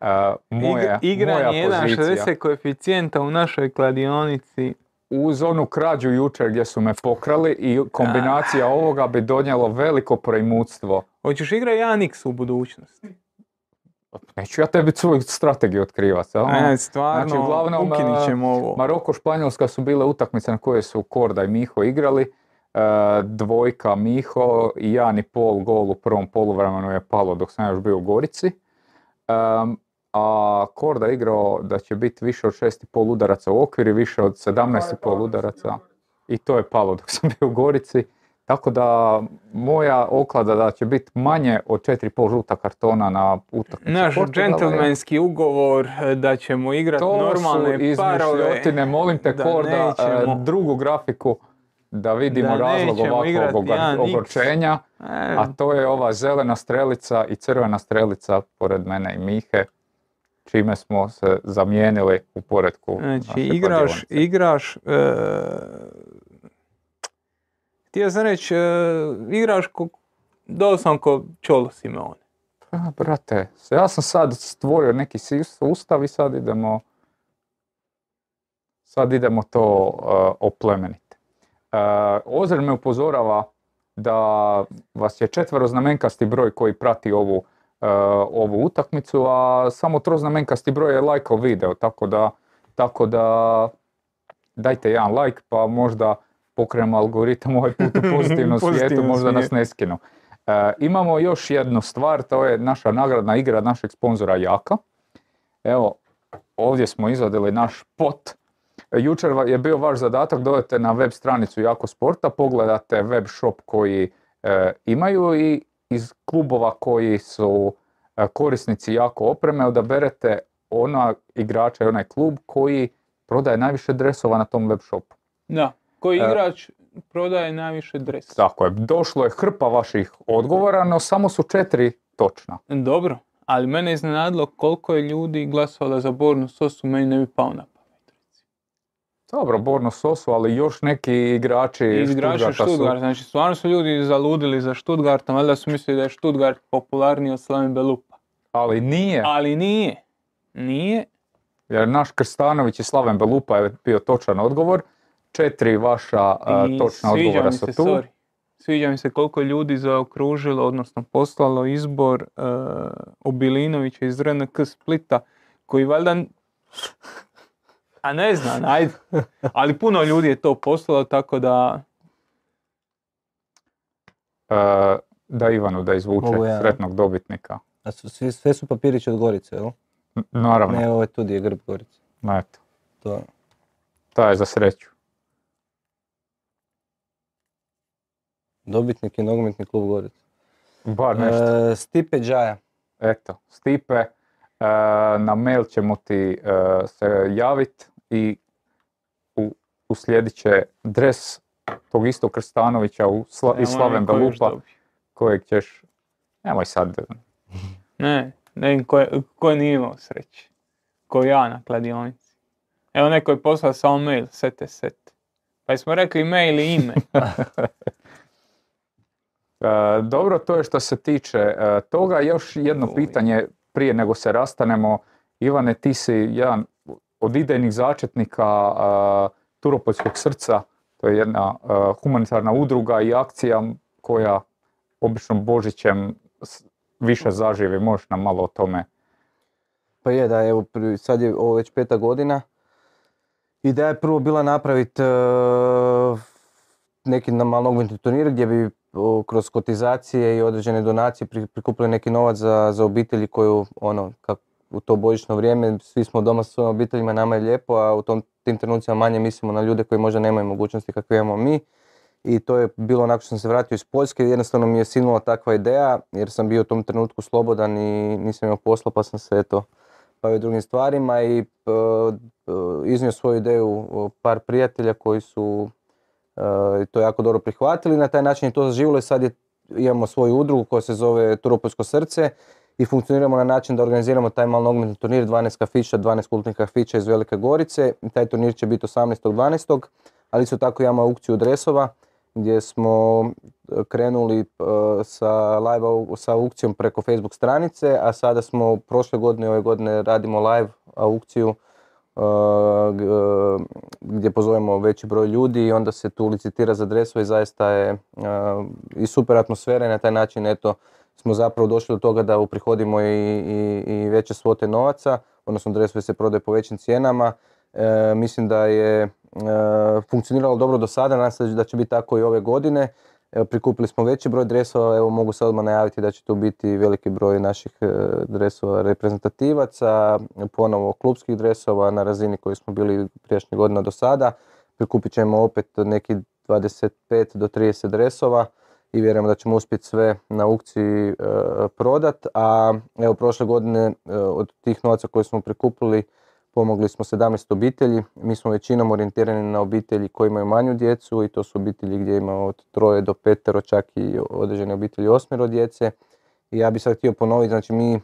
e, moja, Igra, moja igranje pozicija. 1.60 koeficijenta u našoj kladionici. Uz onu krađu jučer gdje su me pokrali i kombinacija ovoga bi donijelo veliko preimutstvo. Hoćeš igrati 1x u budućnosti? Neću ja tebi svoju strategiju otkrivat. Ne, stvarno, Znači, uglavnom, ukinit a, ćemo ovo. Maroko, Španjolska su bile utakmice na koje su Korda i Miho igrali. E, dvojka Miho i jedan i pol gol u prvom poluvremenu je palo dok sam još bio u Gorici. Em, a Korda igrao da će biti više od 6,5 udaraca u okvir i više od 17,5 udaraca. I to je palo dok sam bio u Gorici. Tako da moja oklada da će biti manje od 4,5 žuta kartona na utakmici. Naš džentlmenski ugovor e, da ćemo igrati to normalne su parove. izmišljotine, molim te da Korda, nećemo- drugu grafiku da vidimo Da razlog ovakvog ogorčenja, E, a to je ova zelena strelica i crvena strelica pored mene i Mihe, čime smo se zamijenili u poredku Znači, igraš, igraš, e, htio sam reći, e, igraš ko, doslovno ko Čolo Simeone. Pa, brate, ja sam sad stvorio neki sustav i sad idemo sad idemo to uh, oplemeniti. Uh, Ozir me upozorava da vas je četveroznamenkasti broj koji prati ovu, uh, ovu utakmicu, a samo troznamenkasti broj je lajkao video, tako da, tako da dajte jedan like pa možda pokrenemo algoritam ovaj put u pozitivnom svijetu, možda nas ne skinu. E, imamo još jednu stvar, to je naša nagradna igra našeg sponzora Jaka. Evo, ovdje smo izvadili naš pot. E, Jučer je bio vaš zadatak, dodate na web stranicu Jako Sporta, pogledate web shop koji e, imaju i iz klubova koji su e, korisnici Jako opreme odaberete ona igrača i onaj klub koji prodaje najviše dresova na tom web shopu. Da, koji E, igrač prodaje najviše dresa. Tako je, došlo je hrpa vaših odgovora, no samo su četiri točna. Dobro, ali mene je iznenadilo koliko je ljudi glasovalo za Bornu Sosu, meni ne bi pao na. Dobro, Borno Sosu, ali još neki igrači I Igrači Stuttgarta su- Stuttgart, znači stvarno su ljudi zaludili za Stuttgarta, valjda su mislili da je Stuttgart popularniji od Slaven Belupa. Ali nije, Ali nije. Nije. jer naš Krstanović i Slaven Belupa je bio točan odgovor. Četiri vaša I točna odgovora su tu. sorry, sviđa mi se koliko je ljudi zaokružilo, odnosno poslalo izbor uh, Obilinovića iz RNK Splita, koji valjda... A ne znam, ajde. Ali puno ljudi je to poslalo, tako da... E, da Ivanu da izvuče Mogu ja. sretnog dobitnika. A su, svi, sve su papirići od Gorice, jel? N- Naravno, Ne, ovo je tu je grb Gorice. ma eto, To. to je za sreću. Dobitnik je nogometni klub Gorice. Bar nešto. E, Stipe Đaja. Eto, Stipe, e, na mail ćemo ti e, se javit i u, uslijedit će dres tog istog Krstanovića u Sla, i Slaven Belupa, kojeg ćeš, nemoj sad, Ne, ne ko, je- ko nije imao sreće. Ko ja na kladionici. Evo neko je poslao samo mail, sete, sete. Pa smo rekli mail i ime. E, dobro, to je što se tiče e, toga. Još jedno pitanje prije nego se rastanemo. Ivane, ti si jedan od idejnih začetnika e, Turopoljskog srca. To je jedna e, humanitarna udruga i akcija koja obično Božićem više zaživi. Možeš nam malo o tome Pa je, da, evo, sad je ovo već peta godina. Ideja je prvo bila napraviti neki na turnir gdje bi kroz kotizacije i određene donacije pri- prikupili neki novac za, za obitelji koju, ono, kak, u to božićno vrijeme, svi smo doma sa svojim obiteljima, nama je lijepo, a u tom, tim trenucima manje mislimo na ljude koji možda nemaju mogućnosti kakve imamo mi. I to je bilo nakon što sam se vratio iz Poljske, jednostavno mi je sinula takva ideja, jer sam bio u tom trenutku slobodan i nisam imao posla, pa sam se eto bavio drugim stvarima i e, iznio svoju ideju par prijatelja koji su e, to jako dobro prihvatili. Na taj način je to zaživjelo i sad je, imamo svoju udrugu koja se zove Turopoljsko srce i funkcioniramo na način da organiziramo taj malo nogometni turnir 12 kafića, 12 kultnih kafića iz Velike Gorice. Taj turnir će biti 18.12. Ali isto tako imamo aukciju dresova gdje smo e, krenuli e, sa live sa aukcijom preko Facebook stranice, a sada smo prošle godine i ove godine radimo live aukciju e, gdje pozovemo veći broj ljudi i onda se tu licitira za dresove i zaista je i super atmosfera i na taj način eto smo zapravo došli do toga da uprihodimo i, i, i veće svote novaca, odnosno dresovi se prodaju po većim cijenama. E, mislim da je e, funkcioniralo dobro do sada, nadam da će biti tako i ove godine. Evo, prikupili smo veći broj dresova, evo mogu se odmah najaviti da će to biti veliki broj naših e, dresova reprezentativaca, ponovo klubskih dresova na razini koji smo bili prijašnjih godina do sada. Prikupit ćemo opet neki 25 do 30 dresova i vjerujemo da ćemo uspjeti sve na aukciji e, prodat. A evo prošle godine e, od tih novaca koje smo prikupili pomogli smo 17 obitelji. Mi smo većinom orijentirani na obitelji koji imaju manju djecu i to su obitelji gdje ima od troje do petero, čak i određene obitelji osmero djece. I ja bih sad htio ponoviti, znači mi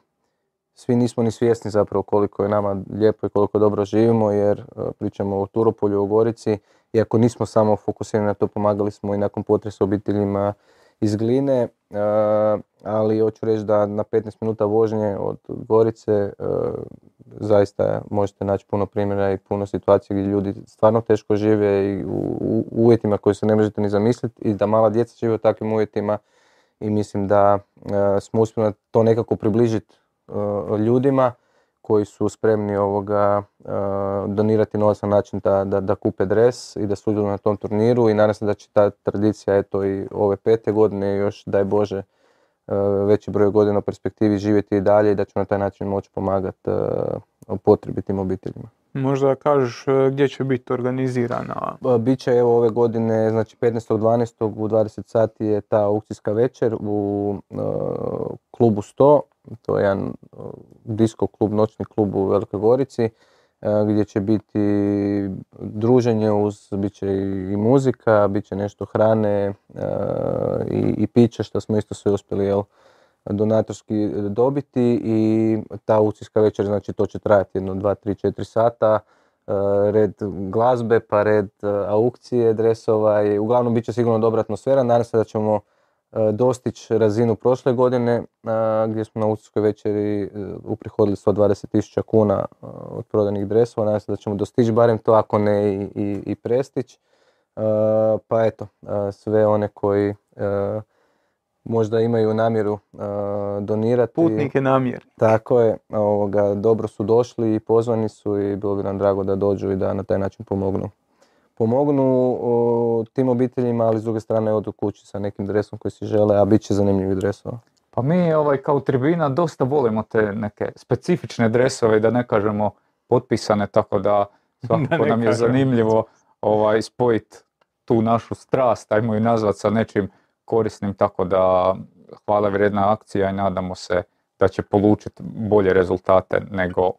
svi nismo ni svjesni zapravo koliko je nama lijepo i koliko dobro živimo jer e, pričamo o Turopolju, o Gorici. Iako nismo samo fokusirani na to, pomagali smo i nakon potresa obiteljima iz Gline, e, ali hoću reći da na 15 minuta vožnje od Gorice e, zaista možete naći puno primjera i puno situacija gdje ljudi stvarno teško žive i u uvjetima koji se ne možete ni zamisliti i da mala djeca žive u takvim uvjetima i mislim da e, smo uspjeli to nekako približiti ljudima koji su spremni ovoga donirati novac na način da, da, da kupe dres i da sudjeluju na tom turniru i nadam se da će ta tradicija eto i ove pete godine još daj Bože veći broj godina u perspektivi živjeti i dalje i da ću na taj način moći pomagati potrebitim obiteljima. Možda kažeš e, gdje će biti organizirana? Biće evo ove godine, znači 15.12. u 20 sati je ta aukcijska večer u klubu 100 to je jedan disko klub, noćni klub u Velikoj Gorici gdje će biti druženje uz, bit će i muzika, bit će nešto hrane i, i piće što smo isto sve uspjeli jel, donatorski dobiti. I ta aukcijska večer, znači to će trajati jedno 2, 3, 4 sata, red glazbe pa red aukcije dresova i uglavnom bit će sigurno dobra atmosfera, nadam se da ćemo E, dostići razinu prošle godine e, gdje smo na Uskoj večeri e, uprihodili 120.000 kuna od prodanih dresova. Nadam se da ćemo dostići barem to, ako ne i, i, i prestić. Pa eto, sve one koji možda imaju namjeru donirati. Putnike namjer. Tako je, ovoga, dobro su došli i pozvani su i bilo bi nam drago da dođu i da na taj način pomognu pomognu o, tim obiteljima, ali s druge strane odu kući sa nekim dresom koji si žele, a bit će zanimljivi dresova. Pa mi ovaj, kao tribina dosta volimo te neke specifične dresove, da ne kažemo potpisane, tako da svakako nam je zanimljivo ovaj, spojiti tu našu strast, ajmo ju nazvat sa nečim korisnim, tako da hvala vrijedna akcija i nadamo se da će polučiti bolje rezultate nego,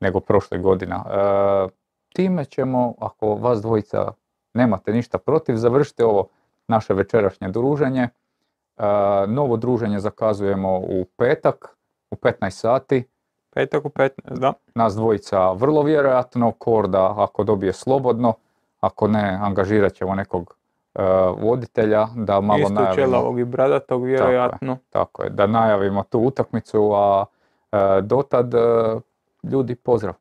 nego prošle godina. E, time ćemo, ako vas dvojica nemate ništa protiv, završiti ovo naše večerašnje druženje. E, novo druženje zakazujemo u petak, u 15 sati. Petak u 15, da. Nas dvojica vrlo vjerojatno, Korda ako dobije slobodno, ako ne, angažirat ćemo nekog e, voditelja da malo Isto najavimo. i bradatog vjerojatno. Tako je, da najavimo tu utakmicu, a e, dotad ljudi pozdrav.